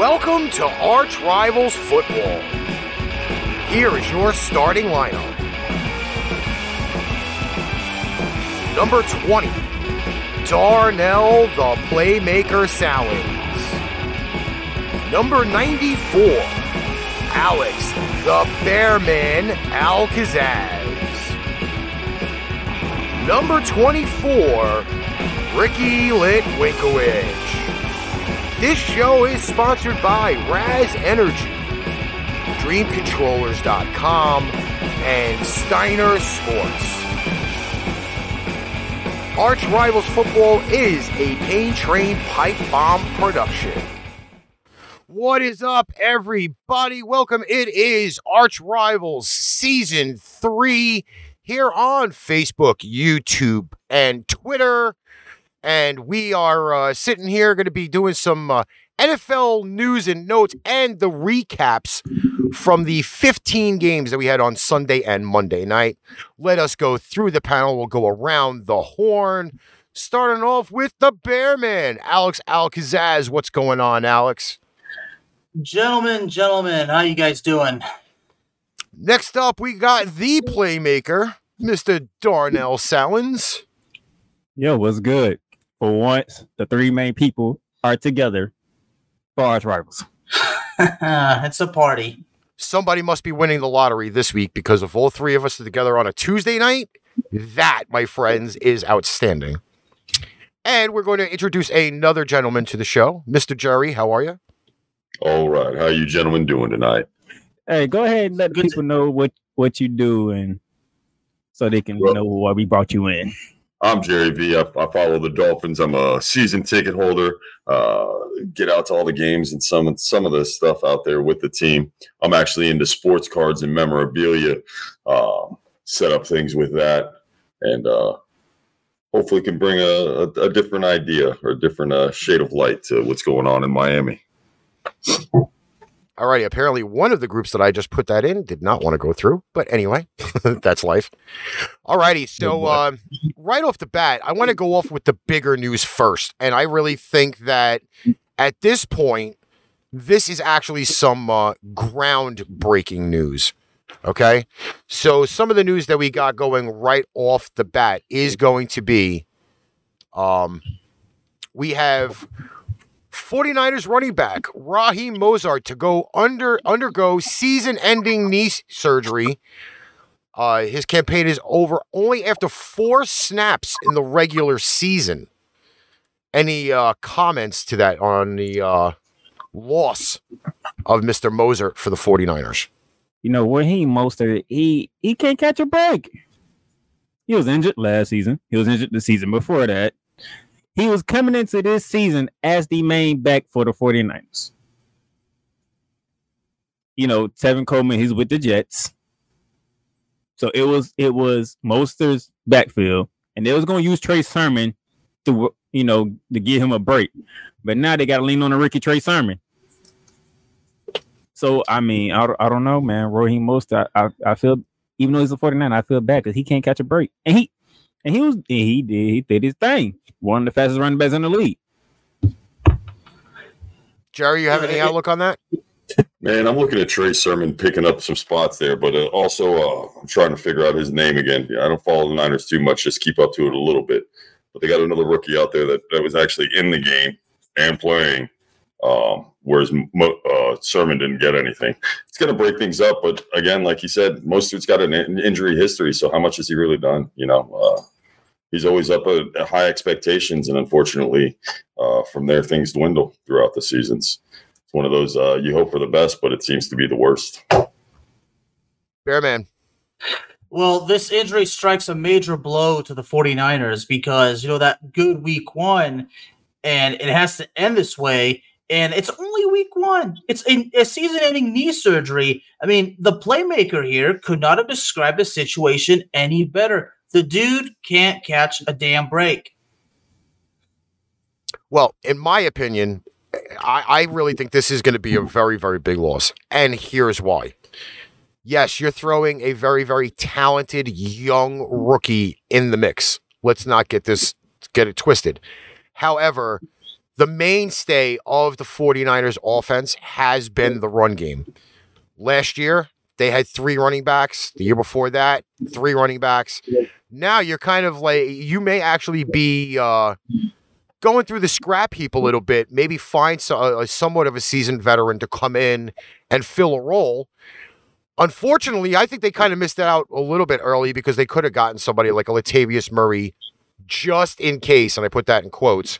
Welcome to Arch Rivals Football. Here is your starting lineup. Number 20, Darnell the Playmaker Sowens. Number 94, Alex the Bearman Alcazaz. Number 24, Ricky Litwinkowicz. This show is sponsored by Raze Energy, DreamControllers.com, and Steiner Sports. Arch Rivals Football is a Pain Train Pipe Bomb production. What is up, everybody? Welcome. It is Arch Rivals Season 3 here on Facebook, YouTube, and Twitter. And we are uh, sitting here going to be doing some uh, NFL news and notes and the recaps from the 15 games that we had on Sunday and Monday night. Let us go through the panel. We'll go around the horn, starting off with the Bearman, Alex Alcazaz. What's going on, Alex? Gentlemen, gentlemen, how you guys doing? Next up, we got the playmaker, Mr. Darnell Sowens. Yo, what's good? For once, the three main people are together for arch rivals. it's a party. Somebody must be winning the lottery this week because if all three of us are together on a Tuesday night, that, my friends, is outstanding. And we're going to introduce another gentleman to the show. Mr. Jerry, how are you? All right. How are you gentlemen doing tonight? Hey, go ahead and let Good people know what what you do and so they can Well- know why we brought you in. I'm Jerry V. I, I follow the Dolphins. I'm a season ticket holder. Uh, get out to all the games and some some of the stuff out there with the team. I'm actually into sports cards and memorabilia. Um, set up things with that, and uh, hopefully can bring a, a, a different idea or a different uh, shade of light to what's going on in Miami. Alrighty, apparently one of the groups that I just put that in did not want to go through, but anyway, that's life. Alrighty, so um, right off the bat, I want to go off with the bigger news first, and I really think that at this point, this is actually some uh, groundbreaking news. Okay, so some of the news that we got going right off the bat is going to be, um, we have 49ers running back Raheem Mostert to go under undergo season-ending knee surgery. Uh, his campaign is over only after four snaps in the regular season. Any uh, comments to that on the uh, loss of Mr. Mostert for the 49ers? You know, Raheem Mostert, he he can't catch a break. He was injured last season. He was injured the season before that. He was coming into this season as the main back for the 49ers. You know, Tevin Coleman, he's with the Jets. So it was it was Mostert's backfield, and they was gonna use Trey Sermon to you know to give him a break. But now they gotta lean on the Ricky Trey Sermon. So I mean, I, I don't know, man. Raheem Mostert, I, I I feel even though he's a 49, I feel bad because he can't catch a break. And he and he was and he did he did his thing. One of the fastest running backs in the league. Jerry, you have any outlook on that? Man, I'm looking at Trey Sermon picking up some spots there, but uh, also uh, I'm trying to figure out his name again. I don't follow the Niners too much, just keep up to it a little bit. But they got another rookie out there that, that was actually in the game and playing, um, whereas Mo, uh, Sermon didn't get anything. It's going to break things up, but again, like you said, most dude's got an in- injury history. So how much has he really done? You know, uh, he's always up at, at high expectations, and unfortunately, uh, from there things dwindle throughout the seasons it's one of those uh, you hope for the best, but it seems to be the worst. Bearman. Well, this injury strikes a major blow to the 49ers because, you know, that good week one, and it has to end this way. And it's only week one. It's a, a season ending knee surgery. I mean, the playmaker here could not have described the situation any better. The dude can't catch a damn break. Well, in my opinion, I, I really think this is going to be a very, very big loss. And here's why. Yes, you're throwing a very, very talented young rookie in the mix. Let's not get this get it twisted. However, the mainstay of the 49ers offense has been the run game. Last year, they had three running backs. The year before that, three running backs. Now you're kind of like, you may actually be uh, going through the scrap heap a little bit, maybe find so, a, somewhat of a seasoned veteran to come in and fill a role. Unfortunately, I think they kind of missed that out a little bit early because they could have gotten somebody like a Latavius Murray just in case, and I put that in quotes.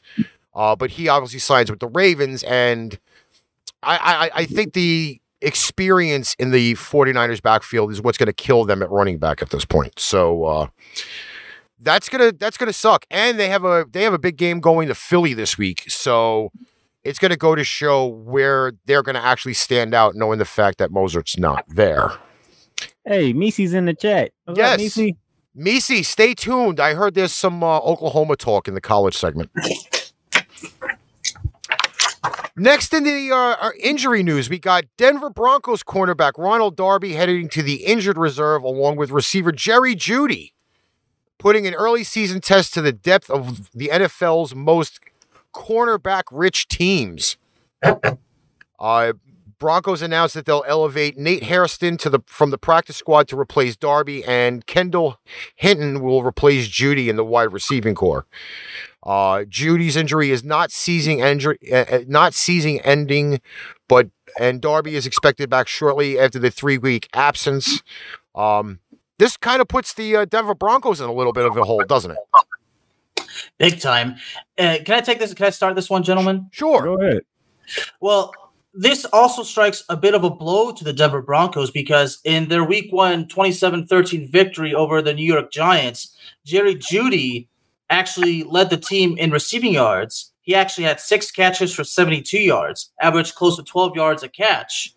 Uh, but he obviously signs with the Ravens, and I, I, I think the experience in the 49ers backfield is what's going to kill them at running back at this point. So uh, that's gonna that's gonna suck. And they have a they have a big game going to Philly this week, so it's gonna go to show where they're gonna actually stand out, knowing the fact that Mostert's not there. Hey, Misi's in the chat. What's yes, Misi? Misi, stay tuned. I heard there's some uh, Oklahoma talk in the college segment. Next in the uh, injury news, we got Denver Broncos cornerback Ronald Darby heading to the injured reserve along with receiver Jerry Jeudy, putting an early season test to the depth of the NFL's most cornerback rich teams. Uh, Broncos announced that they'll elevate Nate Hairston to the from the practice squad to replace Darby, and Kendall Hinton will replace Jeudy in the wide receiving corps. Uh, Jeudy's injury is not seizing injury, uh, not seizing ending, but and Darby is expected back shortly after the three week absence. Um, this kind of puts the uh, Denver Broncos in a little bit of a hole, doesn't it? Big time. Uh, can I take this? Can I start this one, gentlemen? Sure. Go ahead. Well, this also strikes a bit of a blow to the Denver Broncos because in their week one 27 13 victory over the New York Giants, Jerry Jeudy actually led the team in receiving yards. He actually had six catches for 72 yards, averaged close to 12 yards a catch.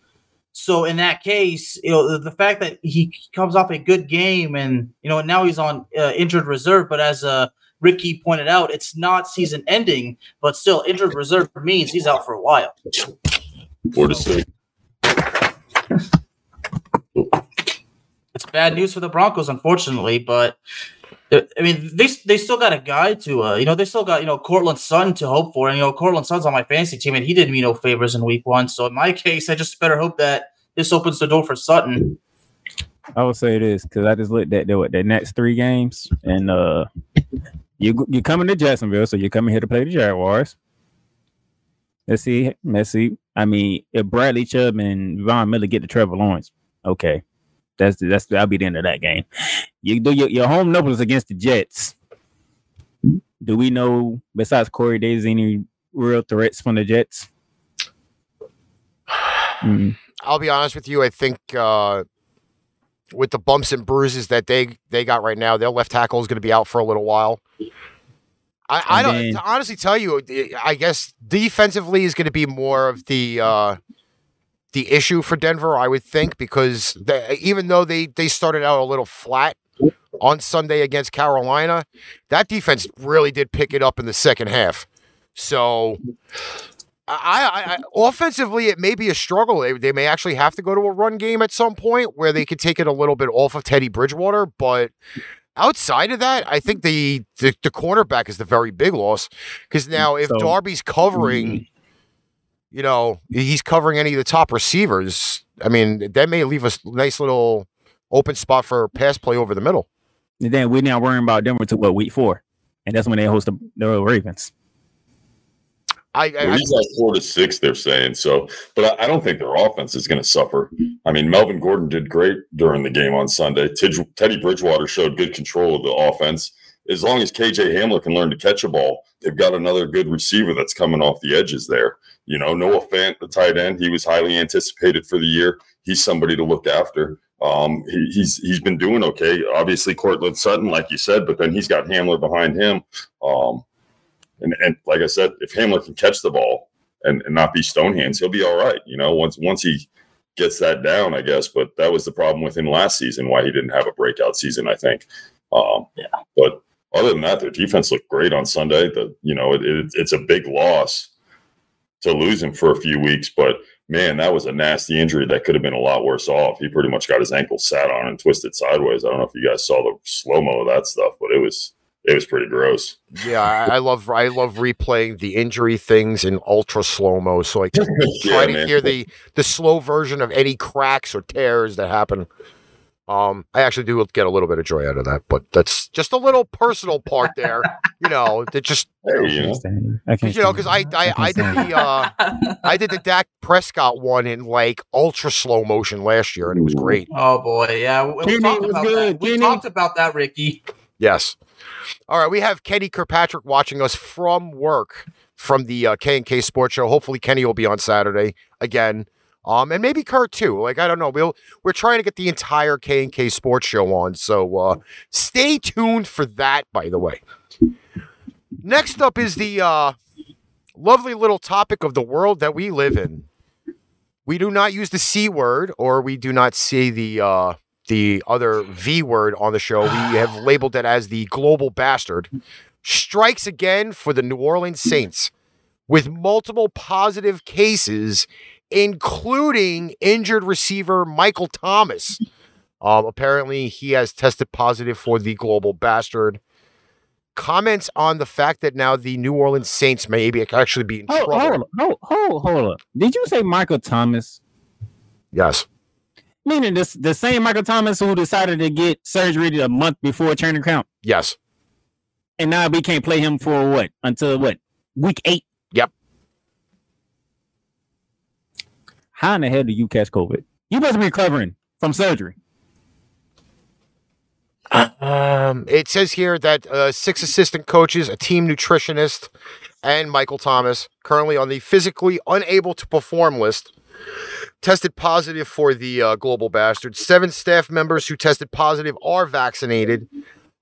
So in that case, you know the fact that he comes off a good game, and you know now he's on uh, injured reserve, but as uh, Ricky pointed out, it's not season ending, but still injured reserve means he's out for a while. Four to six. it's bad news for the Broncos, unfortunately, but I mean, they they still got a guy to, uh, you know, they still got you know Courtland Sutton to hope for, and you know Courtland Sutton's on my fantasy team, and he did me no favors in week one. So in my case, I just better hope that this opens the door for Sutton. I would say it is because I just looked at the, the next three games, and uh, you you're coming to Jacksonville, so you're coming here to play the Jaguars. Let's see, let's see. I mean, if Bradley Chubb and Von Miller get to Trevor Lawrence, okay, that's that's that'll be the end of that game. You do your, your home numbers against the Jets. Do we know besides Corey Davis any real threats from the Jets? Mm-hmm. I'll be honest with you. I think uh, with the bumps and bruises that they they got right now, their left tackle is going to be out for a little while. I, I don't then, honestly tell you. I guess defensively is going to be more of the uh, the issue for Denver, I would think, because they, even though they they started out a little flat on Sunday against Carolina, that defense really did pick it up in the second half. So, I, I, I offensively, it may be a struggle. They, they may actually have to go to a run game at some point where they could take it a little bit off of Teddy Bridgewater, but. Outside of that, I think the the, the cornerback is the very big loss because now if so, Darby's covering mm-hmm you know, he's covering any of the top receivers, I mean, that may leave a nice little open spot for pass play over the middle. And then we're now worrying about Denver to what week four, and that's when they host the, the Ravens. I, I, well, he's like four to six, they're saying so, but I, I don't think their offense is going to suffer. I mean, Melvin Gordon did great during the game on Sunday. Teddy Bridgewater showed good control of the offense. As long as KJ Hamler can learn to catch a ball, they've got another good receiver that's coming off the edges there. You know, Noah Fant, the tight end, he was highly anticipated for the year. He's somebody to look after. Um, he, he's he's been doing okay. Obviously, Courtland Sutton, like you said, but then he's got Hamler behind him. Um, and and like I said, if Hamler can catch the ball and, and not be stone hands, he'll be all right. You know, once once he gets that down, I guess. But that was the problem with him last season, why he didn't have a breakout season. I think. Um, yeah. But other than that, their defense looked great on Sunday. The you know it, it, it's a big loss to lose him for a few weeks. But man, that was a nasty injury that could have been a lot worse off. He pretty much got his ankle sat on and twisted sideways. I don't know if you guys saw the slow mo of that stuff, but it was it was pretty gross. Yeah, I, I love I love replaying the injury things in ultra slow mo, so I can try yeah, to man. hear the the slow version of any cracks or tears that happen. Um, I actually do get a little bit of joy out of that, but that's just a little personal part there. You know, that just Hey, you know, you know because I I, I did the uh I did the Dak Prescott one in like ultra slow motion last year, and it was great. oh boy, yeah. We, we Kenny talked was about good. that. We Kenny. talked about that, Ricky. Yes. All right, we have Kenny Kirkpatrick watching us from work from the uh, K and K Sports Show. Hopefully, Kenny will be on Saturday again, um, and maybe Kurt too. Like I don't know, we'll we're trying to get the entire K and K Sports Show on, so uh, stay tuned for that. By the way, next up is the uh, lovely little topic of the world that we live in. We do not use the c word, or we do not say the. Uh, the other V word on the show. We have labeled it as the global bastard. Strikes again for the New Orleans Saints with multiple positive cases, including injured receiver Michael Thomas. Um, apparently, he has tested positive for the global bastard. Comments on the fact that now the New Orleans Saints may be actually be in Hold, trouble. hold, hold, hold, hold up. Did you say Michael Thomas? Yes. Meaning this the same Michael Thomas who decided to get surgery a month before turning count, Yes. and now we can't play him for what until what week eight? Yep. How in the hell do you catch COVID? You must be recovering from surgery. Um, it says here that uh, six assistant coaches, a team nutritionist, and Michael Thomas, currently on the physically unable to perform list, tested positive for the uh, global bastard. Seven staff members who tested positive are vaccinated.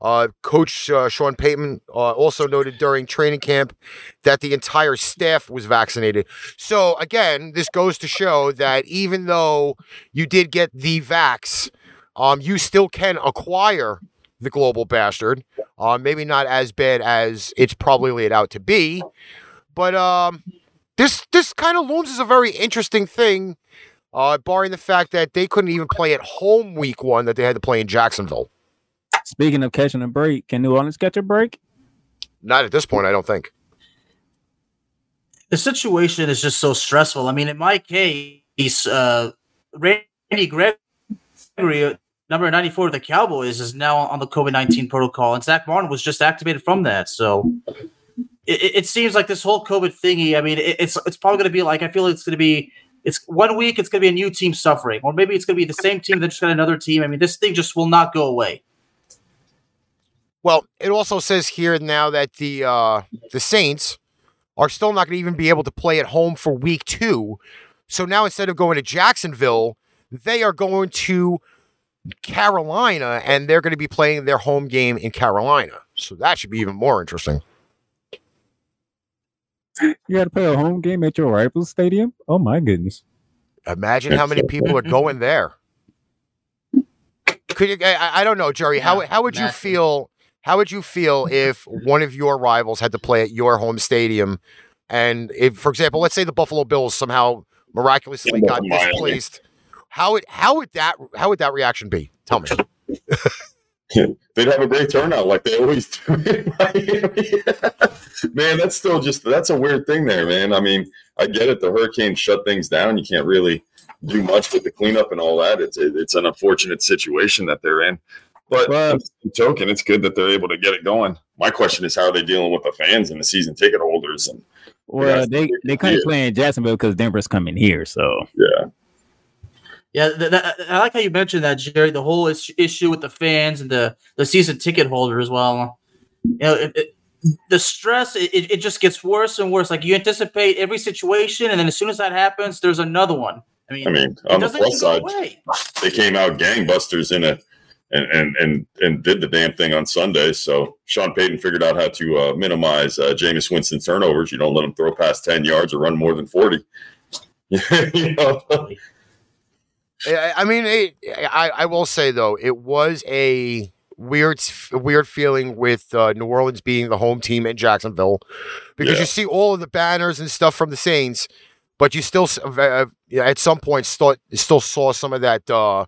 Uh, Coach uh, Sean Payton uh, also noted during training camp that the entire staff was vaccinated. So again, this goes to show that even though you did get the vax, um, you still can acquire the global bastard. Uh, maybe not as bad as it's probably laid out to be, but um, this this kind of looms as a very interesting thing. Uh, barring the fact that they couldn't even play at home week one, that they had to play in Jacksonville. Speaking of catching a break, can New Orleans catch a break? Not at this point, I don't think. the situation is just so stressful. I mean, in my case, uh, Randy Gregory, uh, number 94 of the Cowboys, is now on the COVID 19 protocol, and Zack Martin was just activated from that. So it, it- it seems like this whole COVID thingy, I mean, it, it's it's probably going to be like, I feel it's going to be. It's one week. It's going to be a new team suffering, or maybe it's going to be the same team that just got another team. I mean, this thing just will not go away. Well, it also says here now that the uh, the Saints are still not going to even be able to play at home for week two. So now instead of going to Jacksonville, they are going to Carolina, and they're going to be playing their home game in Carolina. So that should be even more interesting. You got to play a home game at your rival stadium. Oh my goodness! Imagine how many people are going there. Could you? I, I don't know, Jerry. How Yeah, how would you feel? How would you feel if one of your rivals had to play at your home stadium, and if, for example, let's say the Buffalo Bills somehow miraculously got displaced, how would how would that how would that reaction be? Tell me. They'd have a great turnout like they always do in Miami. man, that's still just that's a weird thing there, man. I mean, I get it. The hurricane shut things down. You can't really do much with the cleanup and all that. It's it's an unfortunate situation that they're in. But Well- on the token, it's good that they're able to get it going. My question is, how are they dealing with the fans and the season ticket holders? And Well, they they couldn't Yeah. play in Jacksonville because Denver's coming here. So yeah, Yeah, th- th- I like how you mentioned that, Jerry. The whole is- issue with the fans and the the season ticket holder as well. You know, it, it, the stress it, it it just gets worse and worse. Like you anticipate every situation, and then as soon as that happens, there's another one. I mean, I mean, on the plus side, away. they came out gangbusters in it and, and and and did the damn thing on Sunday. So Sean Payton figured out how to uh, minimize uh, Jameis Winston's turnovers. You don't let him throw past ten yards or run more than forty. you know? I mean, it, I I will say though, it was a weird weird feeling with uh, New Orleans being the home team in Jacksonville because Yeah. you see all of the banners and stuff from the Saints, but you still uh, at some point still still saw some of that uh,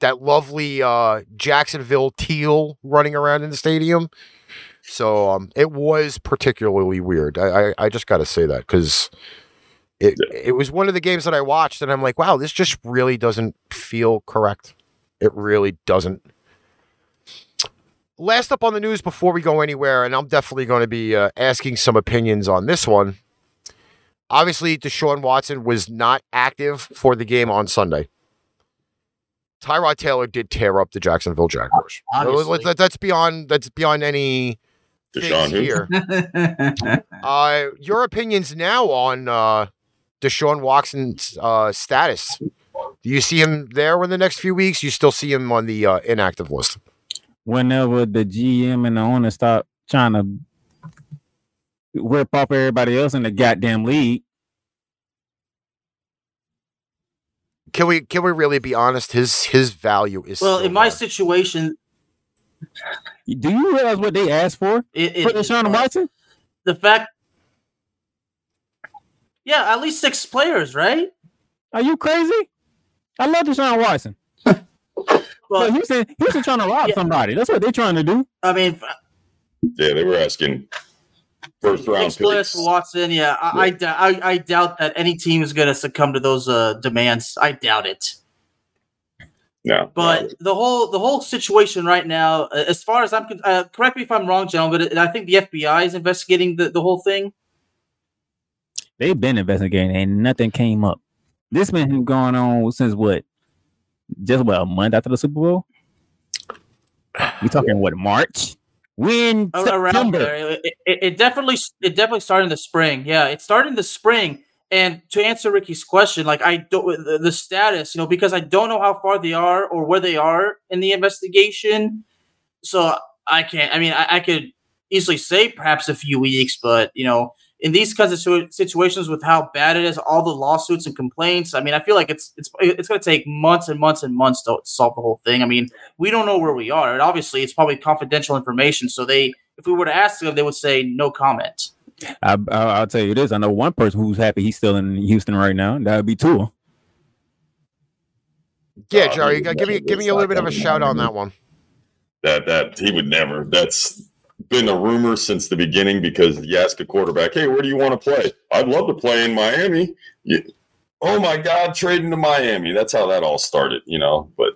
that lovely uh, Jacksonville teal running around in the stadium. So um, it was particularly weird. I I, I just got to say that because it it was one of the games that I watched, and I'm like, wow, this just really doesn't feel correct. It really doesn't. Last up on the news before we go anywhere, and I'm definitely going to be uh, asking some opinions on this one. Obviously, Deshaun Watson was not active for the game on Sunday. Tyrod Taylor did tear up the Jacksonville Jaguars. Obviously. That- That's beyond that's beyond any Deshaun things here. Uh, your opinions now on uh, Deshaun Watson's uh, status? Do you see him there in the next few weeks? You still see him on the uh, inactive list? Whenever the GM and the owner stop trying to rip off everybody else in the goddamn league, Can we can we really be honest? His his value is well, in my there. situation, do you realize what they asked for it, it for Deshaun Watson? the fact, yeah, at least six players, right? Are you crazy? I love Deshaun Watson. Well, But Houston, Houston trying to rob Yeah. somebody. That's what they're trying to do. I mean, Yeah, they were asking first round six players picks. for Watson. Yeah, I, I, I, I doubt that any team is going to succumb to those uh, demands. I doubt it. No, But the whole the whole situation right now, uh, as far as I'm, uh, correct me if I'm wrong, gentlemen, but I think the FBI is investigating the, the whole thing. They've been investigating and nothing came up. This been going on since what? Just what a month after the Super Bowl? We talking what March? When around September? there. It, it, it definitely it definitely started in the spring. Yeah, it started in the spring. And to answer Ricky's question, like I don't the, the status, you know, because I don't know how far they are or where they are in the investigation, so I can't. I mean, I, I could easily say perhaps a few weeks, but you know, in these kinds of situ- situations with how bad it is, all the lawsuits and complaints. I mean, I feel like it's it's it's going to take months and months and months to solve the whole thing. I mean, we don't know where we are, and obviously, it's probably confidential information. So they, if we were to ask them, they would say no comment. I, I, I'll tell you this. I know one person who's happy he's still in Houston right now. That would be Tua. Yeah, Uh, Jerry, he give me give me a little bit of a shout on on that one. that that he would never. That's been a rumor since the beginning because you ask a quarterback, "Hey, where do you want to play?" I'd love to play in Miami. You, oh my God, trading to Miami. That's how that all started, you know. But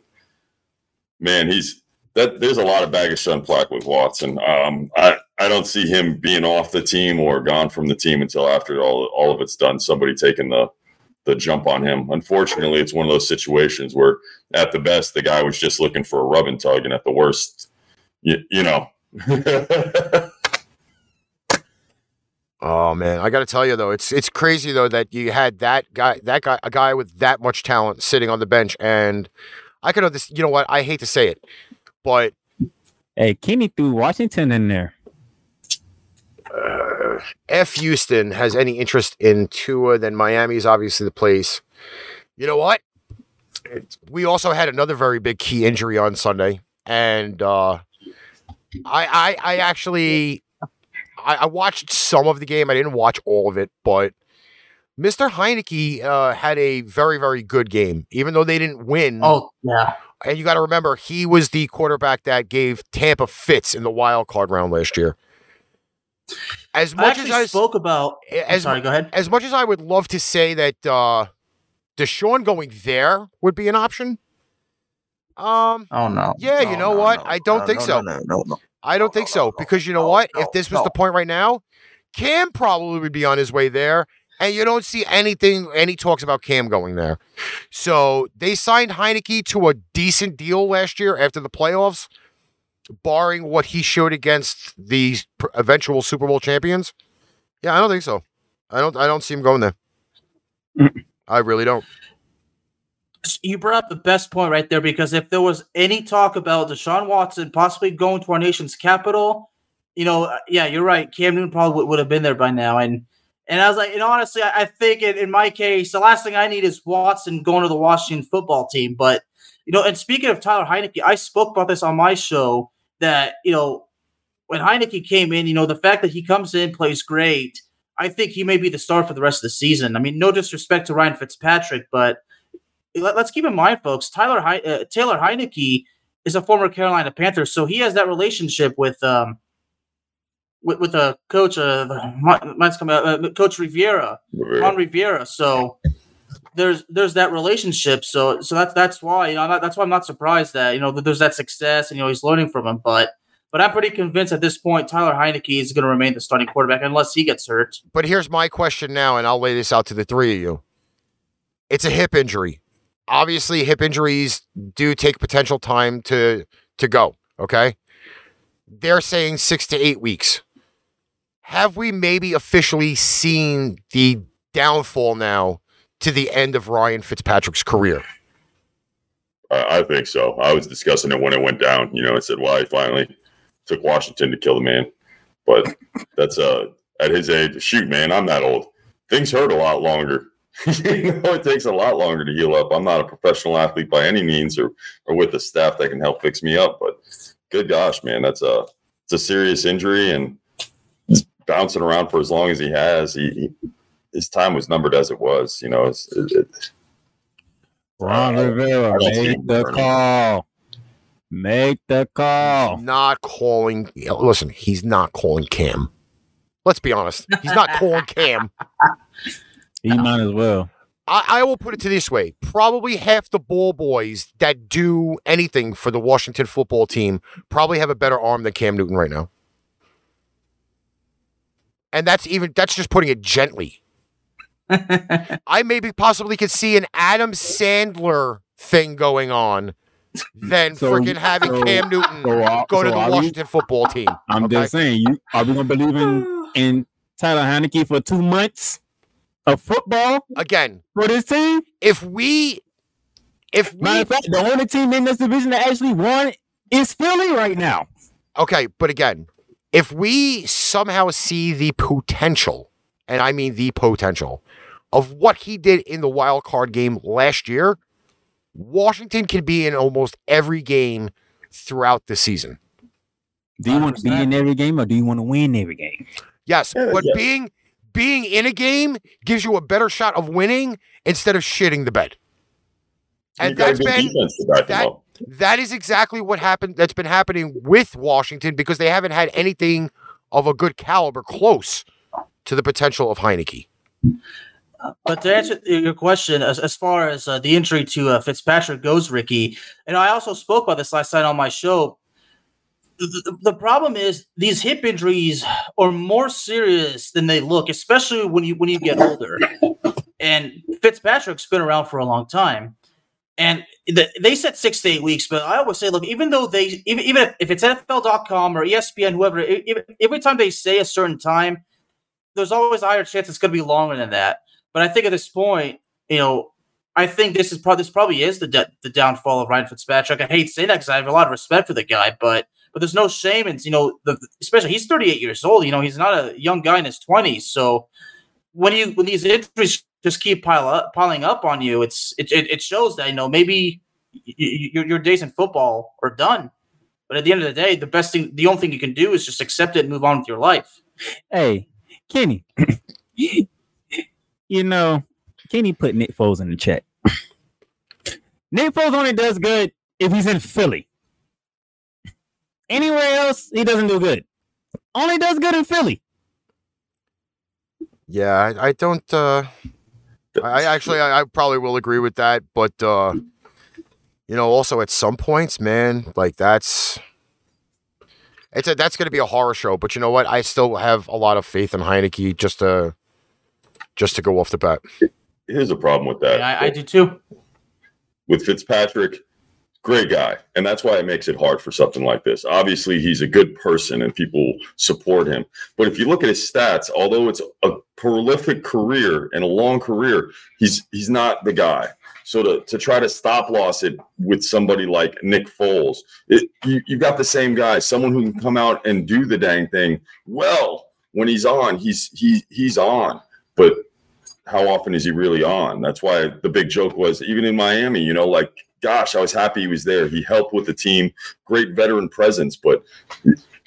man, he's that. There's a lot of baggage to unpack with Watson. Um, I I don't see him being off the team or gone from the team until after all all of it's done. Somebody taking the the jump on him. Unfortunately, it's one of those situations where at the best the guy was just looking for a rub and tug, and at the worst, you, you know. Oh man, I got to tell you though, it's it's crazy though that you had that guy, that guy, a guy with that much talent sitting on the bench, and I could have this. You know what? I hate to say it, but Hey, Kenny threw Washington in there. uh, if Houston has any interest in Tua, then Miami is obviously the place. You know what? It's- we also had another very big key injury on Sunday, and uh, I, I, I actually, I, I watched some of the game. I didn't watch all of it, but Mr. Heinicke uh, had a very, very good game, even though they didn't win. Oh yeah, And you got to remember, he was the quarterback that gave Tampa fits in the wild card round last year. As much actually as I spoke about. As sorry, go ahead. as much as I would love to say that uh Deshaun going there would be an option. Um, Oh no. Yeah, you know no, what? no, I don't no, think no, so. No, no, no, no. I don't think so because you know what? If this was the point right now, Cam probably would be on his way there, and you don't see anything, any talks about Cam going there. So they signed Heinicke to a decent deal last year after the playoffs, barring what he showed against the eventual Super Bowl champions. Yeah, I don't think so. I don't. I don't see him going there. I really don't. You brought up the best point right there because if there was any talk about Deshaun Watson possibly going to our nation's capital, you know, uh, yeah, you're right. Cam Newton probably would, have been there by now. And and I was like, and honestly, I, I think in, in my case, the last thing I need is Watson going to the Washington football team. But you know, and speaking of Tyler Heinicke, I spoke about this on my show that you know when Heinicke came in, you know, the fact that he comes in, plays great. I think he may be the star for the rest of the season. I mean, no disrespect to Ryan Fitzpatrick, but let, us keep in mind, folks. Tyler He- uh, Taylor Heinicke is a former Carolina Panther, so he has that relationship with um with, with the coach. Uh, mine's coming out. Uh, coach Rivera, Ron Rivera. So there's there's that relationship. So so that's that's why you know not, that's why I'm not surprised that you know that there's that success and you know he's learning from him. But but I'm pretty convinced at this point Tyler Heinicke is going to remain the starting quarterback unless he gets hurt. But here's my question now, and I'll lay this out to the three of you. It's a hip injury. Obviously, hip injuries do take potential time to to go. Okay, they're saying six to eight weeks. Have we maybe officially seen the downfall now to the end of Ryan Fitzpatrick's career? I think so. I was discussing it when it went down. You know, I said, "Well, finally took Washington to kill the man." But that's uh at his age. Shoot, man, I'm that old. Things hurt a lot longer. You know, it takes a lot longer to heal up. I'm not a professional athlete by any means, or or with the staff that can help fix me up. But good gosh, man, that's a it's a serious injury, and bouncing around for as long as he has. He, he his time was numbered as it was. You know, it's, it, it, Ron uh, Rivera, make the call. Make the call. Not calling. Listen, he's not calling Cam. Let's be honest. He's not calling Cam. He might as well. I, I, will put it to this way: probably half the ball boys that do anything for the Washington football team probably have a better arm than Cam Newton right now. And that's even that's just putting it gently. I maybe possibly could see an Adam Sandler thing going on than so, freaking having so, Cam Newton so, uh, go to the Washington we, football team. I'm okay? just saying, you are we gonna believe in in Tyler Heinicke for two months of football again for this team? If we, if we, matter of fact, the only team in this division that actually won is Philly right now. Okay, but again, if we somehow see the potential, and I mean the potential, of what he did in the wild card game last year, Washington can be in almost every game throughout the season. Do you want to be in every game or do you want to win every game? Yes, but yeah. being being in a game gives you a better shot of winning instead of shitting the bed. And that's been that, that is exactly what happened. That's been happening with Washington because they haven't had anything of a good caliber close to the potential of Heinicke. But to answer your question, as, as far as uh, the injury to uh, Fitzpatrick goes, Ricky, and I also spoke about this last night on my show. The, problem is these hip injuries are more serious than they look, especially when you when you get older. And Fitzpatrick's been around for a long time, and the, they said six to eight weeks. But I always say, look, even though they even even if, it's NFL.com or ESPN, whoever, if, every time they say a certain time, there's always a higher chance it's going to be longer than that. But I think at this point, you know, I think this is probably this probably is the de- the downfall of Ryan Fitzpatrick. I hate saying that because I have a lot of respect for the guy, but but there's no shame in you know the especially he's 38 years old. You know, he's not a young guy in his 20s. So when you when these injuries just keep pile up, piling up on you, it's it it, it shows that you know maybe your your days in football are done. But at the end of the day, the best thing, the only thing you can do is just accept it and move on with your life. Hey, Kenny, you know, Kenny put Nick Foles in the chat. Nick Foles only does good if he's in Philly. Anywhere else, he doesn't do good. Only does good in Philly. Yeah, I, I don't. uh I actually, I, I, probably will agree with that, but uh you know, also at some points, man, like that's it's a, that's going to be a horror show. But you know what? I still have a lot of faith in Heinicke just to just to go off the bat. Here's a problem with that. Yeah, I, I do too. With Fitzpatrick, great guy. And that's why it makes it hard for something like this. Obviously, he's a good person and people support him. But if you look at his stats, although it's a prolific career and a long career, he's he's not the guy. So to, to try to stop loss it with somebody like Nick Foles, it, you, you got the same guy, someone who can come out and do the dang thing well. When he's on, he's he he's on but how often is he really on? That's why the big joke was even in Miami, you know, like, gosh, I was happy he was there. He helped with the team, great veteran presence, but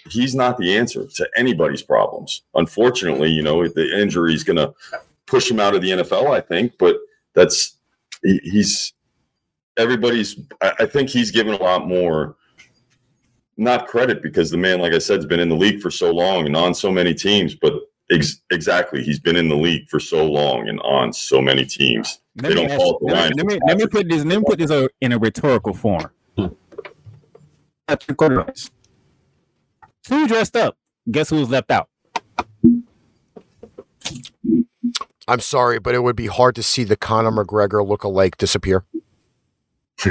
he's not the answer to anybody's problems. Unfortunately, you know, the injury is going to push him out of the NFL, I think, but that's he's everybody's, I think he's given a lot more not credit because the man, like I said, has been in the league for so long and on so many teams. But ex- exactly, he's been in the league for so long and on so many teams. Let They me, don't ask- call it the let, Ryan me, let, me, let me put this. Let me put this in a rhetorical form. Hmm. Patrick Quarterbacks. Two dressed up. Guess who's left out? I'm sorry, but it would be hard to see the Conor McGregor look-alike disappear.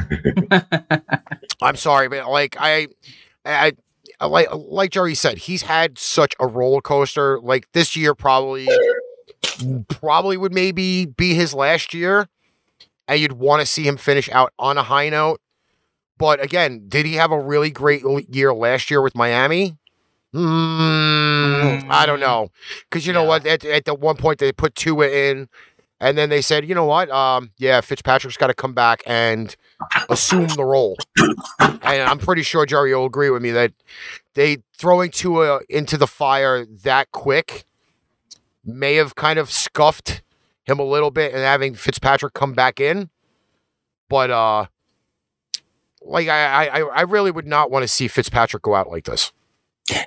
I'm sorry, but like I, I, I like like Jerry said, he's had such a roller coaster. Like this year, probably, probably would maybe be his last year, and you'd want to see him finish out on a high note. But again, did he have a really great year last year with Miami? Mm, I don't know, because you know what? At, at the one point they put Tua in, and then they said, you know what? Um, yeah, Fitzpatrick's got to come back and assume the role. And I'm pretty sure Jerry will agree with me that they throwing Tua into the fire that quick may have kind of scuffed him a little bit and having Fitzpatrick come back in. But uh like I I I really would not want to see Fitzpatrick go out like this.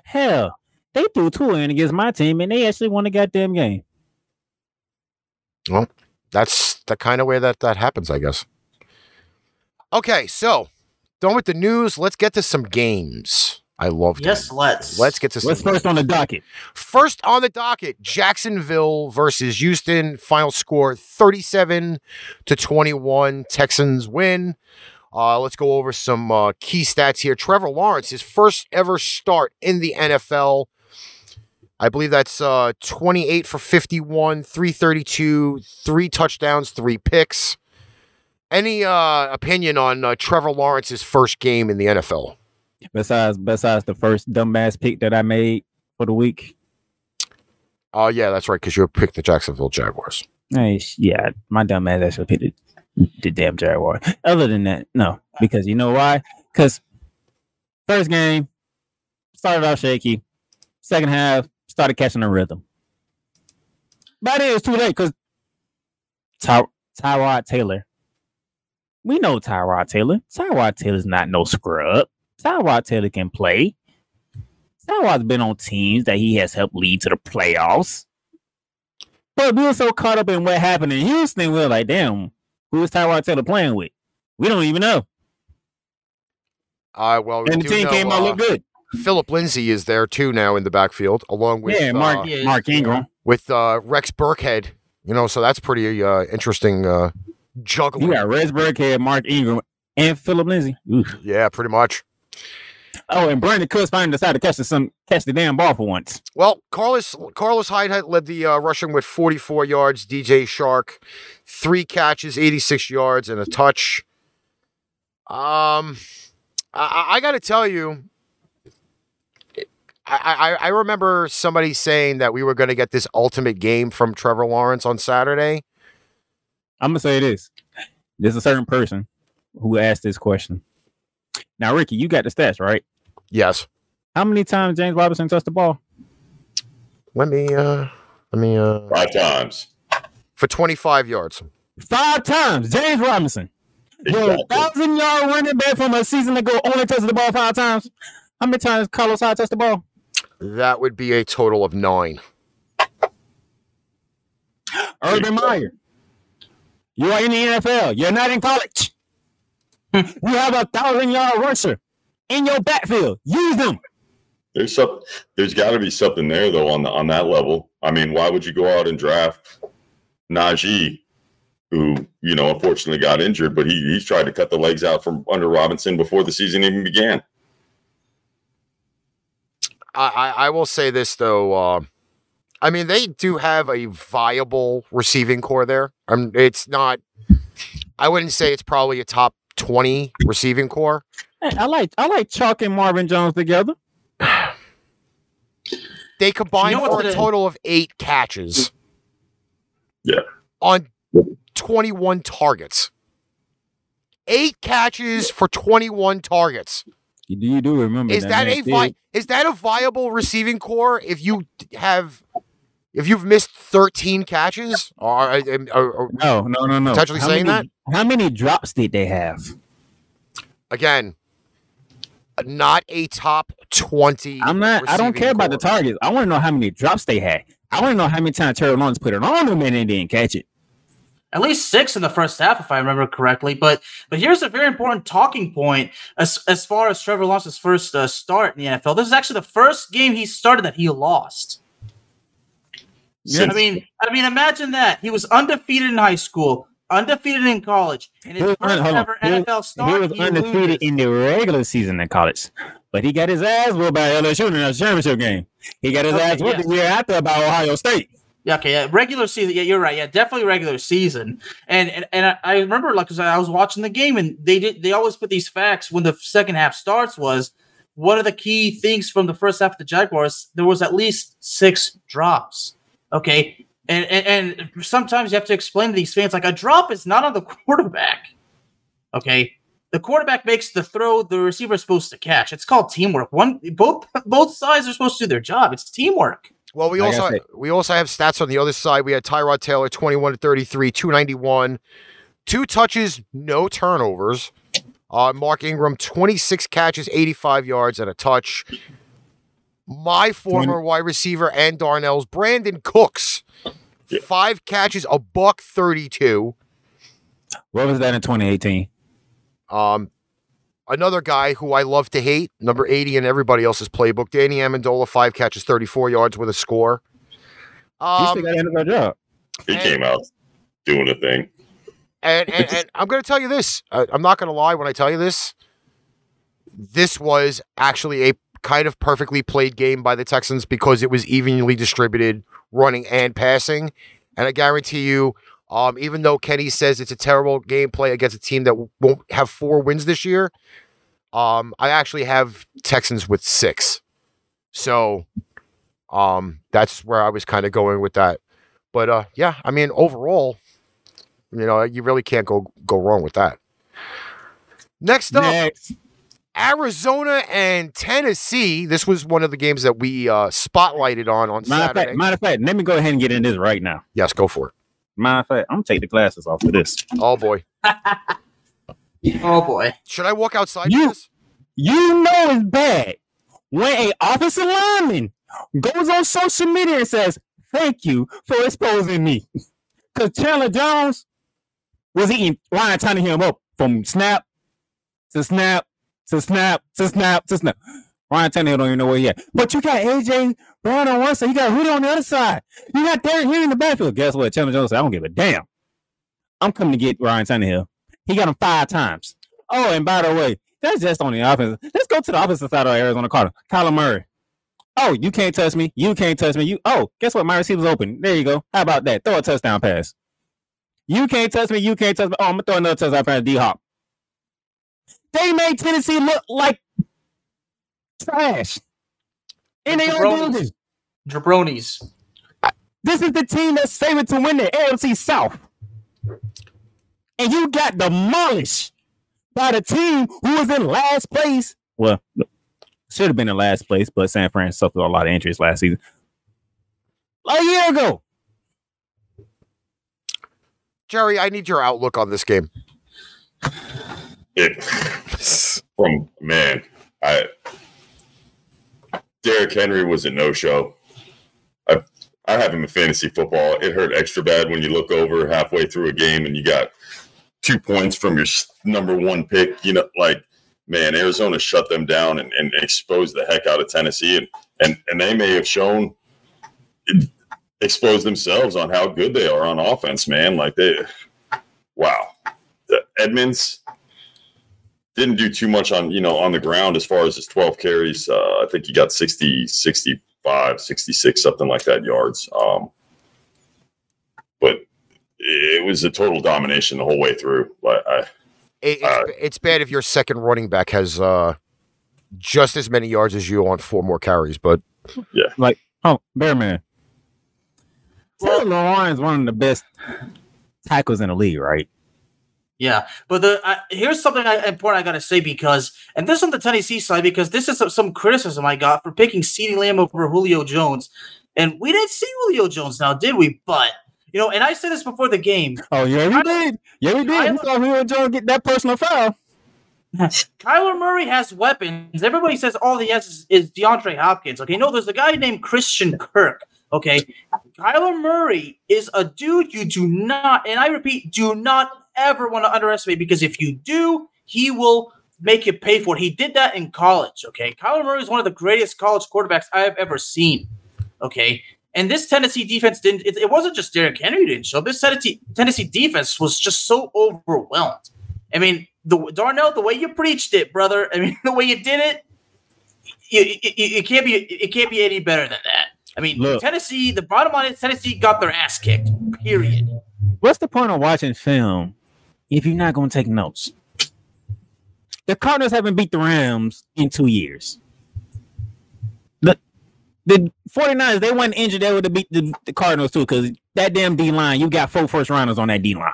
Hell, they threw Tua in against my team, and they actually won the goddamn game. Well, that's the kind of way that that happens, I guess. Okay, so done with the news. Let's get to some games. I love Yes, them. let's. Let's get to some What's first on the docket? First on the docket, Jacksonville versus Houston. Final score 37 to 21. Texans win. Uh, let's go over some uh, key stats here. Trevor Lawrence, his first ever start in the NFL. I believe that's uh, 28 for 51, 332, three touchdowns, three picks. Any uh, opinion on uh, Trevor Lawrence's first game in the NFL? Besides, besides the first dumbass pick that I made for the week. Oh, yeah, that's right, because you picked the Jacksonville Jaguars. Sh- yeah, my dumbass actually picked the, the damn Jaguar. Other than that, no, because you know why? Because first game started out shaky. Second half started catching a rhythm. By then was too late because Ty- Tyrod Taylor. We know Tyrod Taylor. Tyrod Taylor's not no scrub. Tyrod Taylor can play. Tyrod's been on teams that he has helped lead to the playoffs. But we were so caught up in what happened in Houston, we were like, damn, who is Tyrod Taylor playing with? We don't even know. All right, well, we And the team know, came out uh, look good. Phillip Lindsay is there too now in the backfield, along with yeah, Mark uh, Yeah, Mark. Ingram. with uh, Rex Burkhead. You know, so that's pretty uh, interesting uh, juggling. You got Rex Burkhead, Mark Ingram, and Phillip Lindsay. Oof. Yeah, pretty much. Oh, and Brandin Cooks finally decided to catch the some catch the damn ball for once. Well, Carlos Carlos Hyde led the uh, rushing with 44 yards. DJ Chark, three catches, 86 yards, and a touch. Um, I, I got to tell you, I, I I remember somebody saying that we were going to get this ultimate game from Trevor Lawrence on Saturday. I'm gonna say this. There's a certain person who asked this question. Now, Ricky, you got the stats, right? Yes. How many times James Robinson touched the ball? Let me uh let me uh Five times. for 25 yards. Five times. James Robinson. Your Exactly. thousand yard running back from a season ago only touched the ball five times. How many times Carlos Hyde touched the ball? That would be a total of 9. Urban Meyer. You are in the NFL. You're not in college. you have a thousand yard rusher in your backfield. Use them. There's some. There's got to be something there though on the, on that level. I mean, why would you go out and draft Najee, who you know unfortunately got injured, but he he's tried to cut the legs out from under Robinson before the season even began. I, I, I will say this though. Uh, I mean, they do have a viable receiving core there. Um, it's not. I wouldn't say it's probably a top twenty receiving core. Hey, I like I like Chark and Marvin Jones together. They combined You know for a the- total of eight catches. Yeah. On twenty-one targets. Eight catches for twenty-one targets. You do you do remember Is that man a vi- is that a viable receiving core if you have if you've missed thirteen catches? Or, or, or- No, no, no, no. Potentially How saying many, How many drops did they have? again, not a top 20. I'm not. I don't care about the targets. I want to know how many drops they had. I want to know how many times Terry Lawrence put it on them and they didn't catch it. At least six in the first half, if I remember correctly. But but here's a very important talking point as as far as Trevor Lawrence's first uh, start in the NFL. This is actually the first game he started that he lost. Yeah. I mean, I mean, imagine that he was undefeated in high school, undefeated in college, and his first on. ever He was- NFL He was he undefeated loses. in the regular season in college, but he got his ass whooped by LSU in the championship game. He got his Okay, ass whooped yes. the year after by Ohio State. Yeah, okay, yeah, regular season. Yeah, you're right. Yeah, definitely regular season. And and, and I, I remember like 'cause I was watching the game and they did they always put these facts when the second half starts was one of the key things from the first half of the Jaguars. There was at least six drops. Okay. And, and and sometimes you have to explain to these fans like a drop is not on the quarterback. Okay. The quarterback makes the throw the receiver is supposed to catch. It's called teamwork. One both both sides are supposed to do their job. It's teamwork. Well, we Like I also we also have stats on the other side. We had Tyrod Taylor, 21 to 33, 291, two touches, no turnovers. Uh, Mark Ingram, 26 catches, 85 yards, and a touch. My former wide receiver and Darnell's Brandin Cooks, Yeah. five catches, a buck 32. What was that in 2018? Um, another guy who I love to hate, number 80 in everybody else's playbook, Danny Amendola, five catches, 34 yards with a score. He Um, still got another job. He came out doing a thing. And and, and I'm going to tell you this. I, I'm not going to lie when I tell you this. This was actually a kind of perfectly played game by the Texans because it was evenly distributed, running and passing. And I guarantee you, um, even though Kenny says it's a terrible gameplay against a team that won't have four wins this year, um, I actually have Texans with six. So, um, that's where I was kind of going with that. But uh, yeah, I mean, overall, you know, you really can't go go wrong with that. Next up, Next. Arizona and Tennessee. This was one of the games that we uh, spotlighted on on Matter of Saturday. fact, matter of fact, let me go ahead and get in this right now. yes, go for it. Matter of fact, I'm gonna take the glasses off for this. Oh boy, Oh boy. should I walk outside You- this? You know it's bad when a officer lineman goes on social media and says, "Thank you for exposing me," because Chandler Jones was eating Ryan him up from snap to snap to snap to snap to snap. Ryan Tannehill don't even know where he at. But you got AJ Brown on one side, you got Hoodie on the other side. You got Derrick Henry in the backfield. Guess what? Chandler Jones said, "I don't give a damn. I'm coming to get Ryan Tannehill." He got him five times. Oh, and by the way, that's just on the offense. Let's go to the opposite side of Arizona Cardinals. Kyler Murray. Oh, you can't touch me. You can't touch me. You. Oh, guess what? My receiver's open. There you go. How about that? Throw a touchdown pass. You can't touch me. You can't touch me. Oh, I'm gonna throw another touchdown pass. D Hop. They made Tennessee look like trash in their own building. Jabronis. This is the team that's favored to win the AFC South. And you got demolished by the team who was in last place. Well, should have been in last place, but San Fran suffered a lot of injuries last season. A year ago. Jerry, I need your outlook on this game. It from man, I Derrick Henry was a no show. I I have him in fantasy football. It hurt extra bad when you look over halfway through a game and you got two points from your number one pick. You know, like man, Arizona shut them down and, and exposed the heck out of Tennessee, and and, and they may have shown exposed themselves on how good they are on offense. Man, like they, wow, Edmonds didn't do too much on you know on the ground as far as his 12 carries uh, i think he got 60 65 66 something like that yards um, but it was a total domination the whole way through like I, It, it's, Uh, it's bad if your second running back has uh, just as many yards as you on four more carries, but yeah, like Oh, Bearman. Taylor Lawrence one of the best tackles in the league, right? Yeah, but the uh, here's something I, important I gotta say because, and this is on the Tennessee side because this is some, some criticism I got for picking CeeDee Lamb over Julio Jones, and we didn't see Julio Jones now, did we? But you know, and I said this before the game. Oh, yeah, we did. Yeah, we did. We don't- saw Julio Jones get that personal foul. Kyler Murray has weapons. Everybody says all he has is, is DeAndre Hopkins. Okay, no, there's a guy named Christian Kirk. Okay, Kyler Murray is a dude you do not, and I repeat, do not ever want to underestimate because if you do, he will make you pay for it. He did that in college. Okay, Kyler Murray is one of the greatest college quarterbacks I have ever seen. Okay, and this Tennessee defense didn't. It, it wasn't just Derrick Henry didn't show. This Tennessee Tennessee defense was just so overwhelmed. I mean, the Darnell, the way you preached it, brother. I mean, the way you did it, you, you, it can't be it can't be any better than that. I mean, Look. Tennessee. The bottom line is Tennessee got their ass kicked. Period. What's the point of watching film if you're not going to take notes? The Cardinals haven't beat the Rams in two years. The the 49ers, they weren't injured, they would have beat the, the Cardinals too, because that damn D line, you got four first rounders on that D line.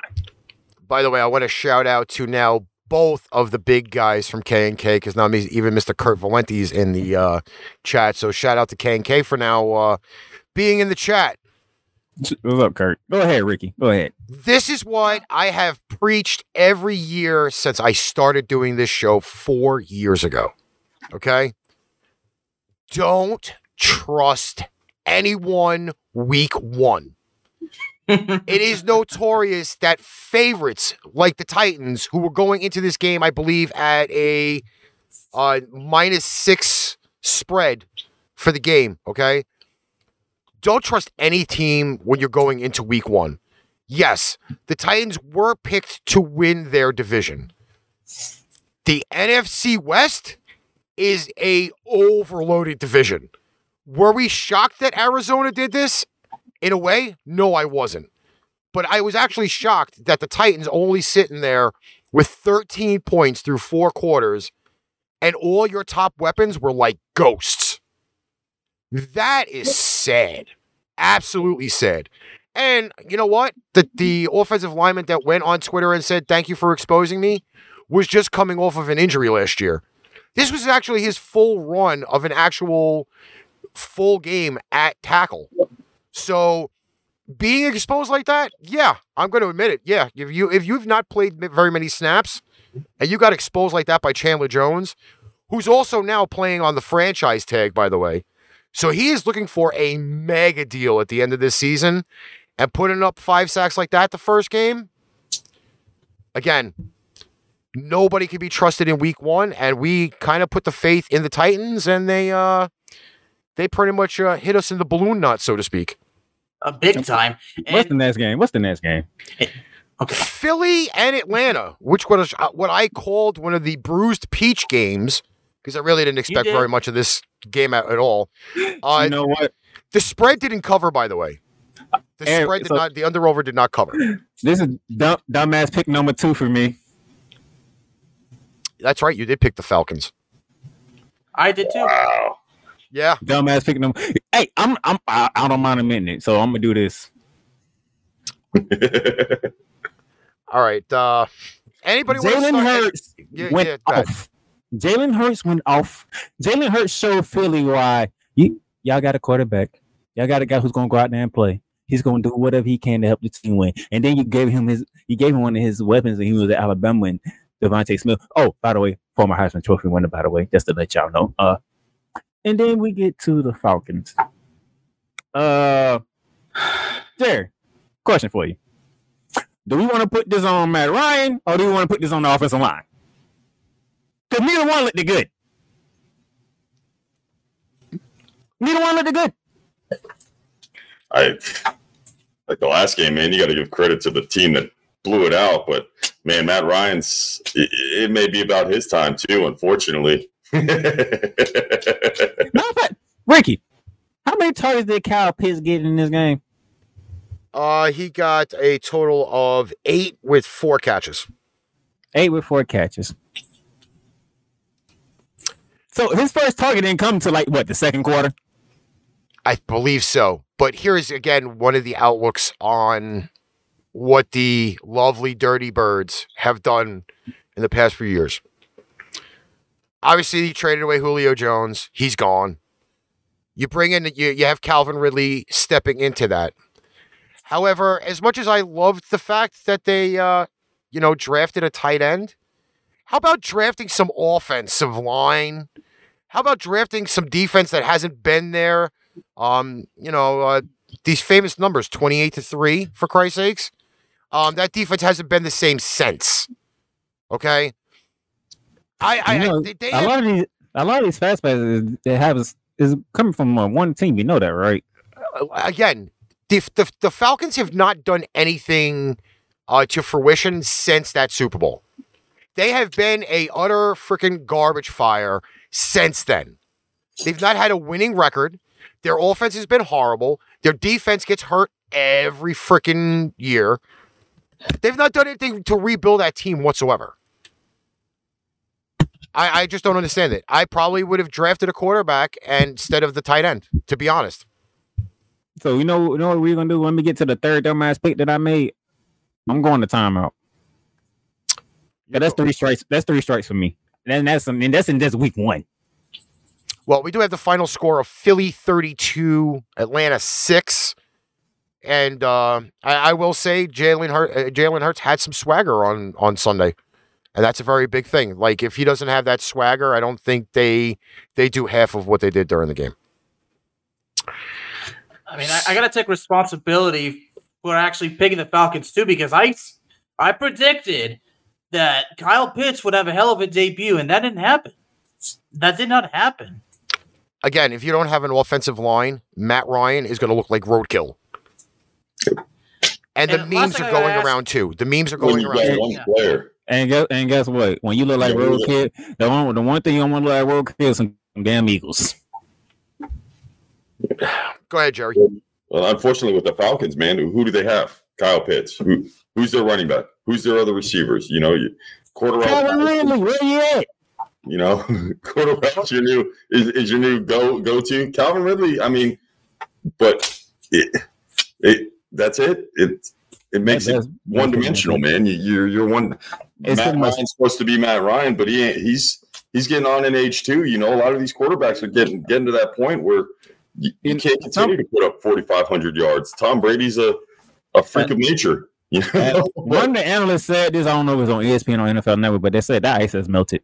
By the way, I want to shout out to now both of the big guys from K and K because now even Mr. Kurt Valenti's in the uh, chat. So shout out to K and K for now uh, being in the chat. What's up, Kurt? Go ahead, Ricky. Go ahead. This is what I have preached every year since I started doing this show four years ago. Okay? Don't trust anyone week one. it is notorious that favorites like the Titans, who were going into this game, I believe, at a uh, minus six spread for the game, okay? Don't trust any team when you're going into week one. Yes, the Titans were picked to win their division. The NFC West is a overloaded division. Were we shocked that Arizona did this? In a way, no, I wasn't. But I was actually shocked that the Titans only sitting there with 13 points through four quarters, and all your top weapons were like ghosts. That is sad. Absolutely sad. And you know what? The the offensive lineman that went on Twitter and said, Thank you for exposing me, was just coming off of an injury last year. This was actually his full run of an actual full game at tackle. So being exposed like that, yeah, I'm going to admit it. Yeah, if you if you've not played very many snaps and you got exposed like that by Chandler Jones, who's also now playing on the franchise tag, by the way. So he is looking for a mega deal at the end of this season, and putting up five sacks like that the first game. Again, nobody can be trusted in week one, and we kind of put the faith in the Titans, and they uh they pretty much uh, hit us in the balloon knot, so to speak. A big time. What's the next game? What's the next game? okay. Philly and Atlanta, which was uh, what I called one of the bruised peach games, because I really didn't expect did. very much of this game at, at all. Uh, you know what? the spread didn't cover, by the way. The Aaron, spread did so- not. The under over did not cover. This is dumb, dumbass pick number two for me. That's right. You did pick the Falcons. I did too. Wow. Yeah. Dumbass pick number. Hey, I'm I'm I, I don't mind admitting it, so I'm gonna do this. All right. Uh, anybody want to Jalen start? Hurts Yeah, went yeah, off. Jalen Hurts went off. Jalen Hurts showed Philly why you y'all got a quarterback. Y'all got a guy who's gonna go out there and play. He's gonna do whatever he can to help the team win. And then you gave him his you gave him one of his weapons and he was at Alabama and DeVonta Smith. Oh, by the way, former Heisman Trophy winner, by the way, just to let y'all know. Uh and then we get to the Falcons. Uh Jerry, question for you. Do we want to put this on Matt Ryan or do we want to put this on the offensive line? Because neither one looked good. Neither one looked good. I like the last game, man. You got to give credit to the team that blew it out, but man, Matt Ryan's it, it may be about his time too. Unfortunately, Matter of fact, Ricky, how many targets did Kyle Pitts get in this game? Uh, he got a total of eight with four catches. Eight with four catches. So his first target didn't come to like what the second quarter. I believe so. But here's again one of the outlooks on what the lovely Dirty Birds have done in the past few years. Obviously, you traded away Julio Jones. He's gone. You bring in you, you have Calvin Ridley stepping into that. However, as much as I loved the fact that they uh, you know, drafted a tight end, How about drafting some offensive line? How about drafting some defense that hasn't been there? Um, you know, uh, these famous numbers, 28 to 3, for Christ's sakes. Um, that defense hasn't been the same since. Okay. I, I, You know, I they, a have- lot of these, a lot of these fast passes they have is, is coming from uh, one team. You know that, right? uh, again, the, the the Falcons have not done anything uh, to fruition since that Super Bowl. They have been a utter freaking garbage fire since then. They've not had a winning record. Their offense has been horrible. Their defense gets hurt every freaking year. They've not done anything to rebuild that team whatsoever. I, I just don't understand it. I probably would have drafted a quarterback instead of the tight end, to be honest. So you know, you know what we're gonna do when we get to the third dumbass pick that I made. I'm going to timeout. Yeah, that's three strikes. That's three strikes for me. And that's and that's in just week one. Well, we do have the final score of Philly 32, Atlanta 6. And uh, I, I will say Jalen Hurt, uh, Jalen Hurts had some swagger on, on Sunday. And that's a very big thing. Like if he doesn't have that swagger, I don't think they they do half of what they did during the game. I mean, I, I got to take responsibility for actually picking the Falcons too, because I I predicted that Kyle Pitts would have a hell of a debut, and that didn't happen. That did not happen. Again, if you don't have an offensive line, Matt Ryan is going to look like roadkill. And the And last memes are going asked- around too. The memes are going around. too. one Yeah. player, And guess and guess what? When you look like Yeah, road the one the one thing you don't want to look like roadkill is some damn Eagles. Go ahead, Jerry. well, unfortunately, with the Falcons, man, who do they have? Kyle Pitts. Who, who's their running back? Who's their other receivers? You know, you, Calvin Cordarrelle. Ridley, where you at? You know, Cordarrelle's your new is, is your new go go to. Calvin Ridley. I mean, but it, it that's it. It it makes it one dimensional, man. You, you're you're one. It's Matt much- Ryan's supposed to be Matt Ryan, but he ain't, he's he's getting on in age too. You know, a lot of these quarterbacks are getting getting to that point where you, you In- can't continue to put up 4,500 yards. Tom Brady's a a freak of nature. You know, one of the analysts said this. I don't know if it was on ESPN or NFL Network, but they said that ice has melted.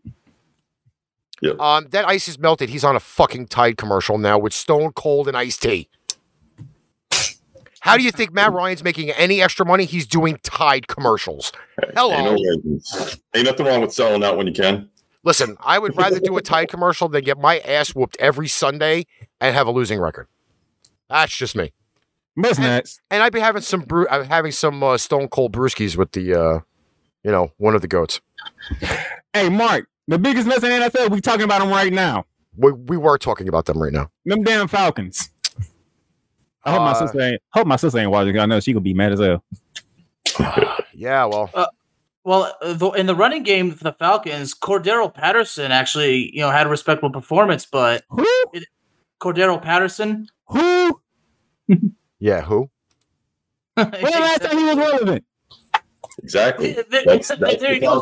Um, that ice is melted. He's on a fucking Tide commercial now with Stone Cold and Ice-T. How do you think Matt Ryan's making any extra money? He's doing Tide commercials. Hello. ain't, no, ain't nothing wrong with selling out when you can. Listen, I would rather do a Tide commercial than get my ass whooped every Sunday and have a losing record. That's just me. What's next? And I'd be having some brew, uh, having some uh, Stone Cold brewskis with the, uh, you know, one of the goats. Hey, Mark, the biggest mess in the NFL. We talking about them right now. We, we were talking about them right now. Them damn Falcons. I hope my Uh, sister ain't. Hope my sister ain't watching. 'cause I know she could be mad as hell. Yeah, well, Well, uh, the- in the running game for the Falcons, Cordarrelle Patterson actually, you know, had a respectable performance, but Who? Cordarrelle Patterson. Who? yeah, who? When the last time he was relevant? Exactly. There- there- That's, there that's you go.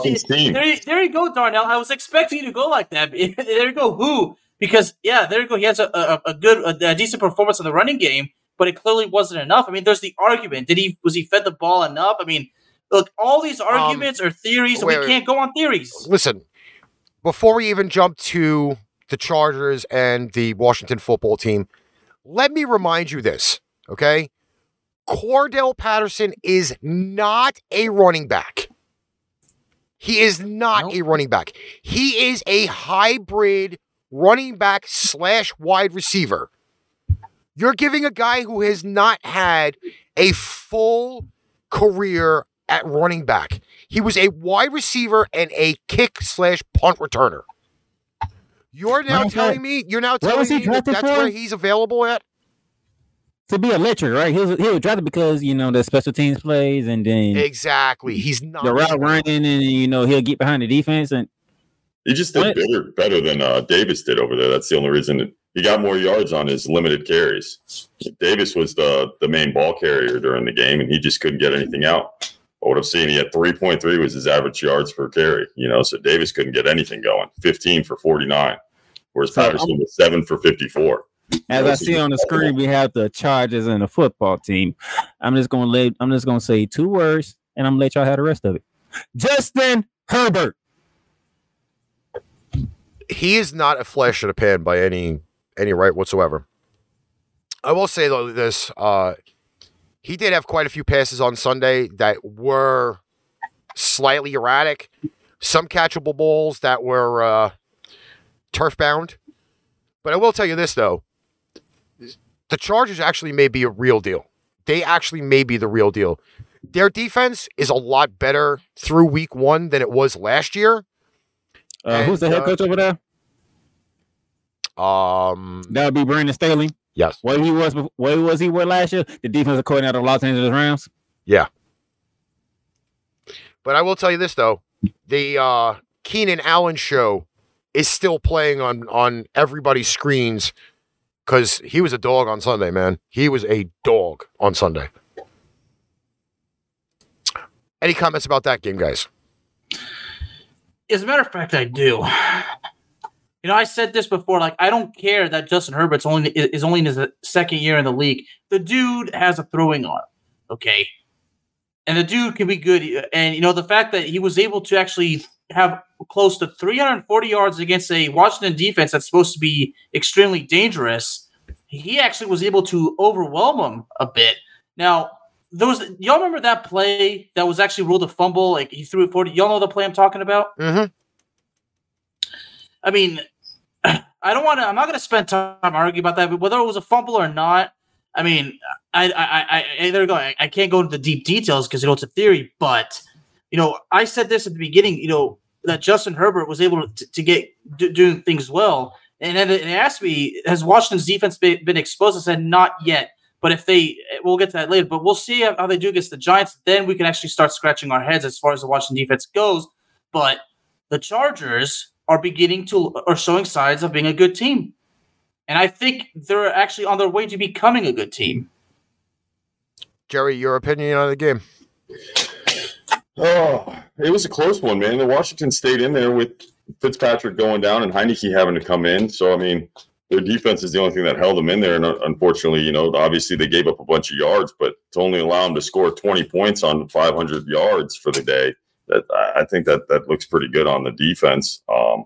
There, there you go, Darnell. I was expecting you to go like that. there you go. Who? Because yeah, there you go. He has a, a, a good, a, a decent performance in the running game, but it clearly wasn't enough. I mean, there's the argument: did he was he fed the ball enough? I mean, look, all these arguments are theories, and Um, wait, we wait. can't go on theories. listen, before we even jump to the Chargers and the Washington football team, let me remind you this, okay? Cordarrelle Patterson is not a running back. He is not Nope. a running back. He is a hybrid running back slash wide receiver. You're giving a guy who has not had a full career at running back. He was a wide receiver and a kick slash punt returner. You're now Okay. telling me you're now telling me that that's where he's available at. To be a lecturer, right? He was he was drafted because you know the special teams plays and then Exactly. He's not the route running and you know he'll get behind the defense and He just did better better than uh, Davis did over there. That's the only reason he got more yards on his limited carries. Davis was the the main ball carrier during the game, and he just couldn't get anything out. But what I'm seeing, he had 3.3 was his average yards per carry. You know, so Davis couldn't get anything going. 15 for 49, whereas So, Patterson was seven for 54. As I see on the screen we have the Chargers and the football team. I'm just gonna let I'm just gonna say two words and I'm gonna let y'all have the rest of it. Justin Herbert. he is not a flash in the pan by any any right whatsoever. I will say though this: uh, he did have quite a few passes on Sunday that were slightly erratic. Some catchable balls that were uh, turf bound. But I will tell you this though: the Chargers actually may be a real deal. They actually may be the real deal. Their defense is a lot better through week one than it was last year. Uh, who's the And, head uh, coach over there? Um, That would be Brandon Staley. yes. Where he was, bef- what was he with last year? The defensive coordinator of the Los Angeles Rams. Yeah. But I will tell you this though, the uh, Keenan Allen show is still playing on on everybody's screens because he was a dog on Sunday, man. He was a dog on Sunday. Any comments about that game, guys? As a matter of fact, I do. You know, I said this before. Like, I don't care that Justin Herbert's only is only in his second year in the league. The dude has a throwing arm, okay, and the dude can be good. And you know, the fact that he was able to actually have close to 340 yards against a Washington defense that's supposed to be extremely dangerous, he actually was able to overwhelm them a bit. Now, those y'all remember that play that was actually ruled a fumble? Like he threw it 40. Y'all know the play I'm talking about? Mm-hmm. I mean, I don't want to. I'm not going to spend time arguing about that. But whether it was a fumble or not, I mean, I, I, I, I there we go. I, I can't go into the deep details because you know it's a theory. But you know, I said this at the beginning. You know that Justin Herbert was able to, to get do, doing things well, and then it asked me, has Washington's defense been, been exposed? I said not yet. But if they, we'll get to that later. But we'll see how they do against the Giants. Then we can actually start scratching our heads as far as the Washington defense goes. But the Chargers are beginning to are showing signs of being a good team. And I think they're actually on their way to becoming a good team. Jerry, your opinion on the game? Oh, it was a close one, man. The Washington stayed in there with Fitzpatrick going down and Heinicke having to come in. So, I mean, their defense is the only thing that held them in there. And uh, unfortunately, you know, obviously they gave up a bunch of yards, but to only allow them to score 20 points on 500 yards for the day, that I think that that looks pretty good on the defense. Um,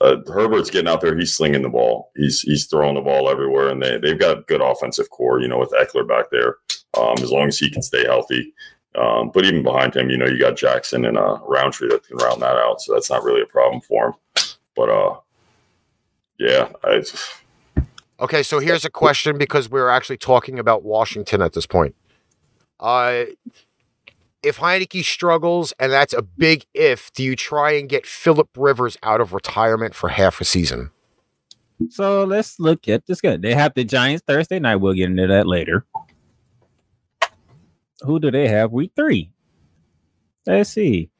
uh, Herbert's getting out there; he's slinging the ball. He's he's throwing the ball everywhere, and they they've got a good offensive core. You know, with Ekeler back there, um, as long as he can stay healthy. Um, but even behind him, you know, you got Jackson and uh, Rountree that can round that out, so that's not really a problem for him. But uh, yeah, I, Okay, so here's a question because we're actually talking about Washington at this point. Uh, if Heinicke struggles, and that's a big if, do you try and get Philip Rivers out of retirement for half a season? So let's look at this. Good. They have the Giants Thursday night. We'll get into that later. Who do they have week three? Let's see.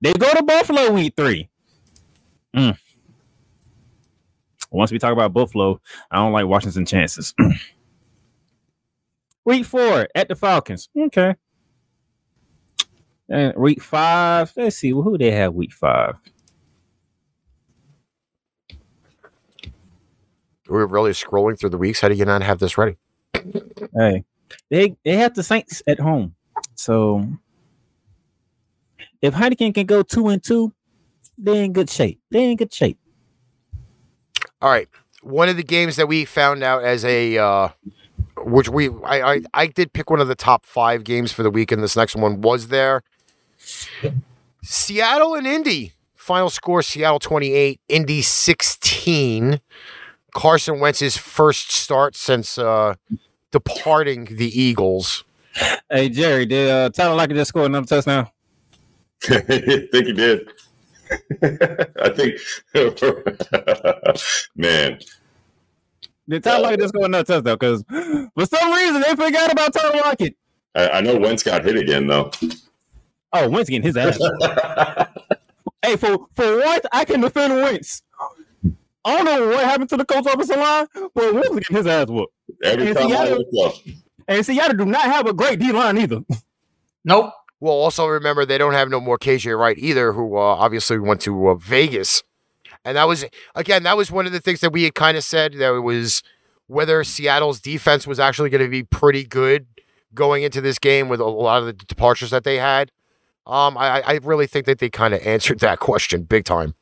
They go to Buffalo week three. Mm. Once we talk about Buffalo, I don't like Washington chances. week four at the Falcons. Okay. And week five, let's see. Who they have week five? We're really scrolling through the weeks. How do you not have this ready? Hey, they they have the Saints at home. So if Heinicke can go two and two, they're in good shape. They're in good shape. All right. One of the games that we found out as a, uh, which we, I, I, I did pick one of the top five games for the week, and this next one was there. Seattle and Indy. Final score Seattle 28, Indy 16. Carson Wentz's first start since uh, departing the Eagles. Hey Jerry, did uh, Tyler Lockett just score another touchdown? I think he did. I think, man, Did Tyler Lockett just score another touchdown? Because for some reason they forgot about Tyler Lockett. I, I know Wentz got hit again though. Oh, Wentz getting his ass. hey, for for once I can defend Wentz. I don't know what happened to the coach offensive line, but Wentz was getting his ass whooped. Every And time I Seattle- look up, And Seattle do not have a great D line either. Nope. Well, also remember they don't have no more KJ Wright either, who uh, obviously went to uh, Vegas, and that was again that was one of the things that we had kind of said that it was whether Seattle's defense was actually going to be pretty good going into this game with a lot of the departures that they had. Um, I, I really think that they kind of answered that question big time.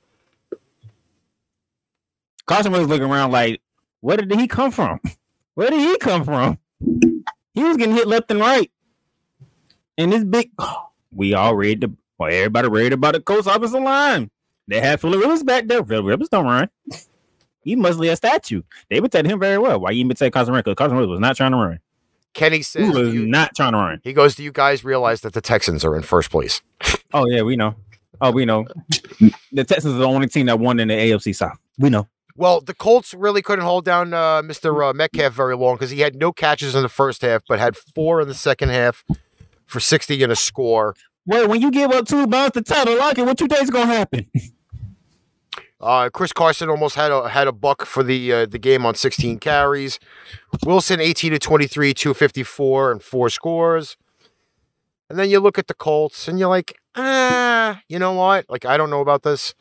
Carson was looking around like, where did he come from? Where did he come from? He was getting hit left and right. And this big, we all read the, well, everybody read about the Colts offensive line. They had Philip Rivers back there. Philip Rivers don't run. He must be a statue. They would him very well. Why you even take Carson Wentz? Because Carson Wentz was not trying to run. Kenny He says, was you- not trying to run. he goes, Do you guys realize that the Texans are in first place? Oh yeah, we know. Oh, we know. The Texans are the only team that won in the AFC South. We know. Well, the Colts really couldn't hold down uh, Mr. Uh, Metcalf very long because he had no catches in the first half, but had four in the second half for 60 and a score. Well, when you give up two bounds to Tyler Lockett, what you think's gonna happen? Uh, Chris Carson almost had a had a buck for the uh, the game on 16 carries. Wilson 18 to 23, 254 and four scores. And then you look at the Colts and you're like, ah, you know what? Like I don't know about this.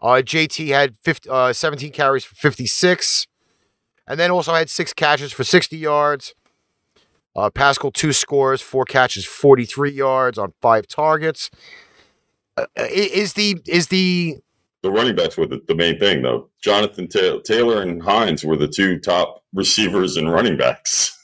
Uh, JT had 50, uh, 17 carries for 56, and then also had six catches for 60 yards. Uh, Pascal two scores, four catches, 43 yards on five targets. Uh, is the is the The running backs were the, the main thing, though. Jonathan Ta- Taylor and Hines were the two top receivers and running backs.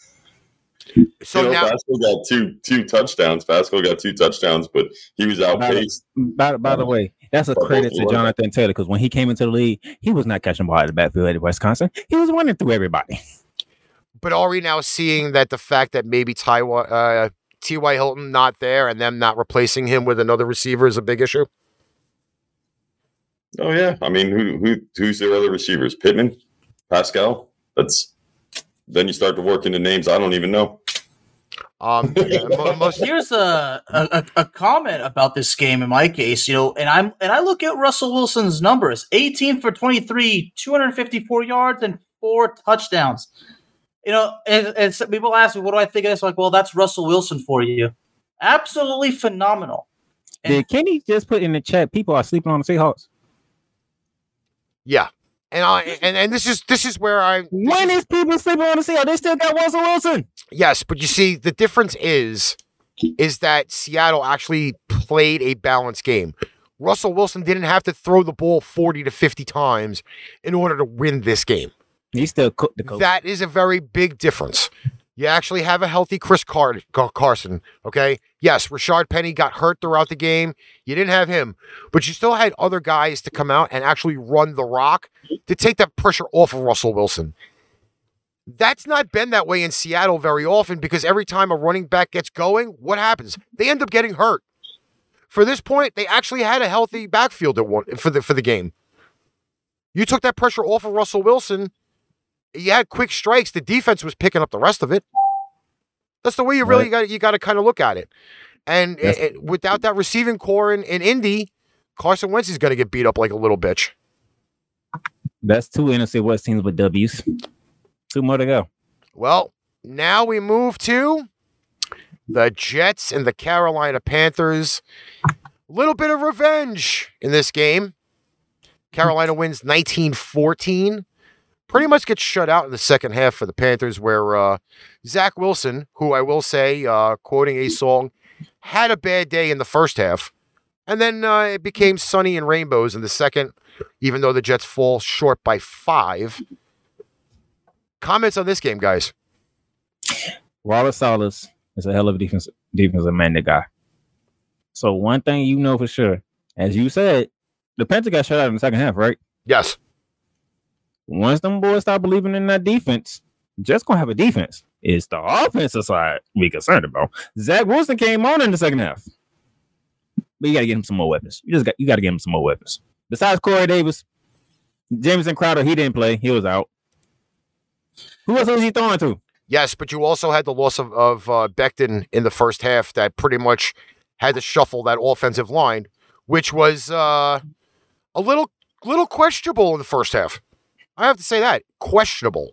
so you know, now Pascal got two two touchdowns. Pascal got two touchdowns, but he was outpaced. By, by the way, that's a credit to. Jonathan Taylor because when he came into the league, he was not catching ball out of the backfield at Wisconsin. He was running through everybody. But are we now seeing that the fact that maybe Ty, uh, T.Y. Hilton not there and them not replacing him with another receiver is a big issue? Oh yeah, I mean, who who who's their other receivers? Pittman, Pascal. That's then you start to work into names I don't even know. Um, yeah, most, Here's a, a a comment about this game in my case, you know, and I'm and I look at Russell Wilson's numbers: 18 for 23, 254 yards, and four touchdowns. You know, and, and some people ask me, "What do I think of this?" Like, well, that's Russell Wilson for you. Absolutely phenomenal. And- Did Kenny just put in the chat? People are sleeping on the Seahawks. yeah, and I and, and this is this is where I When is people sleeping on the Seahawks? They still got Russell Wilson. Yes, but you see the difference is is that Seattle actually played a balanced game. Russell Wilson didn't have to throw the ball forty to fifty times in order to win this game. He still cooked the coach. That is a very big difference. You actually have a healthy Chris Car- Car- Carson. Okay. Yes, Rashard Penny got hurt throughout the game. You didn't have him, but you still had other guys to come out and actually run the rock to take that pressure off of Russell Wilson. That's not been that way in Seattle very often because every time a running back gets going, what happens? They end up getting hurt. For this point, they actually had a healthy backfield at one for the for the game. You took that pressure off of Russell Wilson you had quick strikes. The defense was picking up the rest of it. That's the way you really got you got to kind of look at it. And Yes. it- it- without that receiving core in, in Indy, Carson Wentz is going to get beat up like a little bitch. That's two NFC West teams with W's. Two more to go. Well, now we move to the Jets and the Carolina Panthers. A little bit of revenge in this game. Carolina wins 19 14. Pretty much gets shut out in the second half for the Panthers, where uh, Zach Wilson, who I will say, uh, quoting a song, had a bad day in the first half. And then uh, it became sunny and rainbows in the second, even though the Jets fall short by five. Comments on this game, guys? Wallace Salas is a hell of a defense defensive minded guy. So one thing you know for sure, as you said, the Panthers got shut out in the second half, right? Yes. Once them boys start believing in that defense, just gonna have a defense. It's the offensive side we concerned about. Zach Wilson came on in the second half. But you gotta get him some more weapons. You just got you gotta get him some more weapons. Besides Corey Davis, Jameson Crowder, he didn't play. He was out. Who else was he throwing to? Yes, but you also had the loss of, of uh, Becton in the first half that pretty much had to shuffle that offensive line, which was uh, a little little questionable in the first half. I have to say that questionable.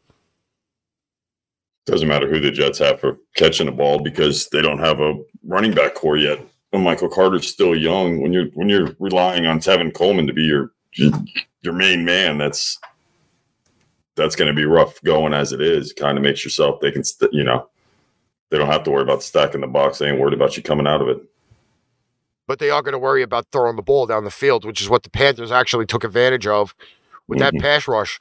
Doesn't matter who the Jets have for catching the ball because they don't have a running back core yet. When Michael Carter's still young, when you're when you're relying on Tevin Coleman to be your your main man, that's that's going to be rough going as it is. Kind of makes yourself they can st- you know they don't have to worry about stacking the box. They ain't worried about you coming out of it. But they are going to worry about throwing the ball down the field, which is what the Panthers actually took advantage of with that Mhm. pass rush,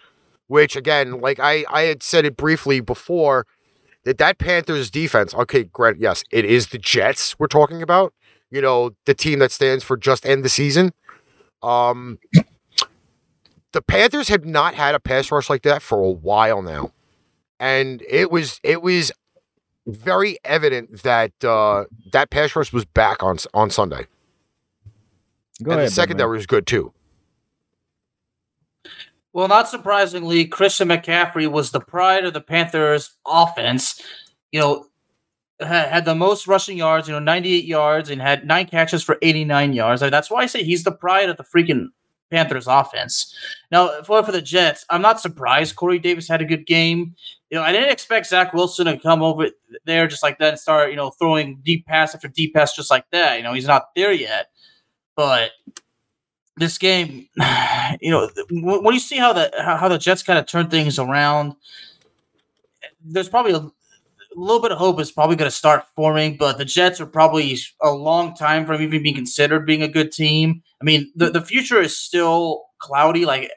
which again, like I I had said it briefly before, that that Panthers defense. Okay, Grant, Yes, it is the Jets we're talking about. You know, the team that stands for just end the season. Um, the Panthers have not had a pass rush like that for a while now, and it was it was very evident that uh, that pass rush was back on on Sunday, Go and ahead, the secondary was good too. Well, not surprisingly, Christian McCaffrey was the pride of the Panthers' offense. You know, had, had the most rushing yards, you know, 98 yards, and had nine catches for 89 yards. Like, That's why I say he's the pride of the freaking Panthers' offense. Now, for, for the Jets, I'm not surprised. Corey Davis had a good game. You know, I didn't expect Zach Wilson to come over there just like that and start, you know, throwing deep pass after deep pass just like that. You know, he's not there yet. But this game, you know, when you see how the how the Jets kind of turn things around, there's probably a, a little bit of hope is probably going to start forming. But the Jets are probably a long time from even being considered being a good team. I mean, the the future is still cloudy. Like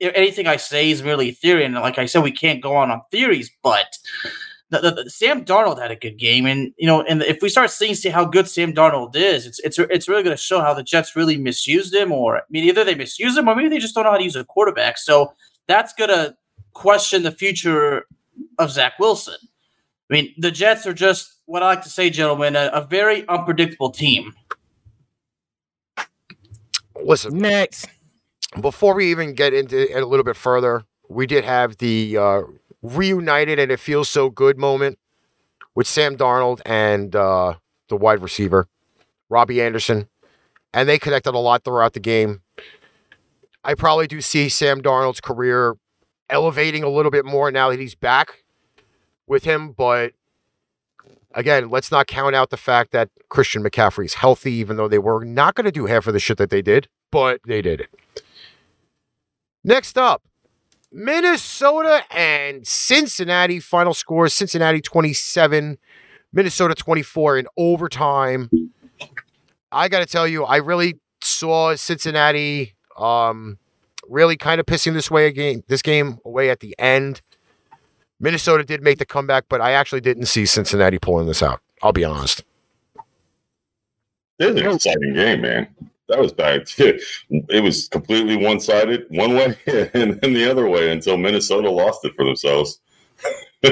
anything I say is merely theory, and like I said, we can't go on on theories, but. The, the, the- Sam Darnold had a good game, and you know, and if we start seeing see how good Sam Darnold is, it's it's it's really going to show how the Jets really misused him, or I mean, either they misuse him, or maybe they just don't know how to use a quarterback. So that's going to question the future of Zach Wilson. I mean, the Jets are just what I like to say, gentlemen, a, a very unpredictable team. Listen, Next. before we even get into it a little bit further, we did have the uh, reunited and it feels so good moment with Sam Darnold and uh, the wide receiver, Robbie Anderson. And they connected a lot throughout the game. I probably do see Sam Darnold's career elevating a little bit more now that he's back with him. But again, let's not count out the fact that Christian McCaffrey is healthy, even though they were not going to do half of the shit that they did, but they did it. Next up, Minnesota and Cincinnati. Final score Cincinnati 27, Minnesota 24 in overtime. I got to tell you, I really saw Cincinnati um, really kind of pissing this way again, this game away at the end. Minnesota did make the comeback, but I actually didn't see Cincinnati pulling this out. I'll be honest. It was an exciting game, man. That was bad. It was completely one sided, one way, and then the other way until Minnesota lost it for themselves.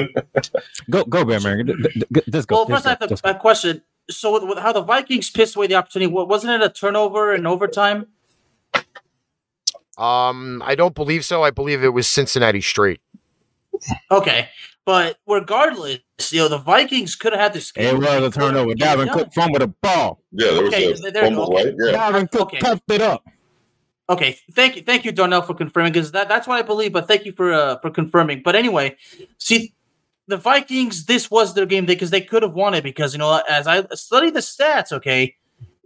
Go go, Bear Man. D- d- d- go. Well, just first I have just a, a question. So, with, with how the Vikings pissed away the opportunity, wasn't it a turnover in overtime? Um, I don't believe so. I believe it was Cincinnati straight. Okay, but regardless, you know the Vikings could have had this It was a turnover. Dalvin Cook fumbled the ball. Yeah, there was Okay, a there you fumble, go. right? Yeah. Dalvin Cook Okay. puffed it up. Okay, thank you, thank you, Darnell, for confirming because that, that's what I believe. But thank you for uh, for confirming. But anyway, see, the Vikings, this was their game because they could have won it because you know as I studied the stats, okay,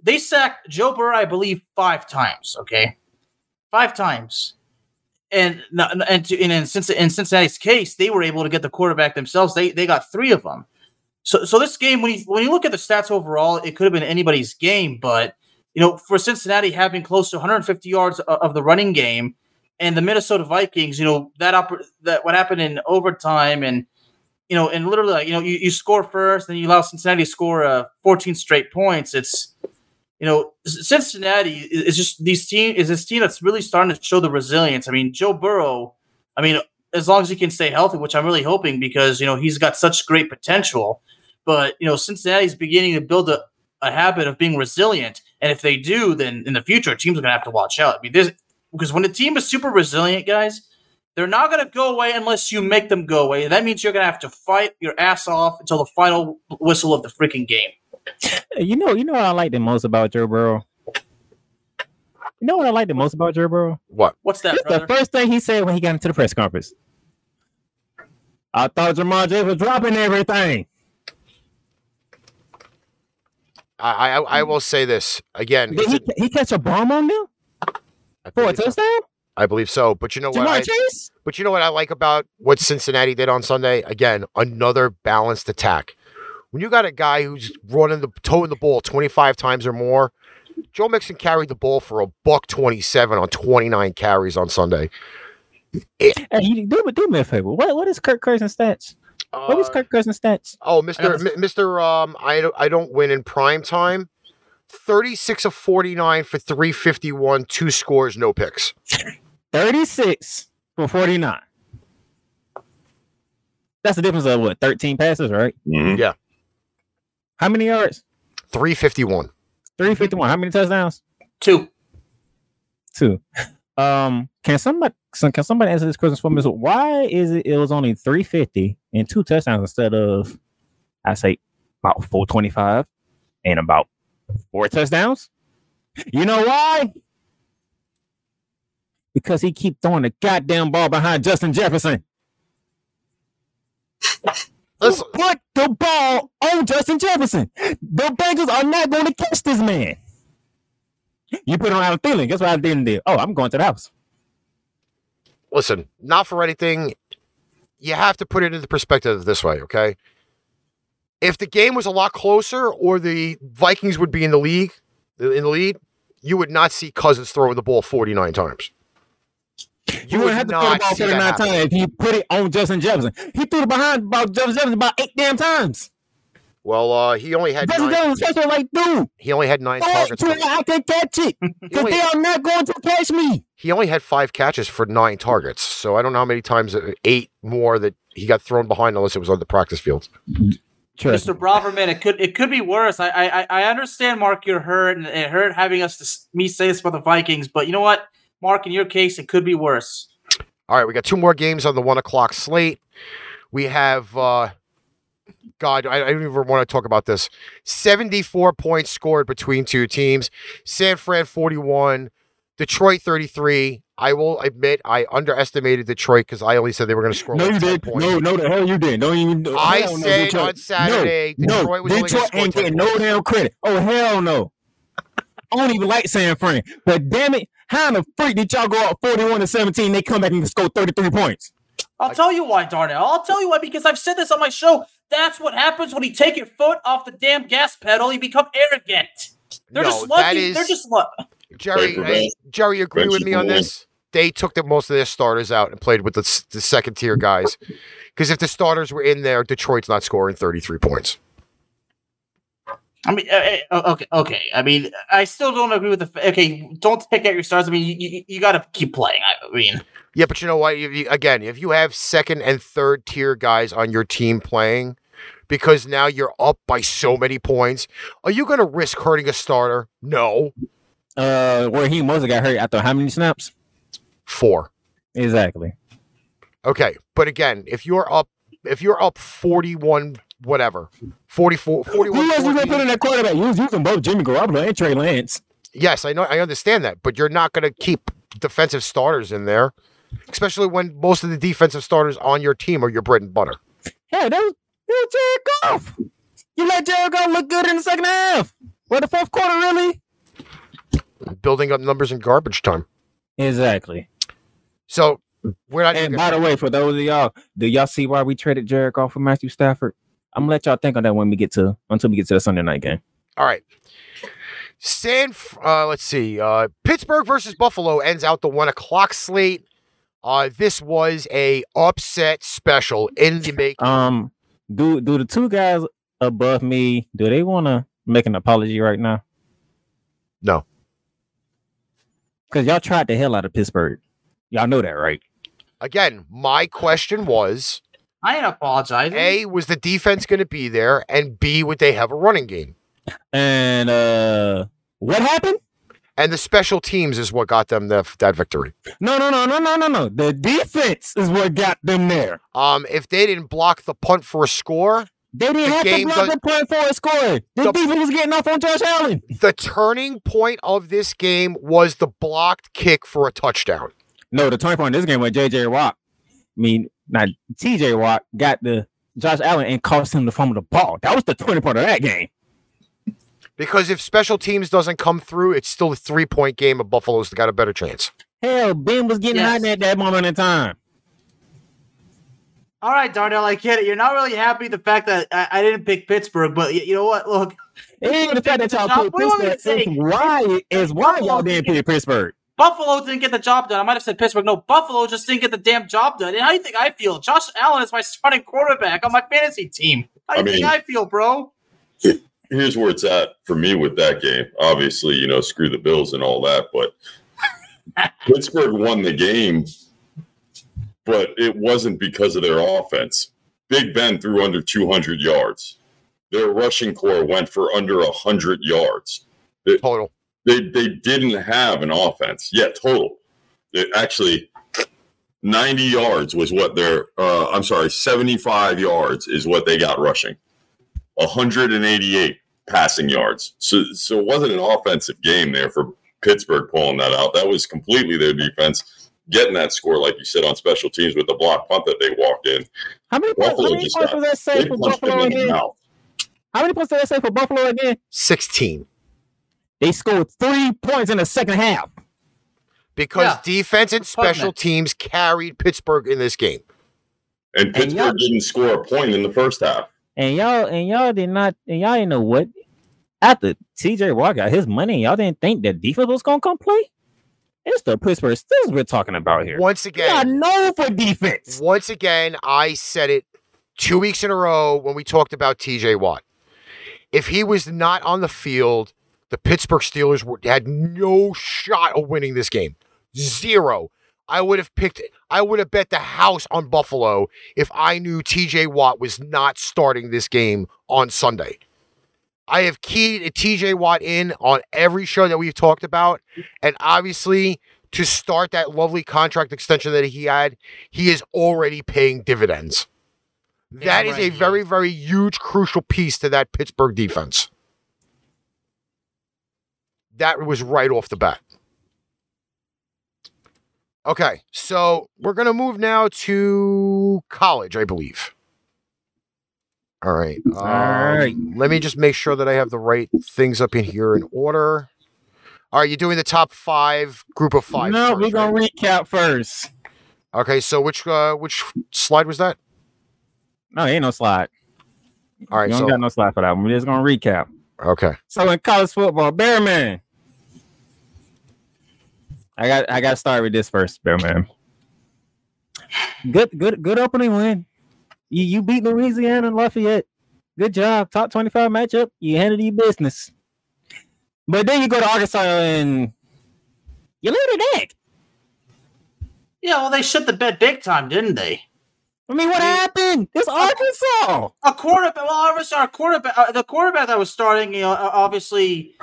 they sacked Joe Burrow, I believe, five times. Okay, five times, and and to, and in, in Cincinnati's case, they were able to get the quarterback themselves. They they got three of them. So so this game, when you when you look at the stats overall, it could have been anybody's game, but you know, for Cincinnati having close to 150 yards o- of the running game, and the Minnesota Vikings, you know, that oppor- that what happened in overtime, and you know, and literally, like, you know, you, you score first, then you allow Cincinnati to score uh, 14 straight points. It's you know, Cincinnati is just these team is this team that's really starting to show the resilience. I mean, Joe Burrow, I mean, as long as he can stay healthy, which I'm really hoping because you know he's got such great potential. But you know, Cincinnati's beginning to build a, a habit of being resilient. And if they do, then in the future, teams are going to have to watch out. I mean, this because when a team is super resilient, guys, they're not going to go away unless you make them go away. That means you're going to have to fight your ass off until the final whistle of the freaking game. Hey, You know, you know what I like the most about Joe Burrow. You know what I like the most about Joe Burrow? What? What's that, That's the first thing he said when he got into the press conference. I thought Ja'Marr Chase was dropping everything. I I, I will say this again. Did he, a- he catch a bomb on them I for a believe so. touchdown? I believe so. But you know what? Ja'Marr I, Chase? But you know what I like about what Cincinnati did on Sunday? Again, another balanced attack. When you got a guy who's running the toting the ball 25 times or more, Joe Mixon carried the ball for a buck 27 on 29 carries on Sunday. Hey, you do, do me a favor. What what is Kirk Cousins' stats? What was Uh, Kirk Cousins' stats? Oh, Mr. M- Mr. Um, I don't, I don't win in prime time. 36 of 49 for 351, two scores, no picks. 36 for 49. That's the difference of what, 13 passes, right? Mhm. How many yards? 351. 351. How many touchdowns? Two. Two. Um, can somebody so can somebody answer this question for me? So why is it it was only 350 and two touchdowns instead of I say about 425 and about four touchdowns? You know why? Because he keep throwing the goddamn ball behind Justin Jefferson. Listen, Put the ball on Justin Jefferson. The Bengals are not going to catch this man. You put on Adam Thielen. Guess what Adam Thielen did? Oh, I'm going to the house. listen, not for anything. You have to put it into perspective this way, okay? If the game was a lot closer or the Vikings would be in the league, in the lead, you would not see Cousins throwing the ball 49 times. You wouldn't have to throw the ball see that 49 happen. times if he put it on Justin Jefferson. He threw it behind about Justin Jefferson about eight damn times. Well, uh, he only had Justin nine, Jefferson was like, dude, he only had nine go targets. to For, it, I can catch it. he, Because only, they are not going to catch me. he only had five catches for nine targets. So I don't know how many times, uh, eight more that he got thrown behind unless it was on the practice field. Mr. Braverman, it could it could be worse. I I I understand, Mark, you're hurt and it hurt having us to, me say this about the Vikings, but you know what, Mark, in your case, it could be worse. All right, we got two more games on the one o'clock slate. We have, uh, God, I, I don't even want to talk about this. 74 points scored between two teams. San Fran 41, Detroit 33. I will admit I underestimated Detroit because I only said they were going to score No, like you did. points. No, no, the hell you did. Don't even. I hell no, said Detroit. on Saturday no, Detroit no, was only gonna Detroit score ain't getting no damn credit. Oh hell no! I don't even like San Fran, but damn it, how in the freak did y'all go up forty-one to seventeen? They come back and score thirty-three points. I'll tell you why, Darnell. I'll tell you why because I've said this on my show. That's what happens when you take your foot off the damn gas pedal. You become arrogant. They're No, just that lucky. is- They're just lucky. Jerry, Paper I- Jerry, you agree Bench with me on this? They took the, most of their starters out and played with the, the second tier guys. Because if the starters were in there, Detroit's not scoring 33 points. I mean, uh, uh, okay, okay. I mean, I still don't agree with the. fa- Okay, don't pick out your stars. I mean, you, you, you got to keep playing. I mean, Yeah, but you know what? If you, again, if you have second and third tier guys on your team playing, because now you're up by so many points, are you going to risk hurting a starter? No. Uh, where he mostly got hurt after how many snaps? Four. Exactly. Okay, but again, if you're up, if you're up 41, whatever, 44, 41, Who else they 14, put in that quarterback? You was using both Jimmy Garoppolo and Trey Lance. Yes, I know, I understand that, but you're not going to keep defensive starters in there, especially when most of the defensive starters on your team are your bread and butter. Hey, that was, that was Jared Goff. You let Jared Goff look good in the second half. Well, the fourth quarter, really? Building up numbers in garbage time. Exactly. So we're not. And by the way, for those of y'all, do y'all see why we traded Jared Goff for Matthew Stafford? I'm gonna let y'all think on that when we get to until we get to the Sunday night game. All right. San, uh, let's see. Uh, Pittsburgh versus Buffalo ends out the one o'clock slate. Uh, this was a upset special in the making. Um, do do the two guys above me do they want to make an apology right now? No. Because y'all tried the hell out of Pittsburgh. Y'all know that, right? Again, my question was: I ain't apologizing. A, was the defense going to be there, and B, would they have a running game? And uh, what happened? And the special teams is what got them the, that victory. No, no, no, no, no, no, no. The defense is what got them there. Um, if they didn't block the punt for a score, They didn't The have to block does- the punt for a score. The, The- defense was getting off on Josh Allen. the turning point of this game was the blocked kick for a touchdown. No, the turning point in this game was JJ Watt. I mean, not TJ Watt got the Josh Allen and cost him the fumble the ball. That was the turning point of that game. Because if special teams doesn't come through, it's still a three point game of Buffalo's got a better chance. Hell, Ben was getting Yes. hot at that moment in time. All right, Darnell, I get it. You're not really happy the fact that I, I didn't pick Pittsburgh, but y- you know what? Look, And the fact that y'all Job- put what do you want me to Pittsburgh is why is why y'all didn't pick Pittsburgh. Buffalo didn't get the job done. I might have said Pittsburgh. No, Buffalo just didn't get the damn job done. And how do you think I feel? Josh Allen is my starting quarterback on my fantasy team. How do you I think I feel, bro? Here's where it's at for me with that game. Obviously, you know, screw the Bills and all that, but Pittsburgh won the game, but it wasn't because of their offense. Big Ben threw under 200 yards. Their rushing corps went for under 100 yards. Total. They they didn't have an offense. Yeah, total. It actually 90 yards was what their uh, I'm sorry, 75 yards is what they got rushing. 188 passing yards. So so it wasn't an offensive game there for Pittsburgh pulling that out. That was completely their defense getting that score, like you said, on special teams with the block punt that they walked in. How many points, how Buffalo many points got- was that They say for Buffalo again? How many points did that say for Buffalo again? 16. They scored three points in the second half. Because Yeah. defense and special teams carried Pittsburgh in this game. And And Pittsburgh y'all- didn't score a point in the first half. And y'all and y'all did not and y'all didn't know what after TJ Watt got his money, y'all didn't think that defense was gonna come play? It's the Pittsburgh Steelers we're talking about here. Once They are again, known for defense. once again, I said it two weeks in a row when we talked about TJ Watt. If he was not on the field, the Pittsburgh Steelers were, had no shot of winning this game. Zero. I would have picked I would have bet the house on Buffalo if I knew TJ Watt was not starting this game on Sunday. I have keyed a TJ Watt in on every show that we've talked about. And obviously, to start that lovely contract extension that he had, he is already paying dividends. That is right, a yeah. very, very huge, crucial piece to that Pittsburgh defense. That was right off the bat. Okay, so we're going to move now to college, I believe. All right. All right. um, Let me just make sure that I have the right things up in here in order. All right, you're doing the top five, group of five. no, first, we're gonna right? recap first. Okay, so which uh, which slide was that? No, ain't no slide. All right, you don't so got no slide for that one. We're just gonna recap. okay. So in college football, Bearman. I got I got to start with this first, Bearman. Good, good, good opening win. You you beat Louisiana and Lafayette. Good job. Top twenty five matchup. You handled your business. But then you go to Arkansas and you lose an egg. Yeah, well, they shit the bed big time, didn't they? I mean, what happened? It's Arkansas. A quarterback. Well, obviously, our quarterback, uh, the quarterback that was starting, you know, obviously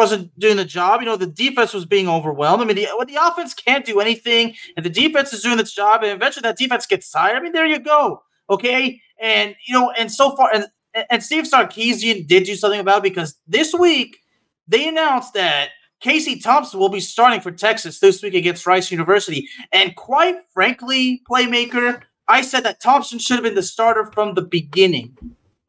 wasn't doing the job. You know, the defense was being overwhelmed. I mean, the, when the offense can't do anything, and the defense is doing its job, and eventually that defense gets tired. I mean, there you go. Okay, and you know, and so far, and and Steve Sarkisian did do something about it because this week they announced that Casey Thompson will be starting for Texas this week against Rice University. And quite frankly, playmaker, I said that Thompson should have been the starter from the beginning.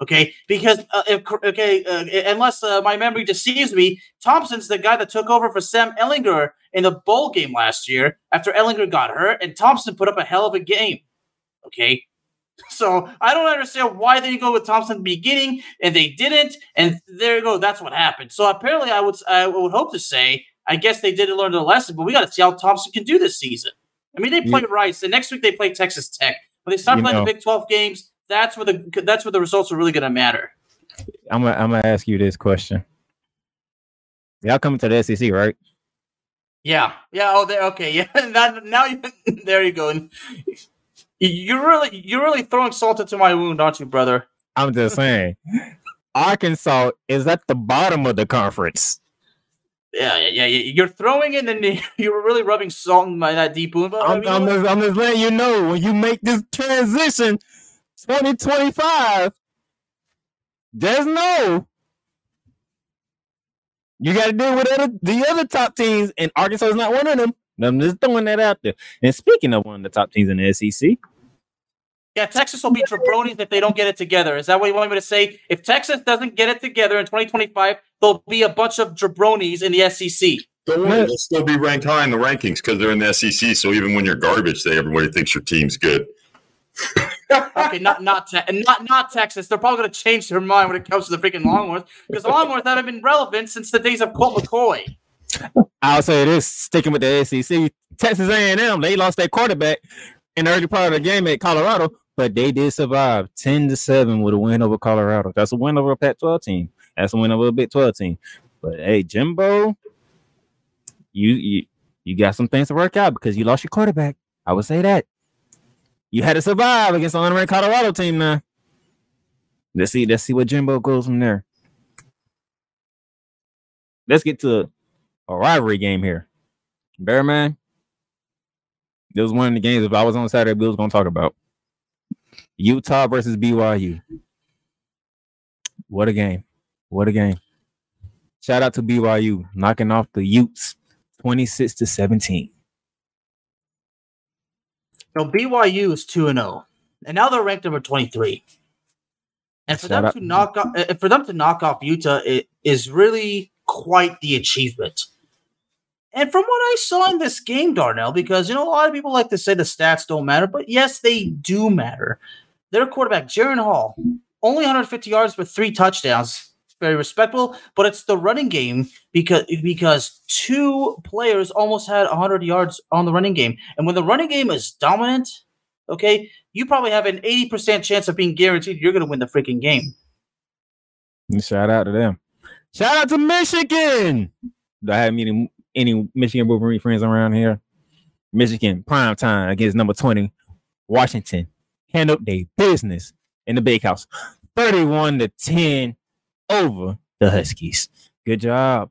Okay, because uh, if, okay, uh, unless uh, my memory deceives me, Thompson's the guy that took over for Sam Ehlinger in the bowl game last year after Ehlinger got hurt, and Thompson put up a hell of a game. Okay, so I don't understand why they go with Thompson at the beginning and they didn't, and there you go. That's what happened. So apparently, I would I would hope to say I guess they didn't learn the lesson, but we got to see how Thompson can do this season. I mean, they play Rice, and next week they play Texas Tech. When they start You playing know. the Big Twelve games, that's where the that's where the results are really going to matter. I'm gonna I'm gonna ask you this question. Y'all coming to the SEC, right? Yeah, yeah. Oh, there. Okay, yeah. That, now you there you go. And you're really you're really throwing salt into my wound, aren't you, brother? I'm just saying. Arkansas is at the bottom of the conference. Yeah, yeah, yeah. You're throwing it, and you're really rubbing salt in my that deep wound. But, I I'm, mean, I'm, just, I'm just letting you know when you make this transition 2025, just know you got to deal with other, the other top teams, and Arkansas is not one of them. I'm just throwing that out there. And speaking of one of the top teams in the SEC, Yeah, Texas will be jabronis if they don't get it together. Is that what you want me to say? If Texas doesn't get it together in 2025, there'll be a bunch of jabronis in the SEC. Don't worry, they'll still be ranked high in the rankings because they're in the SEC. So even when you're garbage, they everybody thinks your team's good. Okay, not not te- not not Texas. They're probably going to change their mind when it comes to the freaking Longhorns because the Longhorns haven't been relevant since the days of Colt McCoy. I'll say this: sticking with the SEC, Texas A&M, they lost their quarterback in the early part of the game at Colorado, but they did survive ten to seven with a win over Colorado. That's a win over a Pac-12 team. That's a win over a Big 12 team. But hey, Jimbo, you you you got some things to work out because you lost your quarterback. I would say that you had to survive against the unranked Colorado team. Now, let's see. Let's see what Jimbo goes from there. Let's get to a rivalry game here. Bearman. This was one of the games. If I was on Saturday, we was gonna talk about Utah versus BYU. What a game! What a game! Shout out to BYU knocking off the Utes, twenty six to seventeen. No, BYU is two and zero, and now they're ranked number twenty three. And for Shout them out- to knock off, uh, for them to knock off Utah, it is really quite the achievement. And from what I saw in this game, Darnell, because you know a lot of people like to say the stats don't matter, but yes, they do matter. Their quarterback, Jaren Hall, only 150 yards with three touchdowns. Very respectable, but it's the running game because because two players almost had 100 yards on the running game, and when the running game is dominant, okay, you probably have an 80% chance of being guaranteed you're going to win the freaking game. Shout out to them. Shout out to Michigan. Do I have any any Michigan Wolverine friends around here? Michigan prime time against number 20, Washington. Handled their business in the big house. 31 to 10 over the Huskies. Good job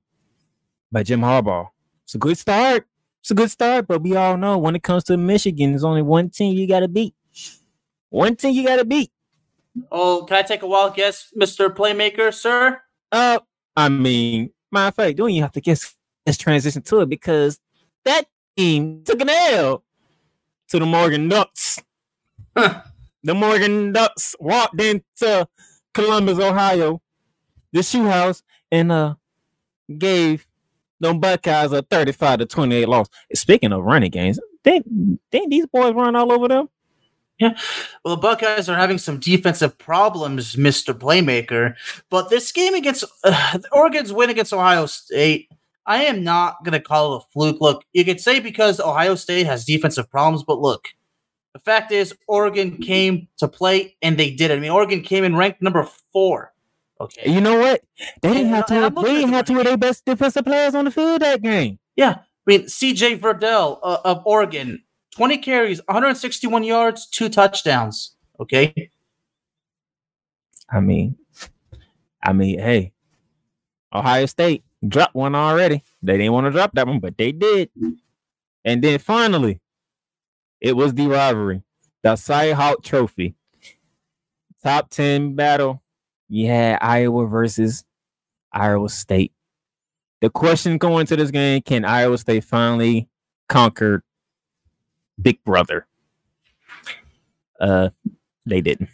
by Jim Harbaugh. It's a good start. It's a good start, but we all know when it comes to Michigan, there's only one team you gotta beat. One team you gotta beat. Oh, can I take a wild guess, Mr. Playmaker, sir? Uh, I mean, matter of fact, don't you have to guess let's transition to it because that team took an L to the Oregon Ducks. the Oregon Ducks walked into Columbus, Ohio, the shoe house, and uh gave them Buckeyes a 35 to 28 loss. Speaking of running games, didn't these boys run all over them? Yeah. Well, the Buckeyes are having some defensive problems, Mr. Playmaker. But this game against uh, Oregon's win against Ohio State, I am not going to call it a fluke. Look, you could say because Ohio State has defensive problems, but look, the fact is Oregon came to play and they did it. I mean, Oregon came in ranked number four. Okay. You know what? They didn't have to. They didn't have two of their best defensive players on the field that game. Yeah. I mean, CJ Verdell uh, of Oregon, 20 carries, 161 yards, two touchdowns. Okay. I mean, I mean, hey, Ohio State dropped one already. They didn't want to drop that one, but they did. And then finally, it was the rivalry, the Cy Hawk Trophy, top ten battle. You had Iowa versus Iowa State. The question going to this game: Can Iowa State finally conquer Big Brother? Uh, they didn't.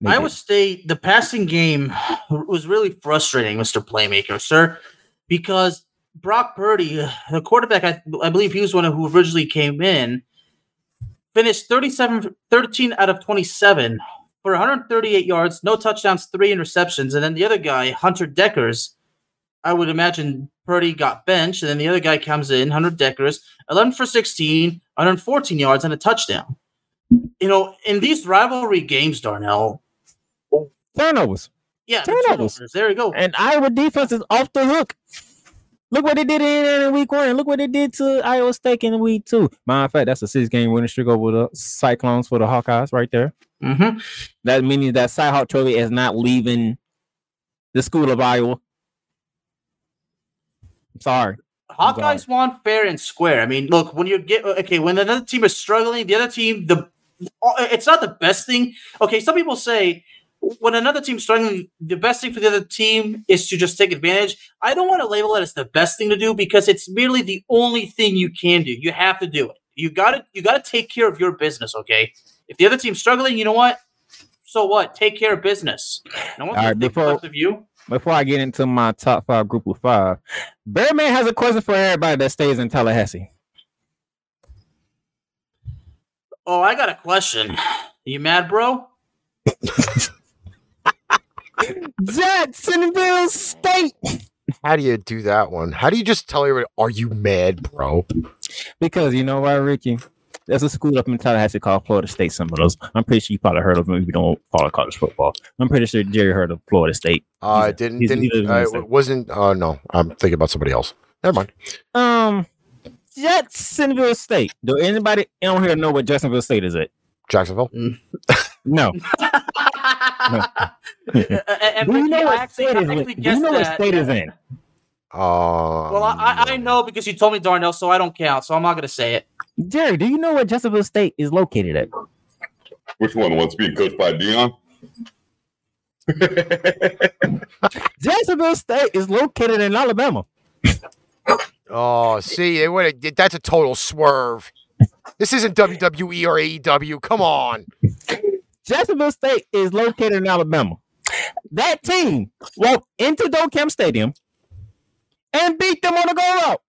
They Iowa didn't. State, the passing game was really frustrating, Mr. Playmaker, sir, because Brock Purdy, the quarterback, I, I believe he was one who originally came in, finished 37, 13 out of 27 for 138 yards, no touchdowns, three interceptions. And then the other guy, Hunter Dekkers, I would imagine Purdy got benched. And then the other guy comes in, Hunter Dekkers, 11 for 16, 114 yards, and a touchdown. You know, in these rivalry games, Darnell, turnovers. yeah, the Turnovers. turnovers. There you go. And Iowa defense is off the hook. Look what they did in, in week one. Look what they did to Iowa State in week two. Matter of fact, that's a six game winning streak over the Cyclones for the Hawkeyes right there. Mm-hmm. That means that Cy Hawk Trophy is not leaving the school of Iowa. I'm sorry. Hawkeyes won fair and square. I mean, look, when you get okay, when another team is struggling, the other team, the it's not the best thing. Okay, some people say when another team's struggling, the best thing for the other team is to just take advantage. I don't want to label it as the best thing to do because it's merely the only thing you can do. You have to do it. You got to you got to take care of your business. Okay, if the other team's struggling, you know what? So what? Take care of business. No one's All going right, to think before- of you. Before I get into my top five group of five, Bearman has a question for everybody that stays in Tallahassee. Oh, I got a question. you mad, bro? Jacksonville State. How do you do that one? How do you just tell everybody, "Are you mad, bro"? Because you know why, Ricky? There's a school up in Tallahassee called Florida State Seminoles. I'm pretty sure you probably heard of them if you don't follow college football. I'm pretty sure Jerry heard of Florida State. Uh, He's a- didn't he's didn't leader in uh, it wasn't. Uh, no, I'm thinking about somebody else. Never mind. Um, Jacksonville State. Do anybody on here know what Jacksonville State is It Jacksonville. No. and Do you know what state is? Do you know what state is in? Uh, Well, I, I, I know because you told me Darnell, so I don't count. So I'm not gonna say it. Jerry, do you know what Jacksonville State is located at? Which one? The one's being coached by Deion? Jacksonville State is located in Alabama. Oh, see, it would. That's a total swerve. This isn't WWE or AEW. Come on. Jacksonville State is located in Alabama. That team walked into Docam Stadium and beat them on the goal route.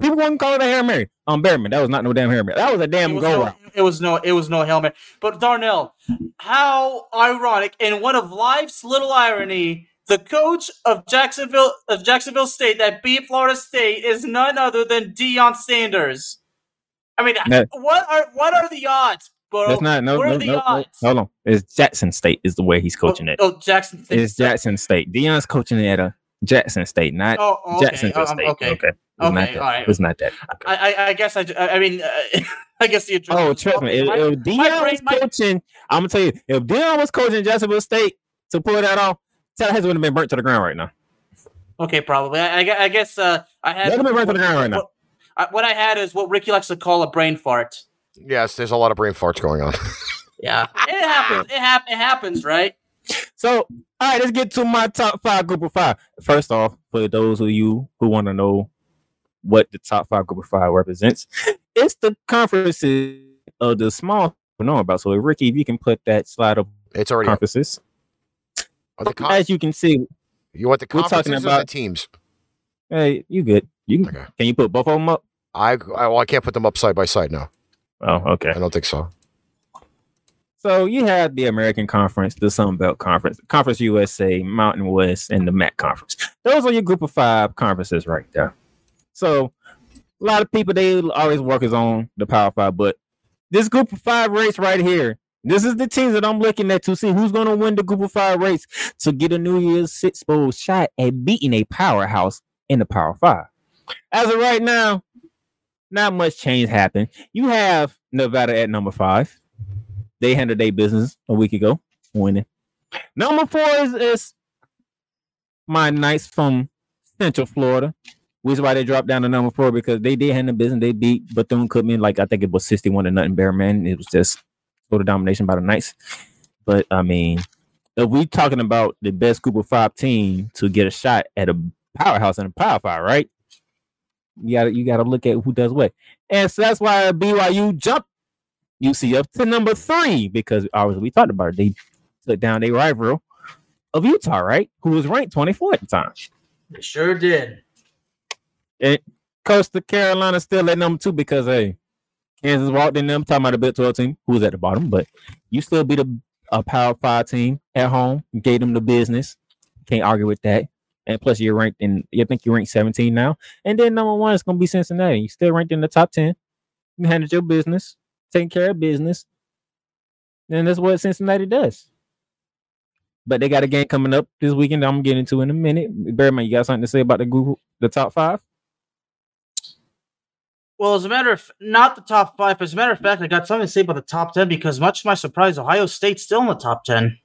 People wouldn't call it a Hail Mary. Um, Bearman, that was not no damn Hail Mary. That was a damn was, goal no, route. it was no, it was no helmet. But Darnell, how ironic! And one of life's little irony, the coach of Jacksonville of Jacksonville State that beat Florida State is none other than Deion Sanders. I mean, No. what are what are the odds, bro? That's not no what no, are the no, no. Hold on. It's Jackson State is the way he's coaching oh, it. Oh, Jackson. State. It's Jackson State. Deion's coaching it at a Jackson State, not Oh, okay. Jacksonville um, State. okay. okay. It's not that. all right. It's not that. I, I, I guess I, I mean, uh, I guess the Oh, trust me. If, My- if Deion brain was might- coaching, I'm gonna tell you, if Deion was coaching Jacksonville State to pull that off, Tallahassee would have been burnt to the ground right now. Okay, probably. I, I I guess uh, I had. Let him run to the ground right now. What, I- what I had is what Ricky likes to call a brain fart. Yes, there's a lot of brain farts going on. Yeah, it happens. It, hap- it happens, right? So, all right, let's get to my top five group of five. First off, for those of you who want to know what the top five group of five represents, it's the conferences of the small we know about. So, Ricky, if you can put that slide up, It's already conferences, con- as you can see, you want the we're talking conferences about- teams? hey, you good? You can, Okay. can you put both of them up? I, I well, I can't put them up side by side now. Oh, okay. I don't think so. So you have the American Conference, the Sun Belt Conference, Conference USA, Mountain West, and the MAC Conference. Those are your group of five conferences right there. So a lot of people they always work is on the Power Five, but this group of five race right here, this is the teams that I'm looking at to see who's going to win the group of five race to get a New Year's Six Bowl shot at beating a powerhouse in the Power Five. As of right now, not much change happened. You have Nevada at number five they handled their business a week ago, winning. Number four is, is my Knights from Central Florida, which is why they dropped down to number four because they did handle business. They beat Bethune Cookman like I think it was sixty-one to nothing. Bear man, it was just total domination by the Knights. But I mean, if we talking about the best group of five team to get a shot at a powerhouse in a power five, right? You gotta you gotta look at who does what, and so that's why BYU jumped UCF to number three because obviously we talked about it. They took down their rival of Utah, right? Who was ranked 24 at the time. It sure did. And Coastal Carolina still at number two because hey, Kansas walked in them talking about a Big 12 team who was at the bottom, but you still beat a, a power five team at home, gave them the business. Can't argue with that. And plus you're ranked in you think you're ranked 17 now. And then number one is gonna be Cincinnati. You still ranked in the top 10. You handled your business, taking care of business. And that's what Cincinnati does. But they got a game coming up this weekend. that I'm getting into in a minute. Bearman, you got something to say about the group, the top five? Well, as a matter of not the top five, but as a matter of fact, I got something to say about the top ten because, much to my surprise, Ohio State's still in the top ten.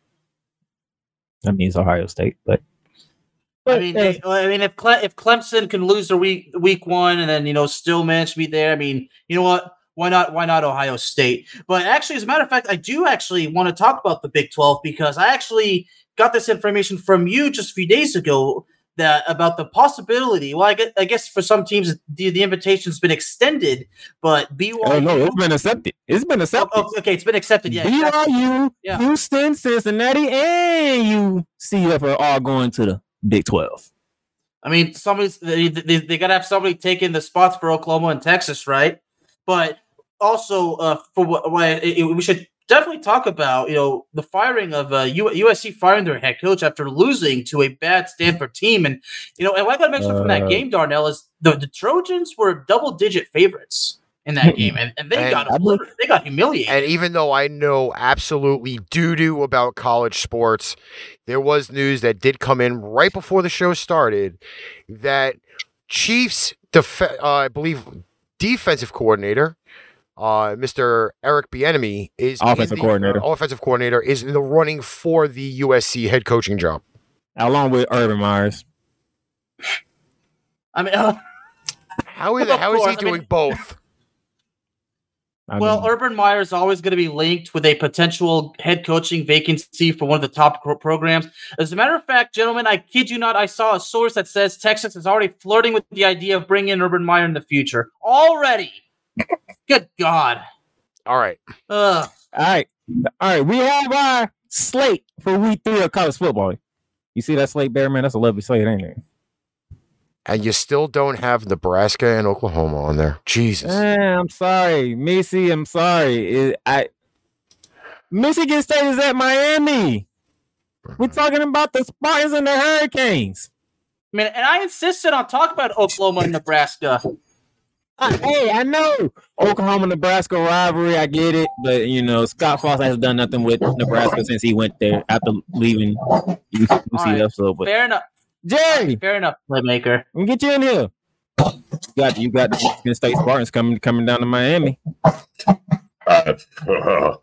That means Ohio State, but I mean, hey, they- I mean, if Cle- if Clemson can lose their week week one and then you know still manage to be there, I mean, you know what? Why not? Why not Ohio State? But actually, as a matter of fact, I do actually want to talk about the Big Twelve because I actually got this information from you just a few days ago that about the possibility. Well, I guess, I guess for some teams the, the invitation's been extended, but BYU. oh no, it's been accepted. It's been Oh, oh accepted. oh, okay, it's been accepted. Yeah, exactly. BYU, Yeah. Houston, Cincinnati, and you see UCF are all going to the Big 12. I mean, somebody's they, they, they got to have somebody taking the spots for Oklahoma and Texas, right? But also, uh, for what, what it- it- we should definitely talk about you know the firing of uh, U- USC firing their head coach after losing to a bad Stanford team, and you know, and what I got to mention from that Uh, game, Darnell, is the, the Trojans were double digit favorites in that game, and, and they And got I they got humiliated. And even though I know absolutely doo doo about college sports, there was news that did come in right before the show started that Chiefs, def- uh, I believe, defensive coordinator, uh, Mr. Eric Bieniemy, is Offensive the- coordinator. uh, offensive coordinator is in the running for the USC head coaching job. Along with Urban Meyers. I mean, uh, How is Of how is he course, I mean- doing both? I well, mean, Urban Meyer is always going to be linked with a potential head coaching vacancy for one of the top pro- programs. As a matter of fact, gentlemen, I kid you not, I saw a source that says Texas is already flirting with the idea of bringing in Urban Meyer in the future. Already. Good God. All right. Ugh. all right. All right. We have our slate for week three of college football. You see that slate, Bear Man? That's a lovely slate, ain't it? And you still don't have Nebraska and Oklahoma on there. Jesus. Eh, I'm sorry, Missy. I'm sorry. It, I Michigan State is at Miami. We're talking about the Spartans and the Hurricanes. Man, and I insisted on talking about Oklahoma and Nebraska. Uh, hey, I know Oklahoma Nebraska rivalry. I get it, but you know Scott Frost has done nothing with Nebraska since he went there after leaving UCF. So, but Fair enough. Jerry, Fair enough, playmaker. let me get you in here. You got you got the Michigan State Spartans coming coming down to Miami. Uh,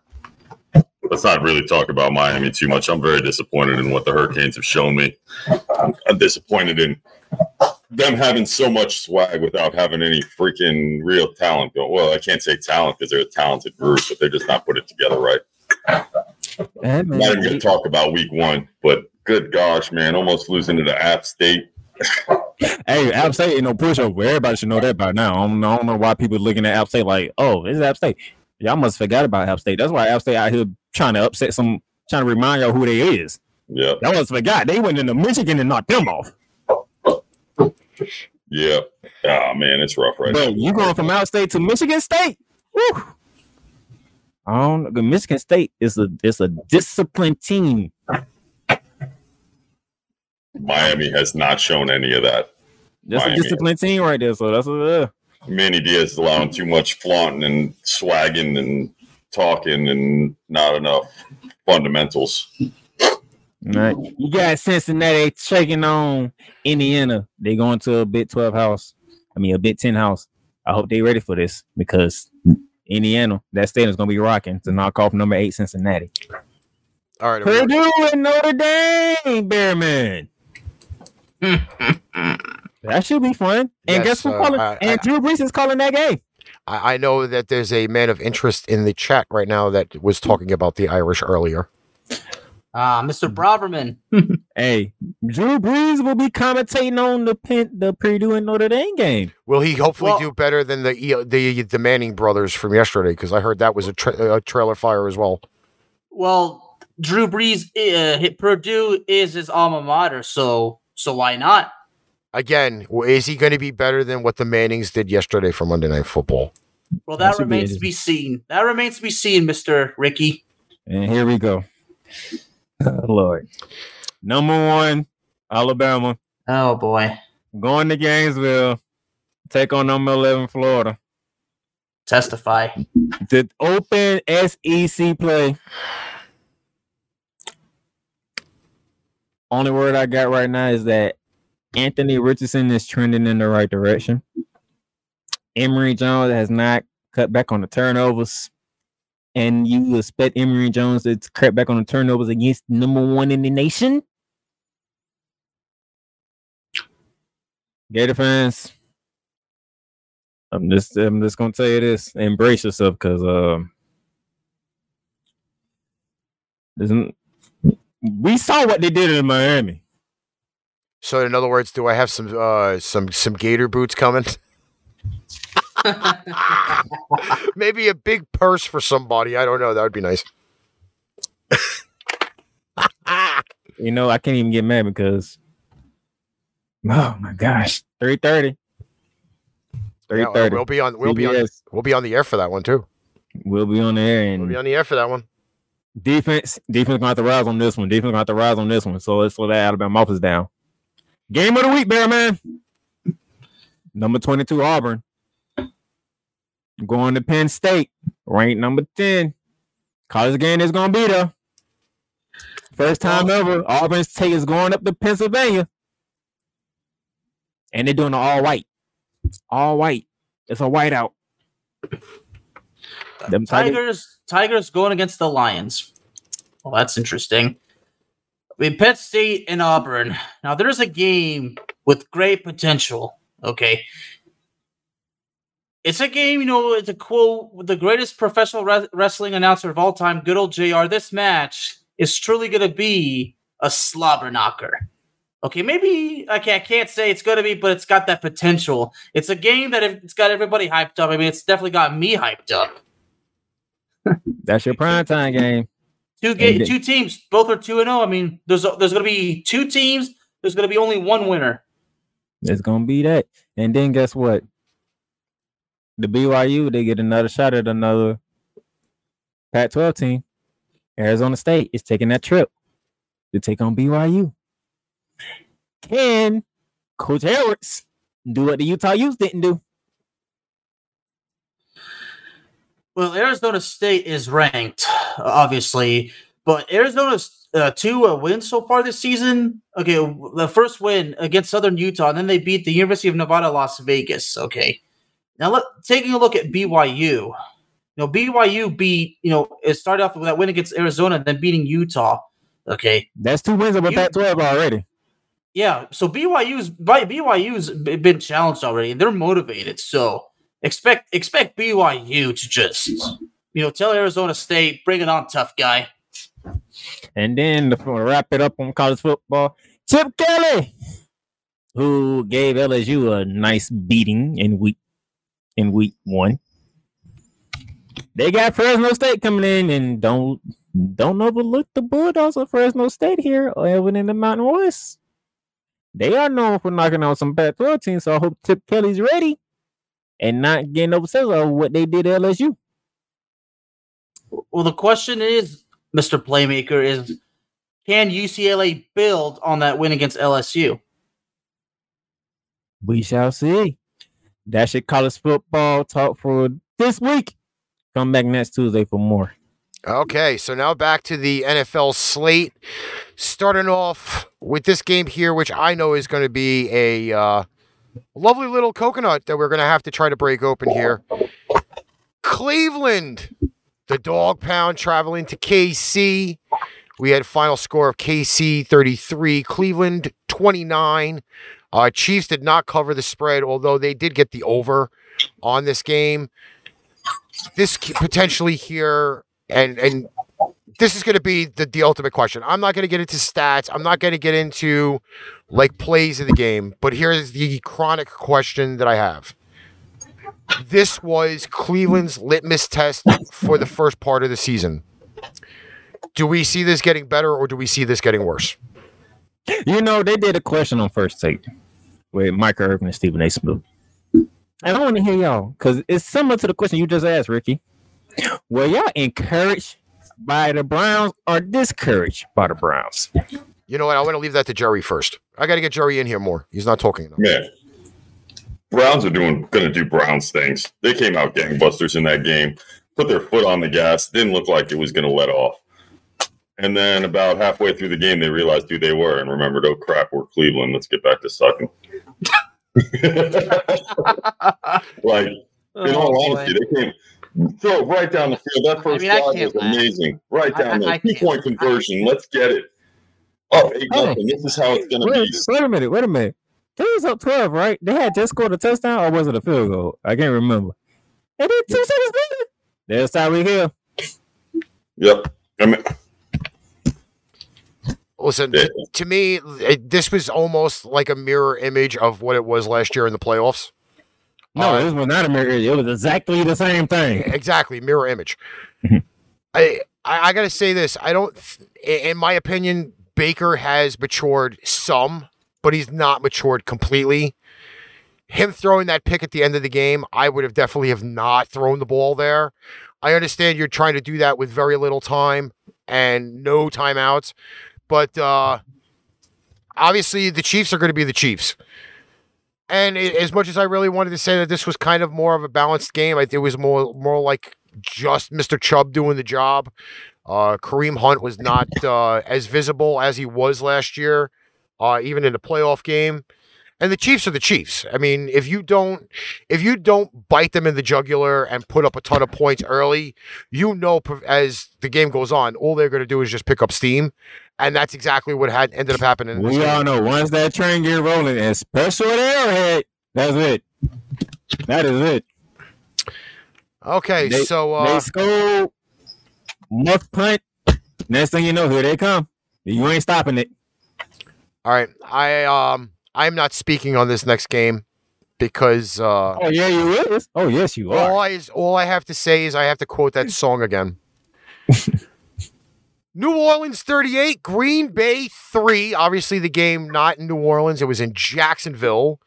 let's not really talk about Miami too much. I'm very disappointed in what the Hurricanes have shown me. I'm, I'm disappointed in them having so much swag without having any freaking real talent. Going. Well, I can't say talent because they're a talented group, but they're just not put it together right. I'm not even going to talk about week one, but good gosh, man, almost losing to the App State. Hey, App State ain't no pushover. Everybody should know that by now. I don't, I don't know why people looking at App State like, oh, is App State. Y'all must forgot about App State. That's why App State out here trying to upset some, trying to remind y'all who they is. Yeah, Y'all must forgot. They went into Michigan and knocked them off. Yeah. Ah, man, it's rough right Bro, now. you going from App State to Michigan State? Woo. I don't know. Michigan State is a it's a disciplined team. Miami has not shown any of that. That's Miami. a disciplined team right there. So that's a uh, Manny Diaz is allowing too much flaunting and swagging and talking and not enough fundamentals. Right. You got Cincinnati taking on Indiana. They going to a Big Twelve house. I mean a Big Ten house. I hope they ready for this because Indiana, that stadium's gonna be rocking to knock off number eight Cincinnati. All right. everybody. Purdue and Notre Dame, Bearman. that should be fun. And Yes, guess who uh, calling? I- and I- Drew Brees is calling that game. I, I know that there's a man of interest in the chat right now that was talking about the Irish earlier. Ah, Mr. Braverman. Hey, Drew Brees will be commentating on the Penn, the Purdue and Notre Dame game. Will he hopefully Well- do better than the the the Manning brothers from yesterday? Because I heard that was a, tra- a trailer fire as well. Well, Drew Brees, uh, hit- Purdue is his alma mater, so so why not? Again, is he going to be better than what the Mannings did yesterday for Monday Night Football? Well, That that should be remains to be seen. That remains to be seen, Mister Ricky. And here we go. Oh, Lord. Number one, Alabama. Oh boy, Going to Gainesville. Take on number 11, Florida. testify. The open SEC play. Only word I got right now is that Anthony Richardson is trending in the right direction. Emory Jones has not cut back on the turnovers. And you expect Emory Jones to cut back on the turnovers against number one in the nation? Gator fans, I'm just I'm just gonna tell you this: embrace yourself, because um, isn't we saw what they did in Miami. So, in other words, do I have some uh, some some Gator boots coming? Maybe a big purse for somebody. I don't know. That would be nice. You know, I can't even get mad because oh my gosh, three thirty. Three Yeah, thirty. we'll be on. We'll be on. We'll be on the air for that one too. We'll be on the air And We'll be on the air for that one. Defense, defense gonna have to rise on this one. Defense gonna have to rise on this one. So let's slow that Alabama offense down. Game of the week, Bear man. Number 22, Auburn. Going to Penn State, ranked number 10. College game is gonna be there. First time ever, Auburn's take is going up to Pennsylvania. And they're doing it all white. All white. It's a whiteout. Uh, Them Tigers, Tigers, Tigers going against the Lions. Well, that's interesting. I mean, Penn State and Auburn. Now, there's a game with great potential. Okay. It's a game, you know, it's a quote with the greatest professional re- wrestling announcer of all time, good old JR. This match is truly going to be a slobber knocker. Okay, maybe okay, I can't say it's going to be, but it's got that potential. It's a game that it's got everybody hyped up. I mean, it's definitely got me hyped up. That's your prime time game. Two ga- two teams, both are two and zero. I mean, there's a, there's going to be two teams. There's going to be only one winner. It's going to be that, and then guess what? The BYU they get another shot at another Pac-12 team. Arizona State is taking that trip to take on BYU. Can Coach Edwards do what the Utah Utes didn't do? Well, Arizona State is ranked, obviously, but Arizona's uh, two uh, wins so far this season. Okay, the first win against Southern Utah, and then they beat the University of Nevada, Las Vegas. Okay, now let taking a look at BYU. You know, BYU beat. You know, it started off with that win against Arizona, then beating Utah. Okay, that's two wins over Pac-12 already. Yeah, so BYU's BYU's been challenged already. and They're motivated, so expect expect BYU to just you know tell Arizona State, bring it on, tough guy. And then to wrap it up on college football, Chip Kelly, who gave LSU a nice beating in week in week one. They got Fresno State coming in, and don't don't overlook the Bulldogs of Fresno State here, even in the Mountain West. They are known for knocking out some Pac-12 teams, so I hope Chip Kelly's ready and not getting upset with what they did at LSU. Well, the question is, Mr. Playmaker, is can UCLA build on that win against LSU? We shall see. That's your college football talk for this week. Come back next Tuesday for more. Okay, so now back to the NFL slate. Starting off with this game here, which I know is going to be a uh, lovely little coconut that we're going to have to try to break open here. Cleveland, the dog pound traveling to KC. We had final score of KC 33, Cleveland 29. Uh, Chiefs did not cover the spread, although they did get the over on this game. This potentially here and and this is going to be the, the ultimate question. I'm not going to get into stats. I'm not going to get into like plays of the game. But here's the chronic question that I have. This was Cleveland's litmus test for the first part of the season. Do we see this getting better or do we see this getting worse? You know, they did a question on first take with Mike Irvin and Stephen A. Smith. And I want to hear y'all because it's similar to the question you just asked, Ricky. Were y'all encouraged by the Browns or discouraged by the Browns? You know what? I want to leave that to Jerry first. I got to get Jerry in here more. He's not talking enough. Yeah. Browns are doing going to do Browns things. They came out gangbusters in that game, put their foot on the gas, didn't look like it was going to let off. And then about halfway through the game, they realized who they were and remembered, oh crap, we're Cleveland. Let's get back to sucking. like, in all oh, honesty, they came throw right down the field. That first I mean, drive was laugh. amazing. Right down there. Two point conversion. Let's get it. Oh, eight hey, nothing. This is how it's going to be. Wait a minute. Wait a minute. They was up 12, right? They had just scored a touchdown, or was it a field goal? I can't remember. And then two seconds later, there's Tyreek Hill. Yep. I mean, Listen, yeah. to me, it, this was almost like a mirror image of what it was last year in the playoffs. No, uh, this was not a mirror. It was exactly the same thing. Exactly, mirror image. I, I, I got to say this. I don't, in my opinion, Baker has matured some, but he's not matured completely. Him throwing that pick at the end of the game, I would have definitely have not thrown the ball there. I understand you're trying to do that with very little time, and no timeouts. But uh, obviously, the Chiefs are going to be the Chiefs. And i as much as I really wanted to say that this was kind of more of a balanced game, I it was more more like just Mr. Chubb doing the job. Uh, Kareem Hunt was not uh, as visible as he was last year, uh, even in the playoff game. And the Chiefs are the Chiefs. I mean, if you don't, if you don't bite them in the jugular and put up a ton of points early, you know, as the game goes on, all they're going to do is just pick up steam, and that's exactly what had ended up happening. We all know once that train get rolling, especially at Arrowhead, that's it. That is it. Okay, They- so they uh, score, muff punt. Next thing you know, here they come. You ain't stopping it. all right, I um, I'm not speaking on this next game because uh, Oh yeah, you is. Oh yes, you all are. I is all I have to say is I have to quote that song again. New Orleans 38, Green Bay 3. Obviously, the game not in New Orleans, it was in Jacksonville.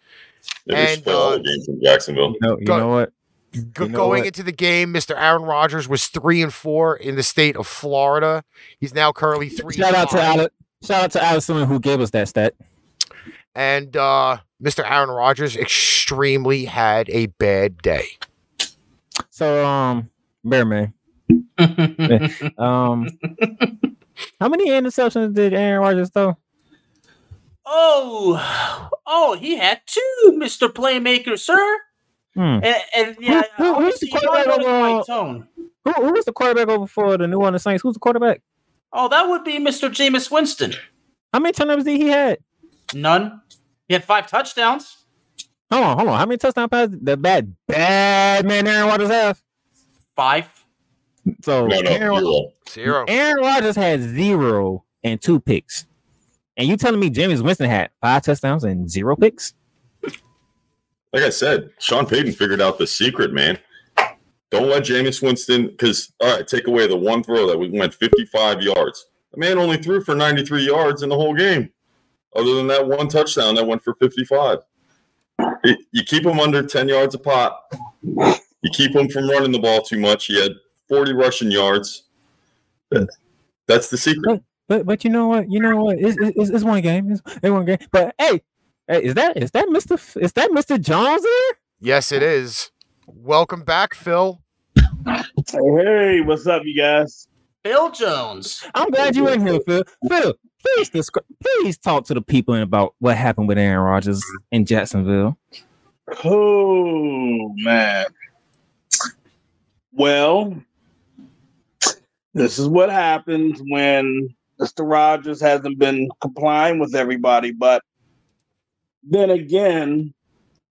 They And, just play all uh, the games in Jacksonville. You know, you Go- know what? Go- You know going what? into the game, Mr. Aaron Rodgers was 3 and 4 in the state of Florida. He's now currently 3 Shout and out to five. Alex. Shout out to Allison who gave us that stat. And uh, Mr. Aaron Rodgers extremely had a bad day. So um, Bear Man. Um, how many interceptions did Aaron Rodgers throw? oh, oh, he had two, Mister Playmaker, sir. Hmm. And, and yeah, Who- who- who's the quarterback notice my of, uh, tone. Who, who was the quarterback over for the New Orleans Saints? Who's the quarterback? Oh, that would be Mister Jameis Winston. How many turnovers did he had? None. He had five touchdowns. Hold on, hold on. How many touchdown passes the bad bad man Aaron Rodgers have? Five. So No, no, Aaron, zero. Zero. Aaron Rodgers had zero and two picks. And you telling me James Winston had five touchdowns and zero picks? Like I said, Sean Payton figured out the secret, man. Don't let Jameis Winston, because, all right, take away the one throw that we went 55 yards. The man only threw for 93 yards in the whole game, other than that one touchdown that went for 55. It- you keep him under 10 yards a pop. You keep him from running the ball too much. He had 40 rushing yards. That's the secret. But but you know what? You know what? It's, it's, it's one game. It's, it's one game. But hey, hey, is that is that Mr. Is that Mr. Jones there? Yes, it is. Welcome back, Phil. Hey, what's up, you guys? Phil Jones. I'm glad you're in here, Phil. Phil, please describe, please talk to the people about what happened with Aaron Rodgers in Jacksonville. Oh man. Well, this is what happens when Mr. Rodgers hasn't been complying with everybody, but then again,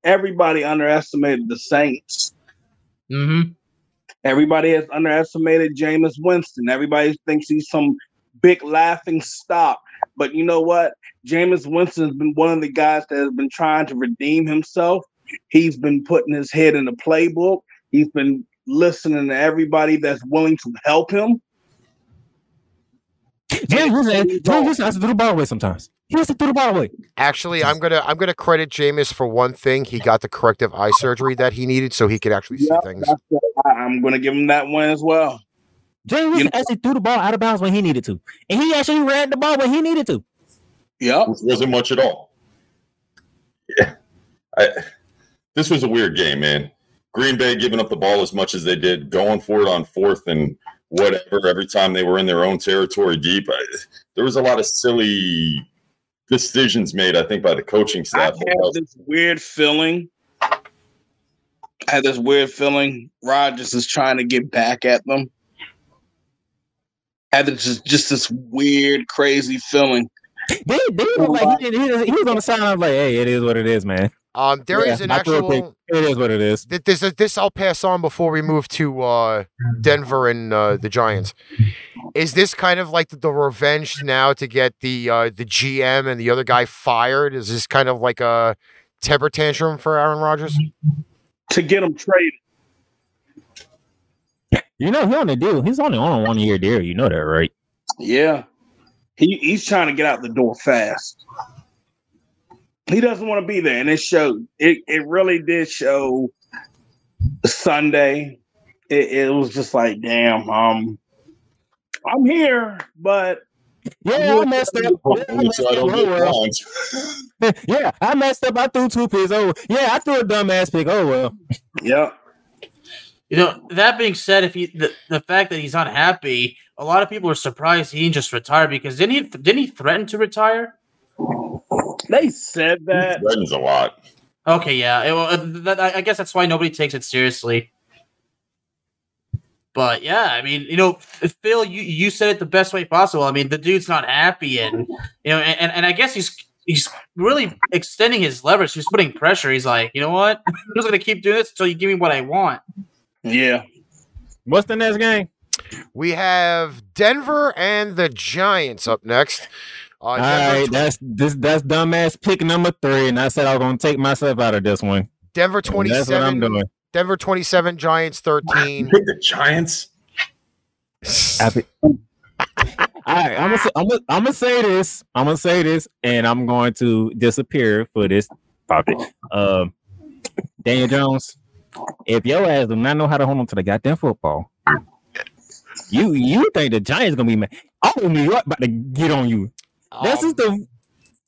everybody underestimated the Saints. Mm-hmm. Everybody has underestimated Jameis Winston. Everybody thinks he's some big laughing stock. But you know what? Jameis Winston has been one of the guys that has been trying to redeem himself. He's been putting his head in the playbook. He's been listening to everybody that's willing to help him. James Winston, James Winston has to do the ball away sometimes. He has to do the ball away. Actually, I'm gonna I'm gonna credit Jameis for one thing. He got the corrective eye surgery that he needed, so he could actually see things. that's it. I- I'm going to give him that one as well. James Winston actually threw the ball out of bounds when he needed to, and he actually ran the ball when he needed to. Yeah, which wasn't much at all. Yeah, I, this was a weird game, man. Green Bay giving up the ball as much as they did, going for it on fourth and whatever every time they were in their own territory deep. I, there was a lot of silly decisions made, I think, by the coaching staff. I staff. had this weird feeling. I had this weird feeling Rodgers is trying to get back at them. I had this, just, just this weird, crazy feeling. They, they look like he, didn't, he, was- he was on the sideline like, "Hey, it is what it is, man. Um, there is Yeah, an I threw pick. actual. It is what it is." th- This this I'll pass on before we move to uh, Denver and uh, the Giants. Is this kind of like the, the revenge now to get the uh, the GM and the other guy fired? Is this kind of like a temper tantrum for Aaron Rodgers? To get him traded. You know, he on the deal. He's only on a one year deal. You know that, right? Yeah. He he's trying to get out the door fast. He doesn't want to be there. And it showed. It it really did show Sunday. It, it was just like, damn, um, I'm here, but Yeah, I messed up. Yeah, I messed up. Oh, get well. fined. yeah, I messed up. I threw two picks. Oh, yeah, I threw a dumbass pick. Oh well. yeah. You know, that being said, if he the, the fact that he's unhappy, a lot of people are surprised he didn't just retire because didn't he didn't he threaten to retire? They said that. Threatens a lot. Okay, yeah. it- well, that, I I guess that's why nobody takes it seriously. But yeah, I mean, you know, Phil, you, you said it the best way possible. I mean, the dude's not happy, and you know, and, and I guess he's he's really extending his leverage. He's putting pressure. He's like, you know what? I'm just gonna keep doing this until you give me what I want. Yeah. What's the next game? We have Denver and the Giants up next. Uh, All Denver, right, that's this that's dumbass pick number three, and I said I was gonna take myself out of this one. Denver And That's what I'm 27, doing. Denver 27, Giants 13. Pick the Giants. Happy. All right, I'm gonna say, I'm gonna, I'm gonna say this. I'm gonna say this, and I'm going to disappear for this topic. Um, Daniel Jones, if your ass do not know how to hold on to the goddamn football, you you think the Giants gonna be mad? Oh, New York about to get on you. This Um, is the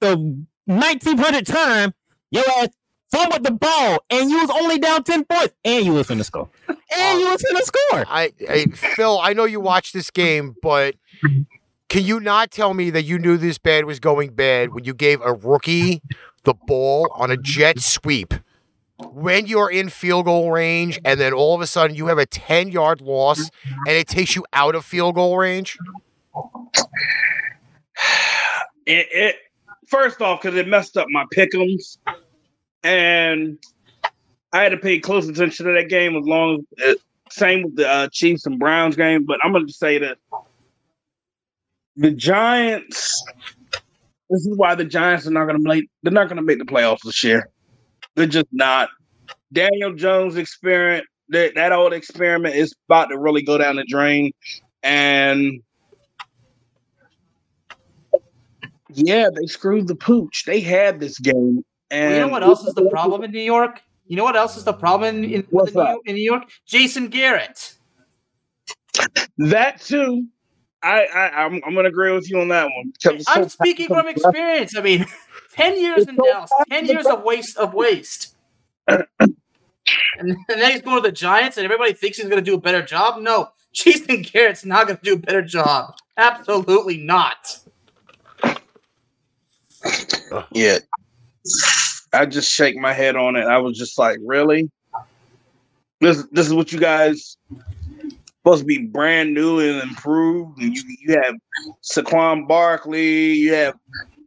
the 1900 time your ass fumbled the ball, and you was only down 10 points, and you was in the score, and you was in the score. I, I Phil, I know you watched this game, but can you not tell me that you knew this bad was going bad when you gave a rookie the ball on a jet sweep when you're in field goal range and then all of a sudden you have a 10 yard loss and it takes you out of field goal range? It, it first off because it messed up my pickums, and I had to pay close attention to that game as long as uh, same with the uh, Chiefs and Browns game. But I'm going to say that the Giants. This is why the Giants are not going to make. They're not going to make the playoffs this year. They're just not. Daniel Jones experiment. That, that old experiment is about to really go down the drain, and yeah, they screwed the pooch. They had this game, and Well, you know what else is the problem in New York? You know what else is the problem in, in, What's New. York, in New York? Jason Garrett. That too. I, I I'm I'm gonna agree with you on that one. I'm so speaking from experience. I mean, ten years It's in so Dallas, ten years of waste of waste. and, then he's going to the Giants, and everybody thinks he's going to do a better job. No, Jason Garrett's not going to do a better job. Absolutely not. Yeah. I just shake my head on it. I was just like, really? This this is what you guys supposed to be brand new and improved. And you you have Saquon Barkley, you have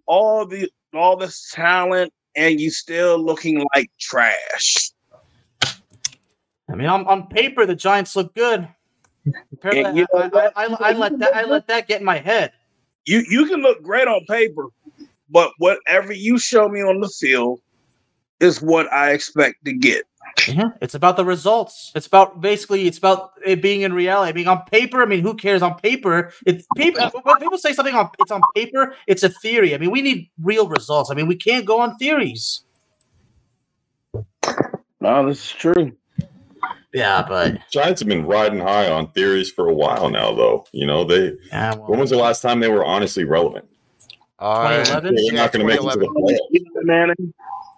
all the all this talent, and you still looking like trash. I mean, on, on paper, the Giants look good. You know I. I, I, I let that I let that get in my head. You you can look great on paper, but whatever you show me on the field is what I expect to get. Yeah, it's about the results. It's about basically it's about it being in reality. I mean, on paper, I mean, who cares? On paper, it's paper. When people say something on it's on paper, it's a theory. I mean, we need real results. I mean, we can't go on theories. No, this is true. Yeah, but Giants have been riding high on theories for a while now, though. You know, they yeah, when was the last time they were honestly relevant? Uh, 2011? They're not going to make it to the 2011. playoffs.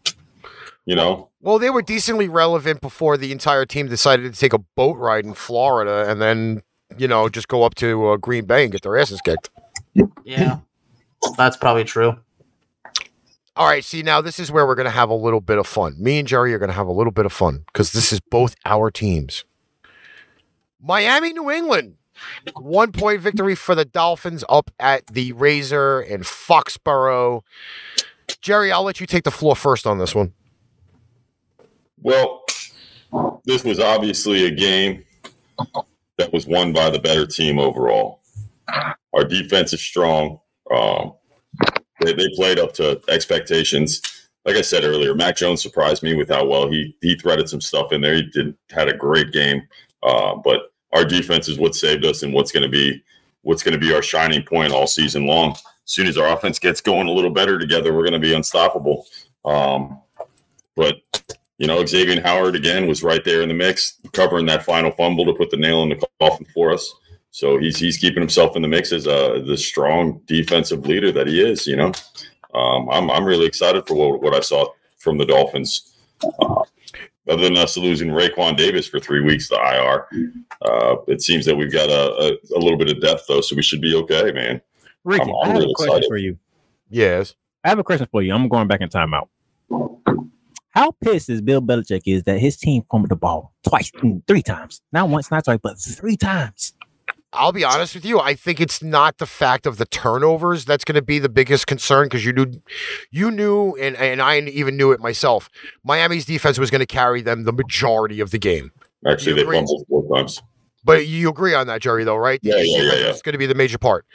Manning. You know, Well, they were decently relevant before the entire team decided to take a boat ride in Florida and then, you know, just go up to uh, Green Bay and get their asses kicked. yeah, that's probably true. All right, see, now this is where we're going to have a little bit of fun. Me and Jerry are going to have a little bit of fun because this is both our teams. Miami, New England. One point victory for the Dolphins up at the Razor in Foxborough. Jerry, I'll let you take the floor first on this one. Well, this was obviously a game that was won by the better team overall. Our defense is strong. Um, they, they played up to expectations. Like I said earlier, Mac Jones surprised me with how well he he threaded some stuff in there. He did had a great game, uh, but our defense is what saved us and what's going to be what's going to be our shining point all season long. As soon as our offense gets going a little better together, we're going to be unstoppable. Um, but you know, Xavier Howard again was right there in the mix, covering that final fumble to put the nail in the coffin for us. So he's he's keeping himself in the mix as uh, the strong defensive leader that he is. You know, um, I'm I'm really excited for what, what I saw from the Dolphins. Uh, other than us losing Raekwon Davis for three weeks to IR, uh, it seems that we've got a, a, a, little bit of depth though, so we should be okay, man. Ricky, I'm, I'm I have really a question excited. for you. Yes, I have a question for you. I'm going back in timeout. How pissed is Bill Belichick is that his team fumbled the ball twice, mm, three times, not once, not twice, but three times. I'll be honest with you. I think it's not the fact of the turnovers that's going to be the biggest concern because you knew, you knew, and and I even knew it myself. Miami's defense was going to carry them the majority of the game. Actually, they fumbled four times. But you agree on that, Jerry, though, right? Yeah, yeah, yeah, yeah. It's going to be the major part.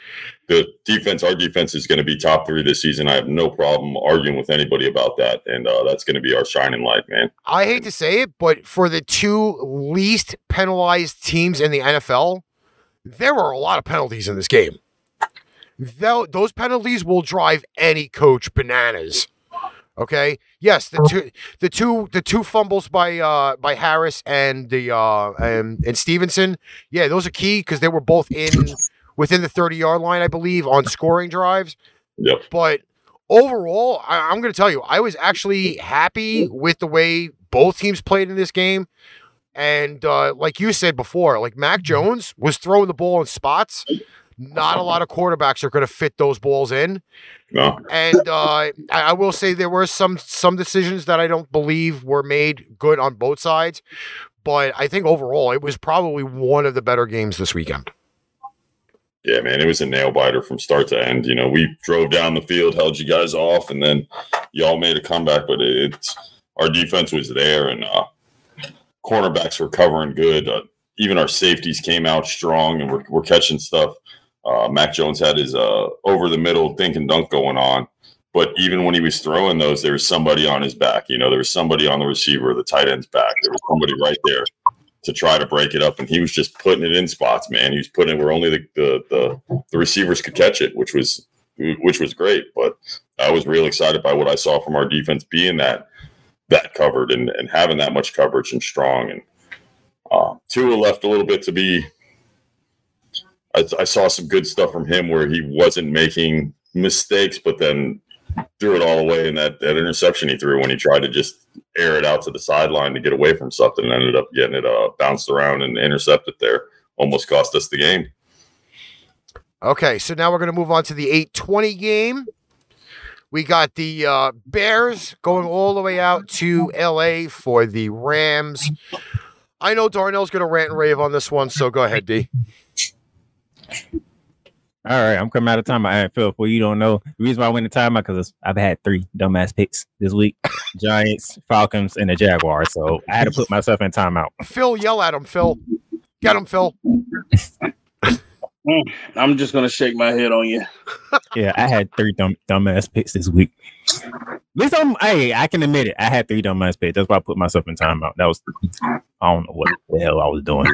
The defense, our defense is going to be top three this season. I have no problem arguing with anybody about that. And uh, that's going to be our shining light, man. I hate to say it, but for the two least penalized teams in the NFL, there were a lot of penalties in this game. Those penalties will drive any coach bananas. Okay. Yes, the two, the two, the two fumbles by uh by Harris and the uh and, and Stevenson. Yeah, those are key because they were both in within the thirty yard line, I believe, on scoring drives. Yep. But overall, I, I'm going to tell you, I was actually happy with the way both teams played in this game. And uh, like you said before, like Mac Jones was throwing the ball in spots. Not a lot of quarterbacks are going to fit those balls in. No. And uh, I will say there were some some decisions that I don't believe were made good on both sides, but I think overall it was probably one of the better games this weekend. Yeah, man, it was a nail biter from start to end. You know, we drove down the field, held you guys off, and then y'all made a comeback. But it's our defense was there, and uh, cornerbacks were covering good. Uh, even our safeties came out strong, and we're, we're catching stuff. Uh, Mac Jones had his uh, over the middle dink and dunk going on. But even when he was throwing those, there was somebody on his back. You know, there was somebody on the receiver, the tight end's back. There was somebody right there to try to break it up, and he was just putting it in spots. Man, he was putting it where only the the, the, the receivers could catch it, which was which was great. But I was real excited by what I saw from our defense being that that covered and, and having that much coverage and strong. And uh, Tua left a little bit to be. I, I, saw some good stuff from him where he wasn't making mistakes, but then threw it all away in that, that interception he threw when he tried to just air it out to the sideline to get away from something and ended up getting it uh, bounced around and intercepted there. Almost cost us the game. Okay, so now we're going to move on to the 820 game. We got the uh, Bears going all the way out to LA for the Rams. I know Darnell's going to rant and rave on this one, so go ahead, D. All right, I'm coming out of time. I ain't feel for you don't know the reason why I went to timeout because I've had three dumbass picks this week: Giants, Falcons, and the Jaguars. So I had to put myself in timeout. Phil, yell at him, Phil. Get him, Phil. Mm, I'm just gonna shake my head on you. yeah, I had three dumb dumbass picks this week. At least I'm hey, I can admit it. I had three dumbass picks. That's why I put myself in timeout. That was I don't know what the hell I was doing.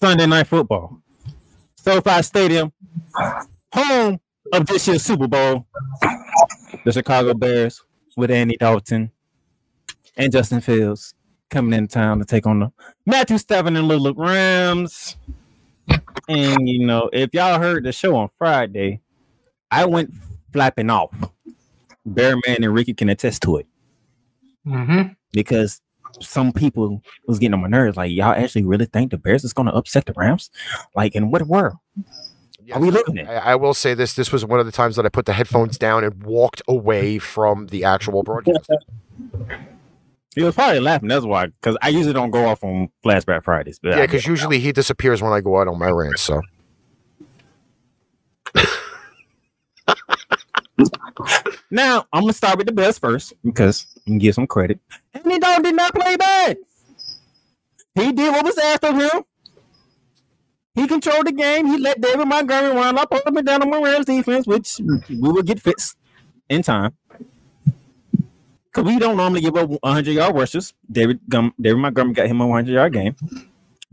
Sunday night football. SoFi Stadium, home of this year's Super Bowl. The Chicago Bears with Andy Dalton and Justin Fields coming in town to take on the Matthew Stafford and Little Rams. And you know, if y'all heard the show on Friday, I went flapping off. Bear Man and Ricky can attest to it. Mm-hmm. Because some people was getting on my nerves. Like, y'all actually really think the Bears is going to upset the Rams? Like, in what world? Are we living it? I, I, will say this: this was one of the times that I put the headphones down and walked away from the actual broadcast. He was probably laughing. That's why, because I usually don't go off on Flashback Fridays. But yeah, because usually he disappears when I go out on my rants. So. Now I'm gonna start with the best first because gonna give some credit. Andy Dalton did not play bad. He did what was asked of him. He controlled the game. He let David Montgomery run up, up and down on my Rams defense, which we will get fixed in time. Because we don't normally give up 100 yard rushes. David Gum, David Montgomery got him a 100 yard game.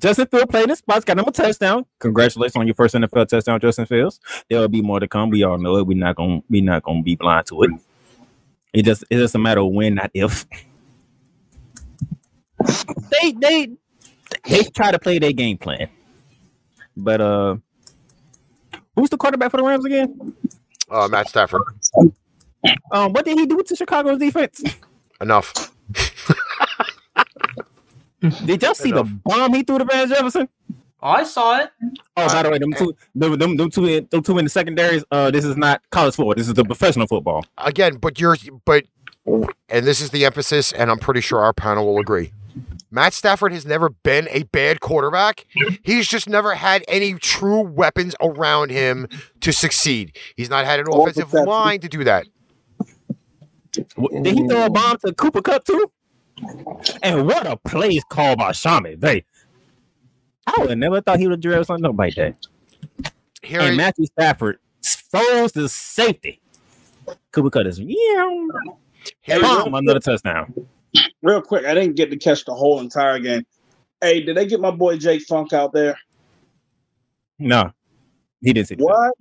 Justin Fields played in spots, got him a touchdown. Congratulations on your first NFL touchdown, Justin Fields. There will be more to come. We all know it. We're not gonna we not gonna be blind to it. It just it's just a matter of when, not if. They they they try to play their game plan. But uh, who's the quarterback for the Rams again? Uh, Matt Stafford. Um, what did he do to Chicago's defense? Enough. Did y'all see the bomb he threw to Van Jefferson? Oh, I saw it. Oh, by the way, them two, them, them, them two, in- them two in the secondaries. Uh, this is not college football. This is the professional football. Again, but you're but and this is the emphasis, and I'm pretty sure our panel will agree. Matt Stafford has never been a bad quarterback. He's just never had any true weapons around him to succeed. He's not had an offensive line to do that. Did he throw a bomb to Cooper Kupp too? And what a play called by Sean McVay. I would have never thought he would drill something like that. Here, And is- Matthew Stafford throws the safety. Cooper Kupp is yeah, bomb another touchdown. Real quick, I didn't get to catch the whole entire game. Hey, did they get my boy Jake Funk out there? No, he didn't see that. What?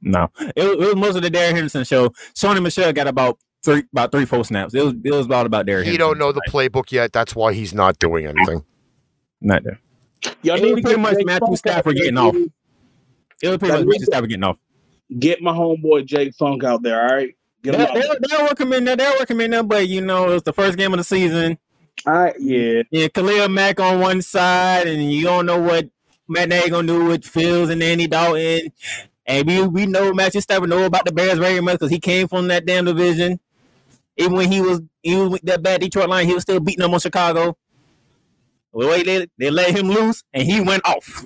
No, it was, it was most of the Derrick Henderson show. Sony Michel got about three, about three, four snaps. It was, it was about about Derrick. he Henderson. don't know the playbook yet. That's why he's not doing anything. Not there. Y'all need to pretty get much Matthew Funk Stafford getting off. It was pretty much Matthew Stafford getting off. Get my homeboy Jake Funk out there, all right? Get him They're, out they're, they're working in there. They're working in there, but you know, it was the first game of the season. All right, yeah. Yeah, Khalil Mack on one side, and you don't know what Matt Nagy gonna do with Fields and Andy Dalton. And we we know Matthew Stafford know about the Bears very much because he came from that damn division. Even when he was he was with that bad Detroit line, he was still beating them on Chicago. The way they, let him loose, and he went off.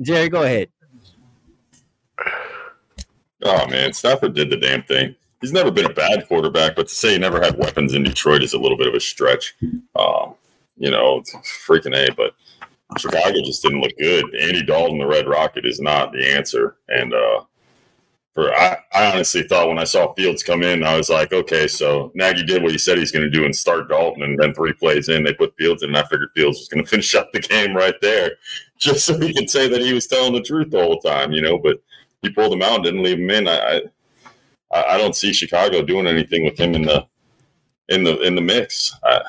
Jerry, go ahead. Oh man, Stafford did the damn thing. He's never been a bad quarterback, but to say he never had weapons in Detroit is a little bit of a stretch. Um, you know, it's freaking a. But Chicago just didn't look good. Andy Dalton, the Red Rocket, is not the answer. And uh, for I, I honestly thought when I saw Fields come in, I was like, okay, so Nagy did what he said he's going to do and start Dalton, and then three plays in, they put Fields in, and I figured Fields was going to finish up the game right there, just so he could say that he was telling the truth the whole time, you know. But he pulled him out and didn't leave him in. I, I I I don't see Chicago doing anything with him in the in the in the mix. I,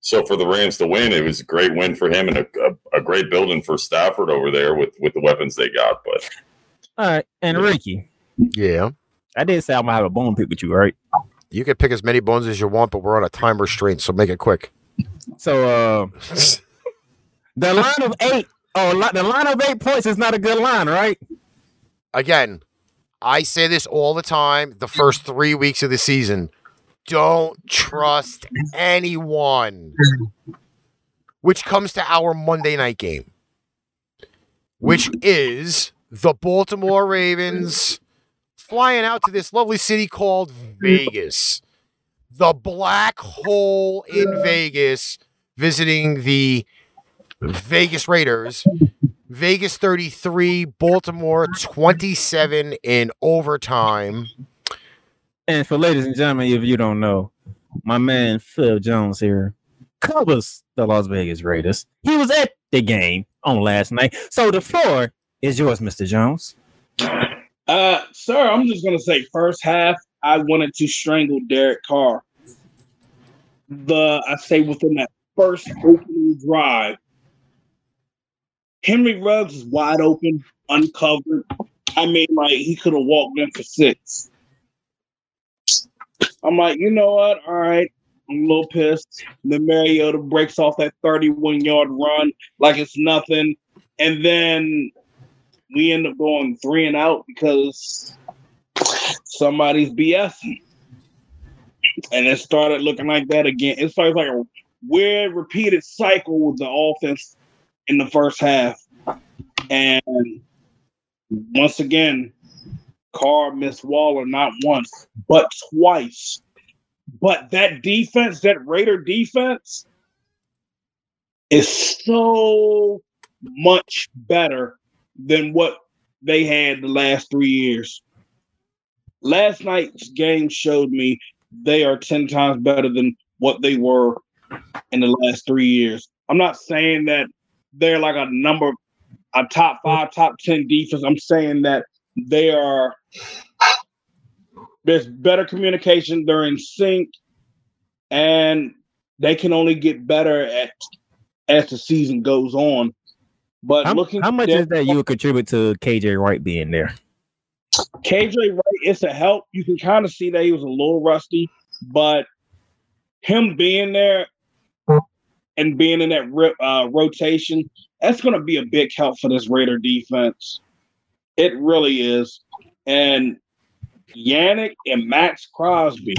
so for the Rams to win, it was a great win for him and a, a, a great building for Stafford over there with with the weapons they got. But All right, and Ricky, Yeah. I did say I'm gonna have a bone pick with you, right? You can pick as many bones as you want, but we're on a time restraint, so make it quick. So uh the line of eight, oh, the line of eight points is not a good line, right? Again, I say this all the time the first three weeks of the season. Don't trust anyone. Which comes to our Monday night game, which is the Baltimore Ravens flying out to this lovely city called Vegas. The black hole in Vegas, visiting the Vegas Raiders. Vegas 33, Baltimore 27 in overtime. And for ladies and gentlemen, if you don't know, my man Phil Jones here covers the Las Vegas Raiders. He was at the game on last night. So the floor is yours, Mr. Jones. Uh, sir, I'm just gonna say first half, I wanted to strangle Derek Carr. The I say within that first opening drive, Henry Ruggs is wide open, uncovered. I mean, like he could have walked in for six. I'm like, you know what? All right, I'm a little pissed. Then Mariota breaks off that 31 yard run like it's nothing, and then we end up going three and out because somebody's BSing. And it started looking like that again. It started like a weird repeated cycle with the offense in the first half. And once again, Carr missed Waller not once, but twice. But that defense, that Raider defense, is so much better than what they had the last three years. Last night's game showed me they are 10 times better than what they were in the last three years. I'm not saying that they're like a number, a top five, top 10 defense. I'm saying that they are, there's better communication, they're in sync, and they can only get better at as the season goes on. But How, looking how much is that you would contribute to KJ Wright being there? KJ Wright, it's a help. You can kind of see that he was a little rusty, but him being there and being in that uh, rotation, that's going to be a big help for this Raider defense. It really is. And Yannick and Maxx Crosby,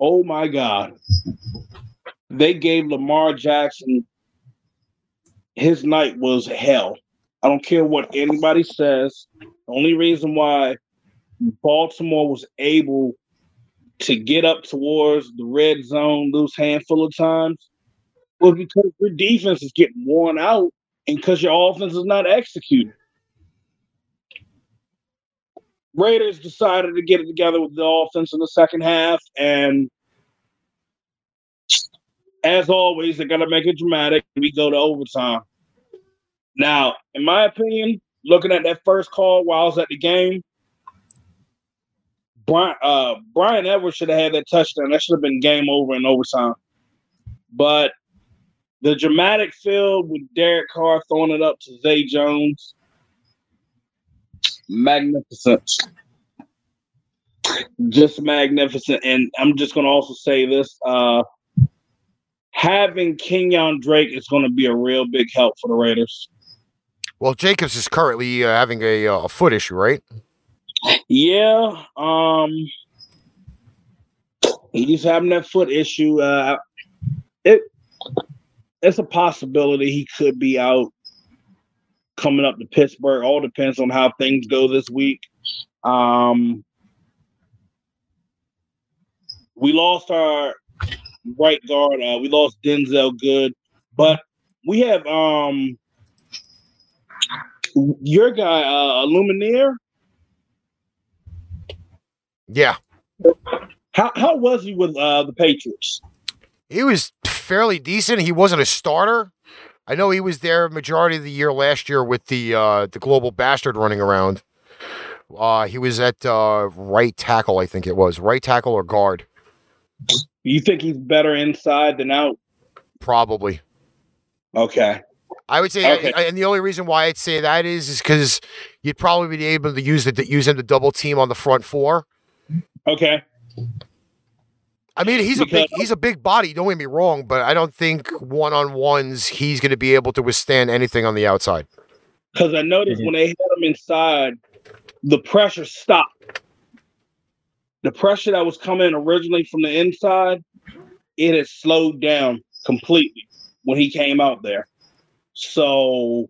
oh my God. They gave Lamar Jackson his night was hell. I don't care what anybody says. The only reason why Baltimore was able to get up towards the red zone those handful of times was because your defense is getting worn out and because your offense is not executing. Raiders decided to get it together with the offense in the second half, and as always, they're gonna make it dramatic. We go to overtime. Now, in my opinion, looking at that first call while I was at the game, Brian, uh, Bryan Edwards should have had that touchdown. That should have been game over in overtime. But the dramatic field with Derek Carr throwing it up to Zay Jones, magnificent. Just magnificent. And I'm just going to also say this. Uh, having Kenyan Drake is going to be a real big help for the Raiders. Well, Jacobs is currently uh, having a, uh, foot issue, right? Yeah, um, he's having that foot issue. Uh, it it's a possibility he could be out coming up to Pittsburgh. All depends on how things go this week. Um, we lost our right guard. Uh, we lost Denzelle Good, but we have um your guy, uh, Eluemunor. Yeah. How how was he with uh, the Patriots? He was fairly decent. He wasn't a starter. I know he was there majority of the year last year with the uh, the global bastard running around. Uh, he was at uh, right tackle, I think it was right tackle or guard, You think he's better inside than out? probably. Okay. I would say, Okay. and the only reason why I'd say that is, is because you'd probably be able to use the use him to double team on the front four. Okay. I mean, he's a big he's a big body. Don't get me wrong, but I don't think one on ones he's going to be able to withstand anything on the outside. Because I noticed Mhm. when they had him inside, the pressure stopped. The pressure that was coming originally from the inside, it had slowed down completely when he came out there. So,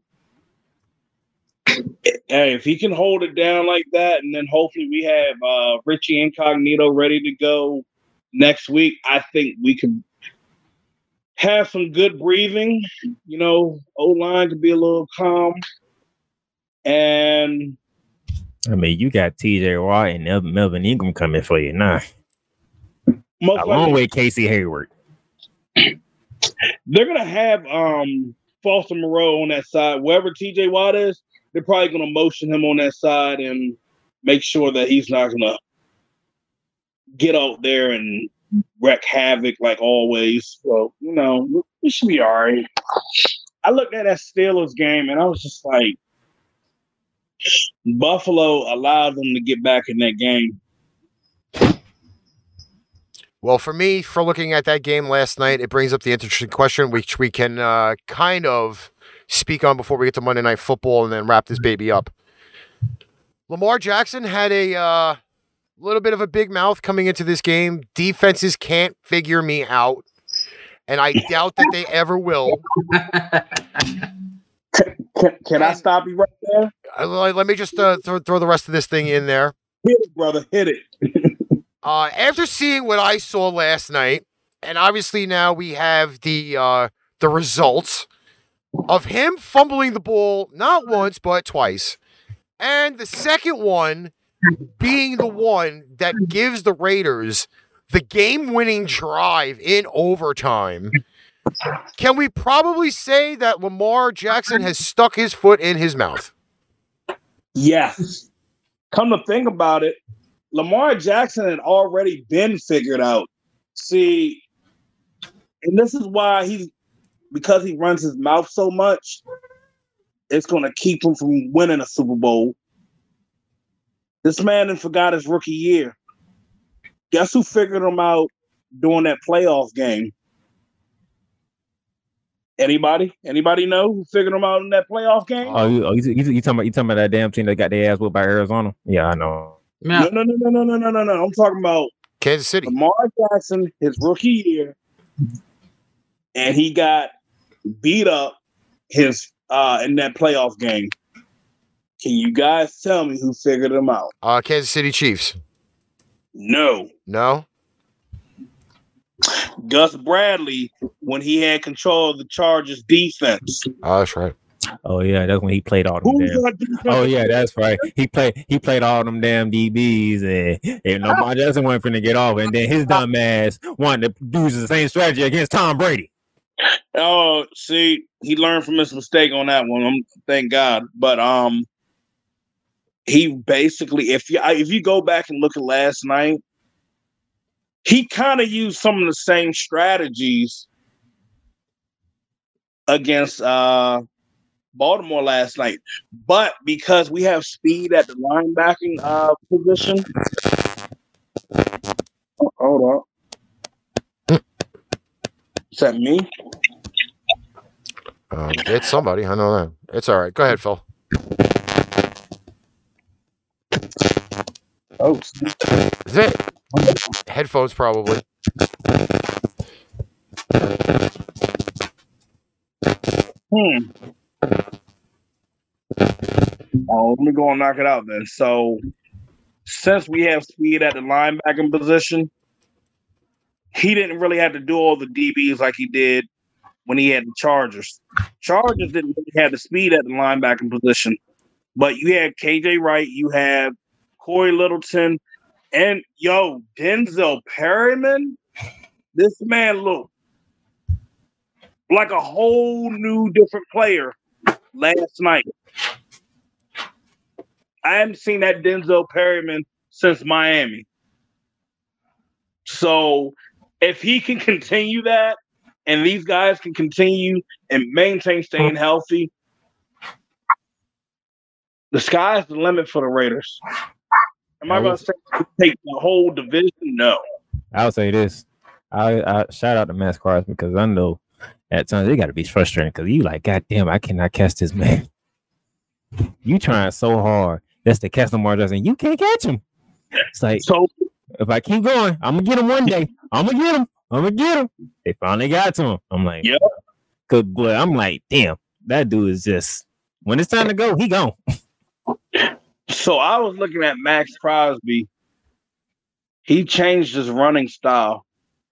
hey, if he can hold it down like that, and then hopefully we have uh, Richie Incognito ready to go next week, I think we can have some good breathing. You know, O line could be a little calm. And I mean, you got TJ Watt and El- Melvin Ingram coming for you now, most along with Casey Hayward. they're gonna have um Foster Moreau on that side. Wherever TJ Watt is, they're probably gonna motion him on that side and make sure that he's not gonna get out there and wreak havoc like always. So, you know, we should be all right. I looked at that Steelers game and I was just like Buffalo allowed them to get back in that game. Well, for me, for looking at that game last night, it brings up the interesting question, which we can uh, kind of speak on before we get to Monday Night Football and then wrap this baby up. Lamar Jackson had a uh, little bit of a big mouth coming into this game. Defenses can't figure me out, and I doubt that they ever will. Can, can I stop you right there? Uh, let let me just uh, throw, throw the rest of this thing in there. Hit it, brother. Hit it. Uh, after seeing what I saw last night, and obviously now we have the uh, the results of him fumbling the ball not once but twice, and the second one being the one that gives the Raiders the game-winning drive in overtime. Can we probably say that Lamar Jackson has stuck his foot in his mouth? Yes. Come to think about it, Lamar Jackson had already been figured out. See, and this is why he, because he runs his mouth so much. it's going to keep him from winning a Super Bowl. This man forgot his rookie year. Guess who figured him out during that playoff game? Anybody? Anybody know who figured him out in that playoff game? Oh, you, oh, you, you, you talking about you talking about that damn team that got their ass whooped by Arizona? Yeah, I know. Yeah. No, no, no, no, no, no, no, no, no. I'm talking about Kansas City. Lamar Jackson, his rookie year, and he got beat up his uh in that playoff game. Can you guys tell me who figured him out? Uh, Kansas City Chiefs. No. No. Gus Bradley when he had control of the Chargers defense. Oh, that's right. Oh yeah, that's when he played all them damn. Oh yeah, that's right. He played he played all them damn DBs and, and Lamar Jackson wasn't finna get off, and then his dumb ass wanted to use the same strategy against Tom Brady. Oh, see, he learned from his mistake on that one. Um, thank God. But um, he basically, if you if you go back and look at last night, he kind of used some of the same strategies against uh Baltimore last night. But because we have speed at the linebacking uh position, Oh, hold on. Is that me? Um, it's somebody. I know that. It's all right. Go ahead, Phil. Oh, Is it? Headphones, probably. Hmm. Oh, let me go and knock it out then. So, since we have speed at the linebacking position, he didn't really have to do all the DBs like he did when he had the Chargers. Chargers didn't really have the speed at the linebacking position, but you had KJ Wright, you have Cory Littleton, and yo, Denzel Perryman. This man looked like a whole new different player last night. I haven't seen that Denzel Perryman since Miami. So if he can continue that and these guys can continue and maintain staying healthy, the sky's the limit for the Raiders. Am I going to say take the whole division? No. I'll say this. I, I shout out to Cars because I know at times it got to be frustrating because you like, God damn, I cannot catch this man. You trying so hard That's the catch Lamar Jackson, you can't catch him. It's like So if I keep going, I'm gonna get him one day. I'm gonna get him. I'm gonna get him. They finally got to him. I'm like, yeah, good boy. I'm like, damn, that dude is just when it's time to go, he gone. So I was looking at Maxx Crosby. He changed his running style.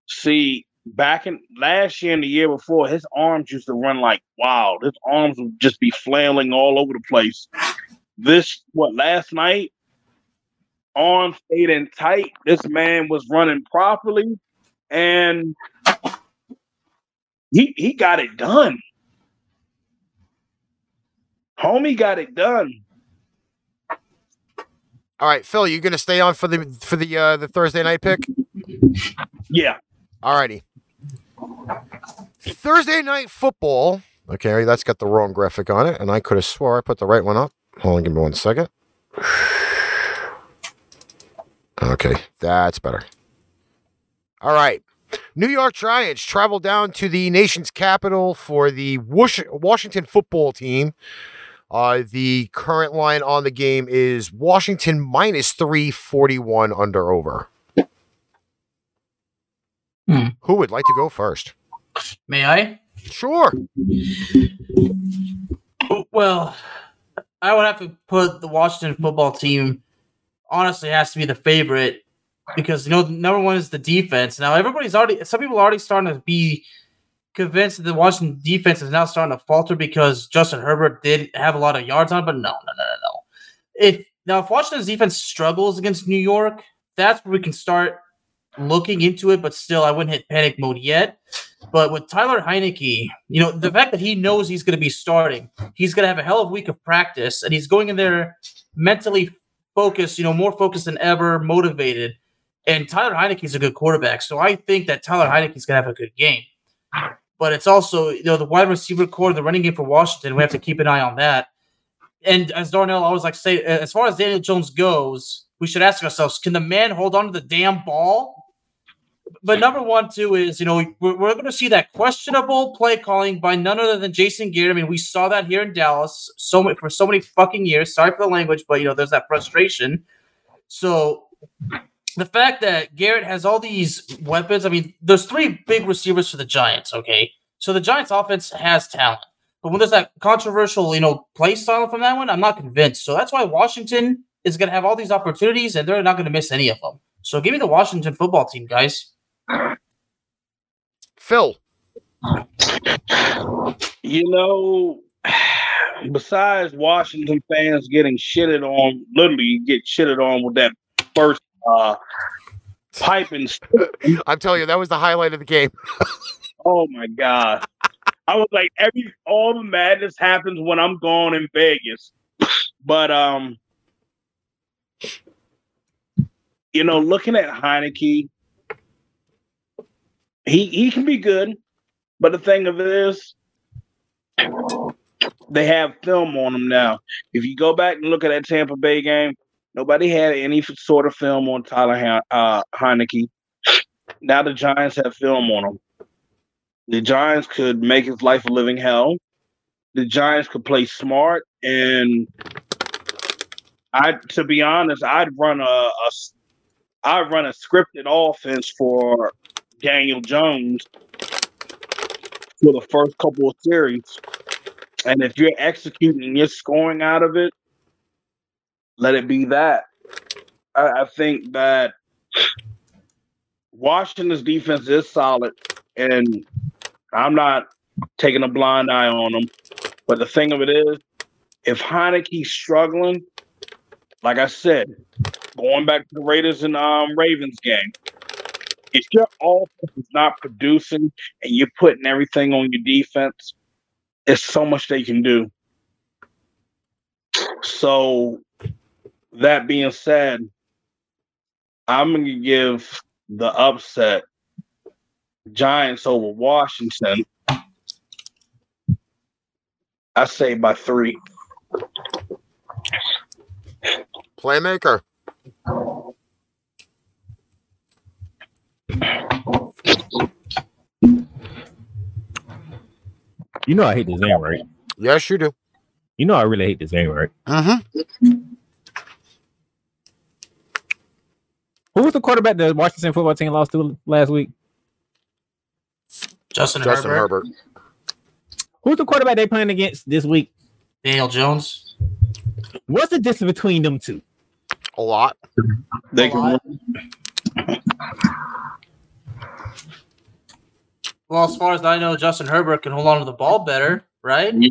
See, back in last year and the year before, his arms used to run like wild. His arms would just be flailing all over the place. This what last night? Arms stayed in tight. This man was running properly, and he he got it done. Homie got it done. All right, Phil, you gonna stay on for the for the uh, the Thursday night pick? Yeah. All righty. Thursday night football. Okay, that's got the wrong graphic on it, and I could have swore I put the right one up. Hold on, give me one second. Okay, that's better. All right. New York Giants travel down to the nation's capital for the Washington football team. Uh, the current line on the game is Washington minus 341 under over. Hmm. Who would like to go first? May I? Sure. Well, I would have to put the Washington football team. Honestly, has to be the favorite because you know number one is the defense. Now everybody's already some people are already starting to be convinced that the Washington defense is now starting to falter because Justin Herbert did have a lot of yards on, but no, no, no, no, no. If now if Washington's defense struggles against New York, that's where we can start looking into it. But still, I wouldn't hit panic mode yet. But with Tyler Heinicke, you know, the fact that he knows he's going to be starting, he's going to have a hell of a week of practice, and he's going in there mentally focused, you know, more focused than ever, motivated. And Tyler Heinicke's a good quarterback, so I think that Tyler Heinicke's going to have a good game. but it's also you know the wide receiver corps, the running game for Washington. We have to keep an eye on that. And as Darnell always like to say, as far as Daniel Jones goes, we should ask ourselves: Can the man hold on to the damn ball? But number one, too, is you know we're, we're going to see that questionable play calling by none other than Jason Garrett. I mean, we saw that here in Dallas so many, for so many fucking years. Sorry for the language, but you know there's that frustration. So the fact that Garrett has all these weapons, I mean, there's three big receivers for the Giants, okay? So the Giants offense has talent. But when there's that controversial, you know, play style from that one, I'm not convinced. So that's why Washington is going to have all these opportunities and they're not going to miss any of them. So give me the Washington football team, guys. Phil. You know, besides Washington fans getting shitted on, literally get shitted on with that first uh piping. I'm telling you, that was the highlight of the game. Oh my god. I was like, every all the madness happens when I'm gone in Vegas. But um, you know, looking at Heinicke, he he can be good, but the thing of it is, they have film on him now. If you go back and look at that Tampa Bay game, nobody had any sort of film on Tyler uh, Heinicke. Now the Giants have film on him. The Giants could make his life a living hell. The Giants could play smart, and I, to be honest, I'd run a, a I'd run a scripted offense for Daniel Jones for the first couple of series. And if you're executing you're scoring out of it, let it be that. I, I think that Washington's defense is solid, and I'm not taking a blind eye on them. But the thing of it is, if Heinicke's struggling, like I said, going back to the Raiders and um, Ravens game, if your offense is not producing and you're putting everything on your defense, there's so much they can do. So, that being said, I'm going to give the upset Giants over Washington. I say by three. Playmaker. You know I hate this game, right? Yes, you do. You know I really hate this game, right? Mm-hmm. Who was the quarterback the Washington football team lost to last week? Justin, Justin Herbert, Herbert. Who's the quarterback they playing against this week? Daniel Jones. What's the distance between them two? A lot. They A can lot. Well, as far as I know, Justin Herbert can hold on to the ball better, right?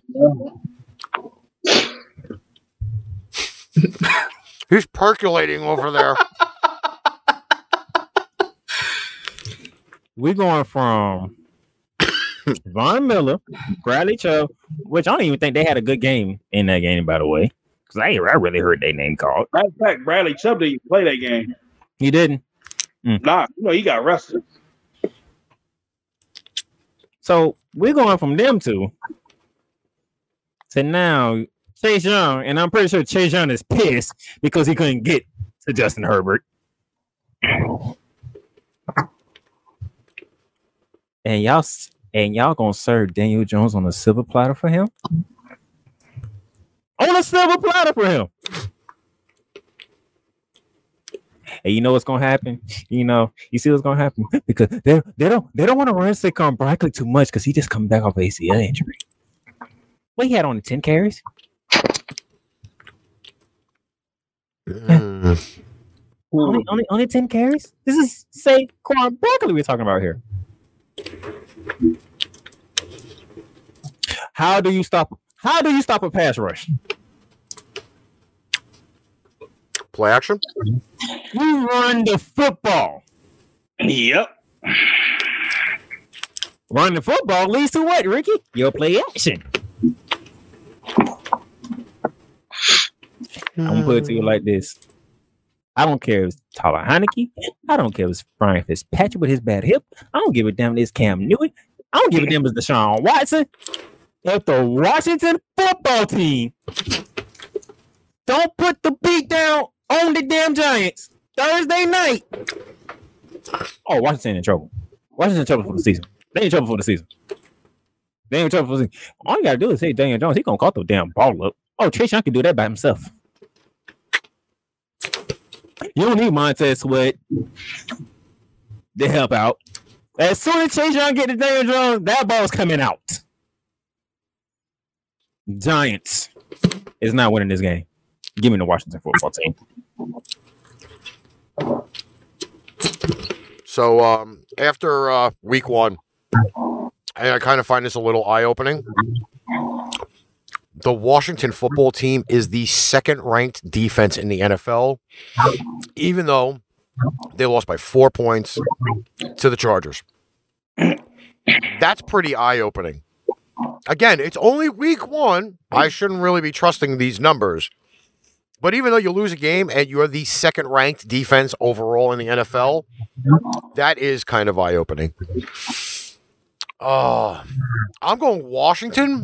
He's percolating over there. We're going from Von Miller, Bradley Chubb, which I don't even think they had a good game in that game, by the way. Because I, I really heard their name called. Matter of fact, Bradley Chubb didn't play that game. He didn't. Nah, you know, he got arrested. So we're going from them two to now Chase Young, and I'm pretty sure Chase Young is pissed because he couldn't get to Justin Herbert. And y'all and y'all gonna serve Daniel Jones on a silver platter for him? On a silver platter for him. And you know what's gonna happen? You know, you see what's gonna happen because they they don't they don't want to run Saquon Barkley too much because he just come back off ACL injury. What he had on the ten carries? Mm. Only, only only ten carries. This is Saquon Barkley we're talking about here. How do you stop? How do you stop a pass rush? Play action. You run the football. Yep. Run the football leads to what, Ricky? Your play action. I'm gonna put it to you like this. I don't care if it's Tyler Heinicke. I don't care if it's Brian Fitzpatrick with his bad hip. I don't give a damn if it's Cam Newton. I don't give a damn if it's Deshaun Watson. If the Washington football team don't put the beat down on the damn Giants Thursday night. Oh, Washington in trouble. Washington in trouble for the season. They in trouble for the season. They in trouble for the season. All you gotta do is say Daniel Jones. He gonna call the damn ball up. Oh, Chase Young can do that by himself. You don't need Montez Sweat to help out. As soon as Chase Young get the Daniel Jones, that ball's coming out. Giants is not winning this game. Give me the Washington football team. So um, after uh, week one, and I kind of find this a little eye opening. The Washington football team is the second ranked defense in the NFL, even though they lost by four points to the Chargers. That's pretty eye opening. Again, it's only week one. I shouldn't really be trusting these numbers. But even though you lose a game and you're the second ranked defense overall in the NFL, that is kind of eye opening. Uh, I'm going Washington,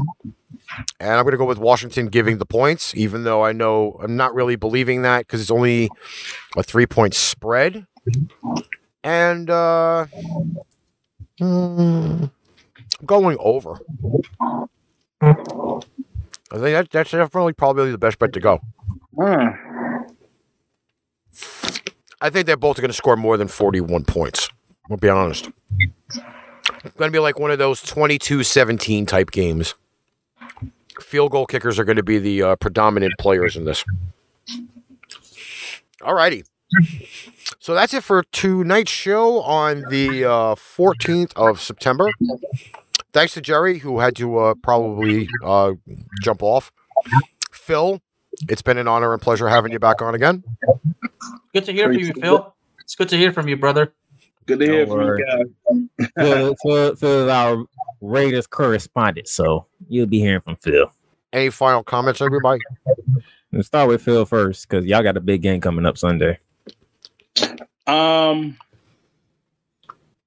and I'm going to go with Washington giving the points, even though I know I'm not really believing that because it's only a three point spread. And uh, hmm, I'm going over. I think that, that's definitely probably the best bet to go. Hmm. I think they're both going to score more than 41 points. We'll be honest. Going to be like one of those 22 17 type games. Field goal kickers are going to be the uh, predominant players in this. All righty. So that's it for tonight's show on the uh, 14th of September. Thanks to Gerry, who had to uh, probably uh, jump off. Phil, it's been an honor and pleasure having you back on again. Good to hear from you, Phil. It's good to hear from you, brother. Good to hear Don't from you guys. Phil, Phil, Phil is our Raiders correspondent, so you'll be hearing from Phil. Any final comments, everybody? Let's start with Phil first, because y'all got a big game coming up Sunday. Um,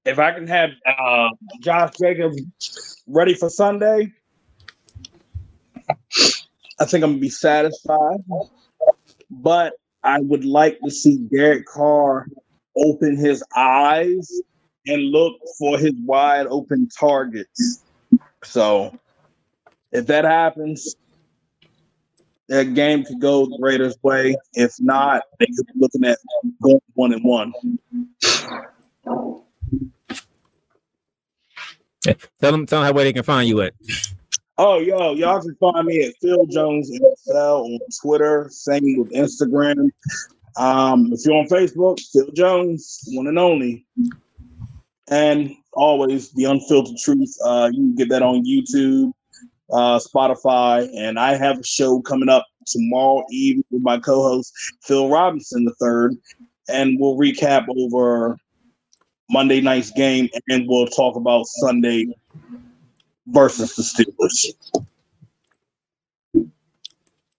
if I can have uh, Josh Jacobs ready for Sunday, I think I'm gonna be satisfied. But I would like to see Derek Carr open his eyes and look for his wide open targets. So, if that happens, that game could go the Raiders' way. If not, they could be looking at going one and one. Tell them, tell them how where they can find you at. Oh, yo, y'all can find me at Phil Jones NFL on Twitter. Same with Instagram. Um, if you're on Facebook, Phil Jones, one and only. And always the unfiltered truth. Uh, you can get that on YouTube, uh, Spotify, and I have a show coming up tomorrow evening with my co-host Phil Robinson the third, and we'll recap over Monday night's game, and we'll talk about Sunday versus the Steelers.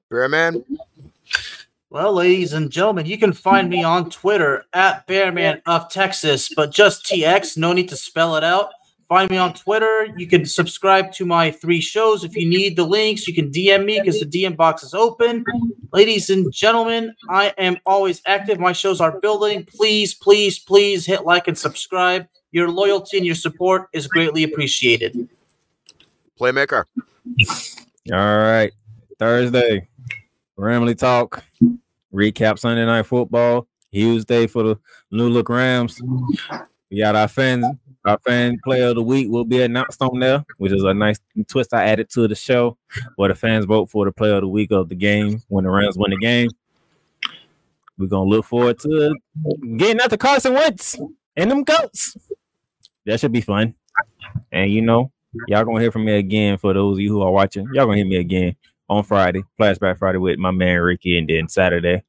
Bearman? Well, ladies and gentlemen, you can find me on Twitter at Bearman of Texas, but just TX. No need to spell it out. Find me on Twitter. You can subscribe to my three shows. If you need the links, you can DM me because the DM box is open. Ladies and gentlemen, I am always active. My shows are building. Please, please, please hit like and subscribe. Your loyalty and your support is greatly appreciated. Playmaker. All right. Thursday, Ramley Talk. Recap Sunday Night Football. Huge day for the New Look Rams. We got our fans, our fan player of the week will be announced on there, which is a nice twist I added to the show where the fans vote for the player of the week of the game when the Rams win the game. We're gonna look forward to getting out the Carson Wentz and them Colts. That should be fun. And you know, y'all gonna hear from me again for those of you who are watching. Y'all gonna hear me again on Friday, Flashback Friday with my man Ricky, and then Saturday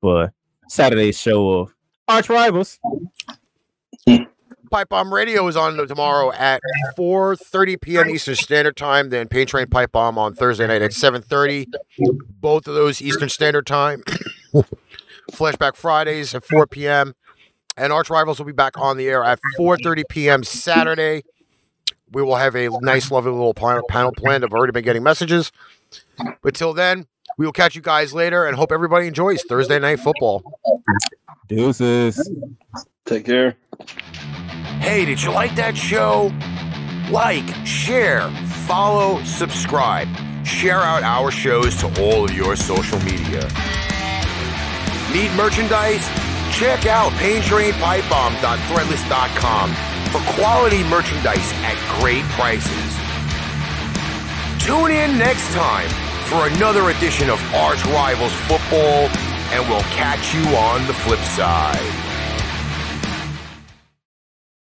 for Saturday's show of Arch Rivals. Pipe Bomb Radio is on tomorrow at 4:30 p.m. Eastern Standard Time. Then Pain Train Pipe Bomb on Thursday night at 7:30. Both of those Eastern Standard Time. Flashback Fridays at 4 p.m. And Arch Rivals will be back on the air at 4:30 p.m. Saturday we will have a nice, lovely little panel, panel planned. I've already been getting messages. But till then, we will catch you guys later and hope everybody enjoys Thursday night football. Deuces. Take care. Hey, did you like that show? Like, share, follow, subscribe. Share out our shows to all of your social media. Need merchandise? Check out paintrainpipebomb.threadless.com for quality merchandise at great prices. Tune in next time for another edition of Arch Rivals Football, and we'll catch you on the flip side.